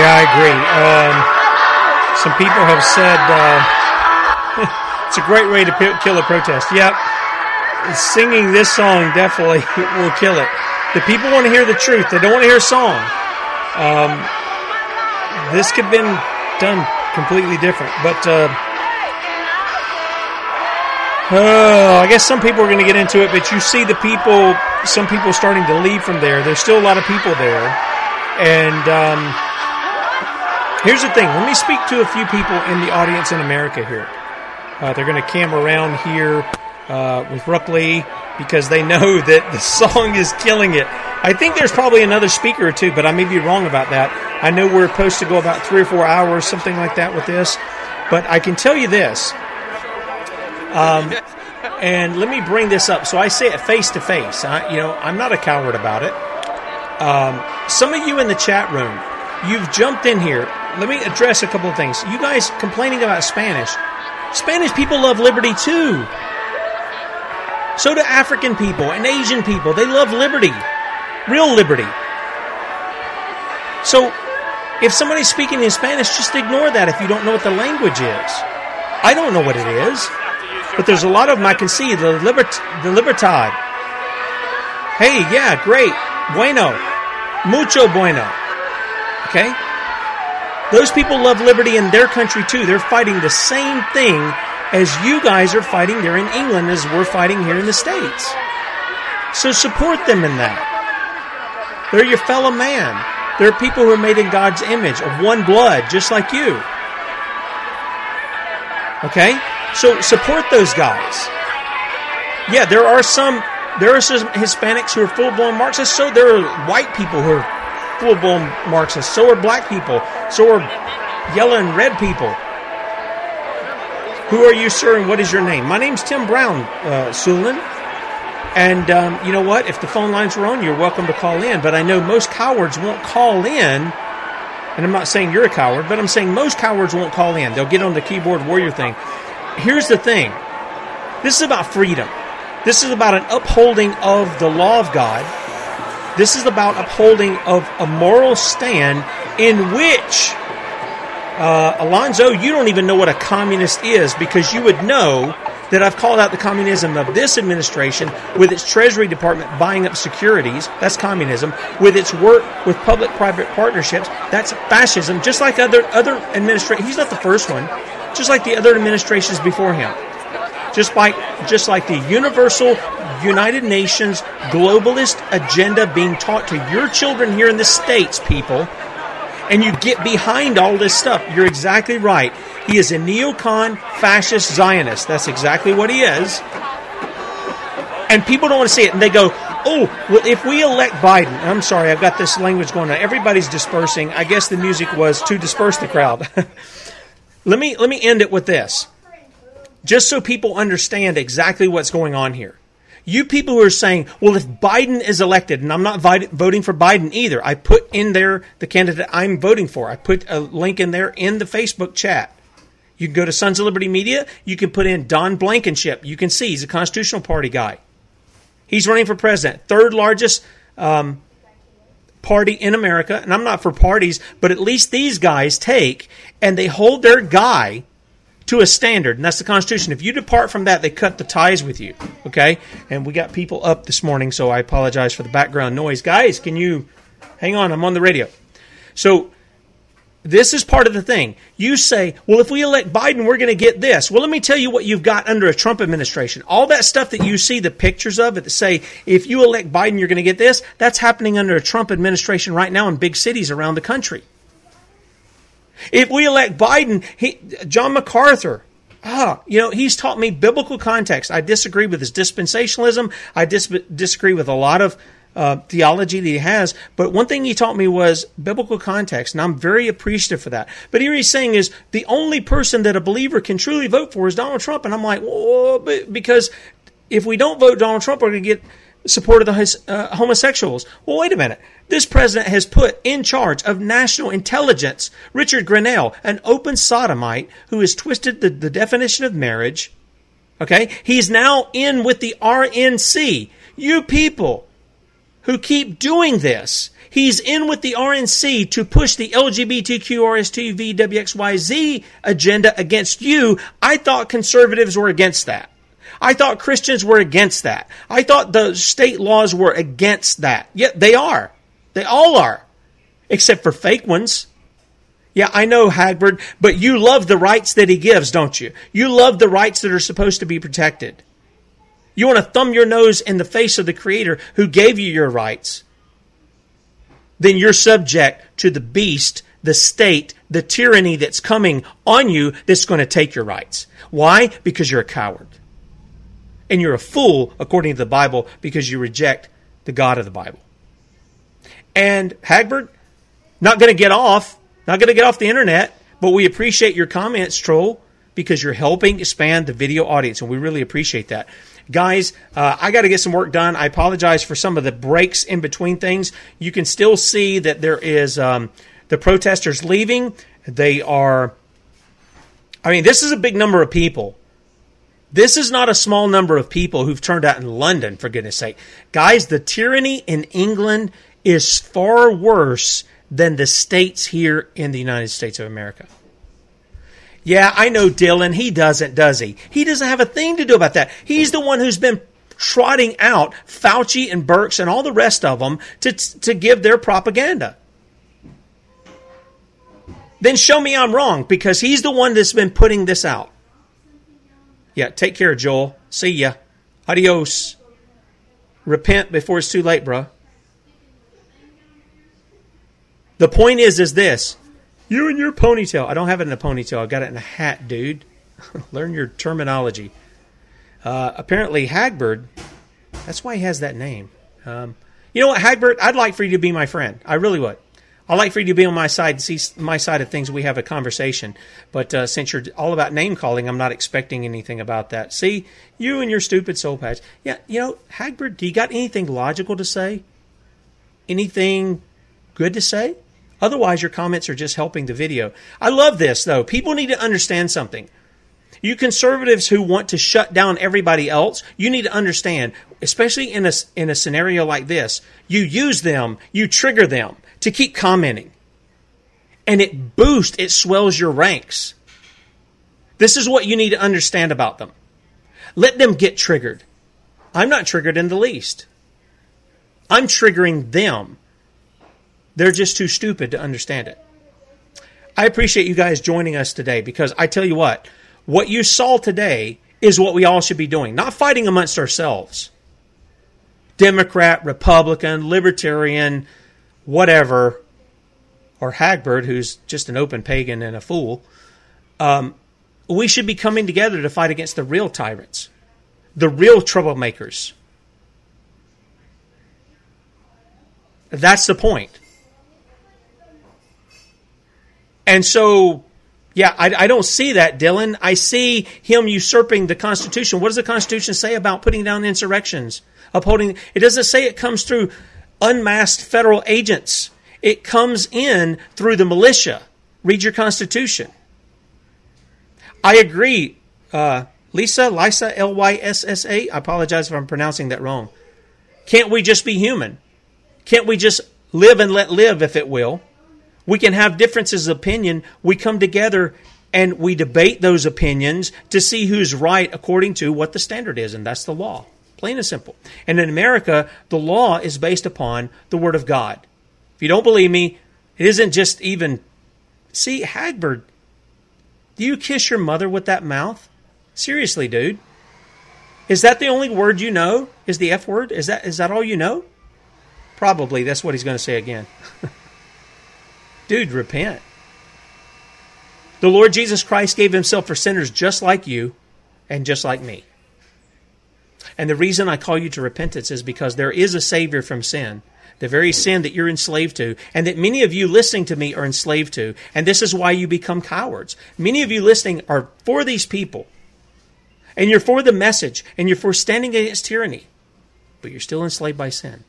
Yeah, I agree. Um, some people have said uh, it's a great way to p- kill a protest. Yep. Singing this song definitely will kill it. The people want to hear the truth. They don't want to hear a song. Um, this could have been done completely different. But uh, oh, I guess some people are going to get into it. But you see the people, some people starting to leave from there. There's still a lot of people there. And um, here's the thing let me speak to a few people in the audience in America here. Uh, they're going to cam around here uh, with Ruckley because they know that the song is killing it. I think there's probably another speaker or two, but I may be wrong about that. I know we're supposed to go about three or four hours, something like that, with this. But I can tell you this. Um, and let me bring this up. So I say it face to face. You know, I'm not a coward about it. Um, some of you in the chat room, you've jumped in here. Let me address a couple of things. You guys complaining about Spanish. Spanish people love liberty too. So do African people and Asian people. They love liberty. Real liberty. So if somebody's speaking in Spanish, just ignore that if you don't know what the language is. I don't know what it is. But there's a lot of them I can see. The, libert- the Libertad. Hey, yeah, great. Bueno. Mucho bueno. Okay? Those people love liberty in their country too. They're fighting the same thing as you guys are fighting there in England as we're fighting here in the States. So support them in that. They're your fellow man. They're people who are made in God's image, of one blood, just like you. Okay? So support those guys. Yeah, there are some there are some Hispanics who are full blown Marxists, so there are white people who are blown Marxists, so are black people, so are yellow and red people. Who are you, sir, and what is your name? My name's Tim Brown, uh, Sulin. And um, you know what? If the phone lines were on, you're welcome to call in. But I know most cowards won't call in. And I'm not saying you're a coward, but I'm saying most cowards won't call in. They'll get on the keyboard warrior thing. Here's the thing this is about freedom. This is about an upholding of the law of God. This is about upholding of a moral stand in which, uh, Alonzo, you don't even know what a communist is because you would know that I've called out the communism of this administration with its Treasury Department buying up securities. That's communism. With its work with public-private partnerships, that's fascism. Just like other other administrations, he's not the first one. Just like the other administrations before him. Just like just like the universal United Nations globalist agenda being taught to your children here in the states, people. And you get behind all this stuff. You're exactly right. He is a neocon fascist Zionist. That's exactly what he is. And people don't want to see it. And they go, oh, well, if we elect Biden, I'm sorry, I've got this language going on. Everybody's dispersing. I guess the music was to disperse the crowd. let me let me end it with this. Just so people understand exactly what's going on here. You people who are saying, well, if Biden is elected, and I'm not vi- voting for Biden either, I put in there the candidate I'm voting for. I put a link in there in the Facebook chat. You can go to Sons of Liberty Media. You can put in Don Blankenship. You can see he's a Constitutional Party guy. He's running for president, third largest um, party in America. And I'm not for parties, but at least these guys take and they hold their guy to a standard, and that's the Constitution. If you depart from that, they cut the ties with you. Okay? And we got people up this morning, so I apologize for the background noise. Guys, can you hang on? I'm on the radio. So this is part of the thing. You say, well, if we elect Biden, we're going to get this. Well, let me tell you what you've got under a Trump administration. All that stuff that you see the pictures of it that say, if you elect Biden, you're going to get this, that's happening under a Trump administration right now in big cities around the country. If we elect Biden, he, John MacArthur, ah, you know, he's taught me biblical context. I disagree with his dispensationalism. I dis- disagree with a lot of uh, theology that he has. But one thing he taught me was biblical context, and I'm very appreciative for that. But here he's saying is the only person that a believer can truly vote for is Donald Trump, and I'm like, well, because if we don't vote Donald Trump, we're going to get support of the uh, homosexuals. Well, wait a minute. This president has put in charge of national intelligence Richard Grenell, an open sodomite who has twisted the, the definition of marriage. Okay? He's now in with the RNC. You people who keep doing this. He's in with the RNC to push the LGBTQ, RSTV, agenda against you. I thought conservatives were against that. I thought Christians were against that. I thought the state laws were against that. Yet they are. They all are. Except for fake ones. Yeah, I know, Hagbard, but you love the rights that he gives, don't you? You love the rights that are supposed to be protected. You want to thumb your nose in the face of the Creator who gave you your rights. Then you're subject to the beast, the state, the tyranny that's coming on you that's going to take your rights. Why? Because you're a coward. And you're a fool, according to the Bible, because you reject the God of the Bible. And Hagbard, not going to get off, not going to get off the internet, but we appreciate your comments, Troll, because you're helping expand the video audience, and we really appreciate that. Guys, uh, I got to get some work done. I apologize for some of the breaks in between things. You can still see that there is um, the protesters leaving. They are, I mean, this is a big number of people. This is not a small number of people who've turned out in London, for goodness sake. Guys, the tyranny in England is far worse than the states here in the United States of America. Yeah, I know Dylan. He doesn't, does he? He doesn't have a thing to do about that. He's the one who's been trotting out Fauci and Birx and all the rest of them to, to give their propaganda. Then show me I'm wrong because he's the one that's been putting this out. Yeah, take care, Joel. See ya. Adios. Repent before it's too late, bruh. The point is, is this. You and your ponytail. I don't have it in a ponytail. I got it in a hat, dude. Learn your terminology. Uh, apparently, Hagbard, that's why he has that name. Um, you know what, Hagbard, I'd like for you to be my friend. I really would. I'd like for you to be on my side, and see my side of things. We have a conversation. But uh, since you're all about name calling, I'm not expecting anything about that. See, you and your stupid soul patch. Yeah, you know, Hagbard, do you got anything logical to say? Anything good to say? Otherwise, your comments are just helping the video. I love this, though. People need to understand something. You conservatives who want to shut down everybody else, you need to understand, especially in a, in a scenario like this, you use them, you trigger them to keep commenting. And it boosts, it swells your ranks. This is what you need to understand about them. Let them get triggered. I'm not triggered in the least. I'm triggering them they're just too stupid to understand it. I appreciate you guys joining us today because I tell you what, what you saw today is what we all should be doing, not fighting amongst ourselves. Democrat, Republican, Libertarian, whatever, or Hagbard, who's just an open pagan and a fool. Um, we should be coming together to fight against the real tyrants, the real troublemakers. That's the point. And so, yeah, I, I, don't see that, Dylan. I see him usurping the Constitution. What does the Constitution say about putting down insurrections? Upholding, it doesn't say it comes through unmasked federal agents. It comes in through the militia. Read your Constitution. I agree. Uh, Lisa, Lisa, L Y S S A. I apologize if I'm pronouncing that wrong. Can't we just be human? Can't we just live and let live, if it will? We can have differences of opinion. We come together and we debate those opinions to see who's right according to what the standard is, and that's the law. Plain and simple. And in America, the law is based upon the Word of God. If you don't believe me, it isn't just even. See, Hagbard, do you kiss your mother with that mouth? Seriously, dude. Is that the only word you know? Is the F word? Is that is that all you know? Probably. That's what he's going to say again. Dude, repent. The Lord Jesus Christ gave himself for sinners just like you and just like me. And the reason I call you to repentance is because there is a Savior from sin, the very sin that you're enslaved to, and that many of you listening to me are enslaved to. And this is why you become cowards. Many of you listening are for these people, and you're for the message, and you're for standing against tyranny, but you're still enslaved by sin.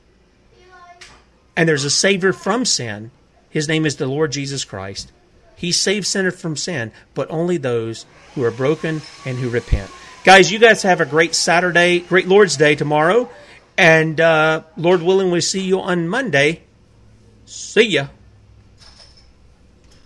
And there's a Savior from sin his name is the Lord Jesus Christ. He saves sinners from sin, but only those who are broken and who repent. Guys, you guys have a great Saturday, great Lord's Day tomorrow. And uh, Lord willing, we see you on Monday. See ya.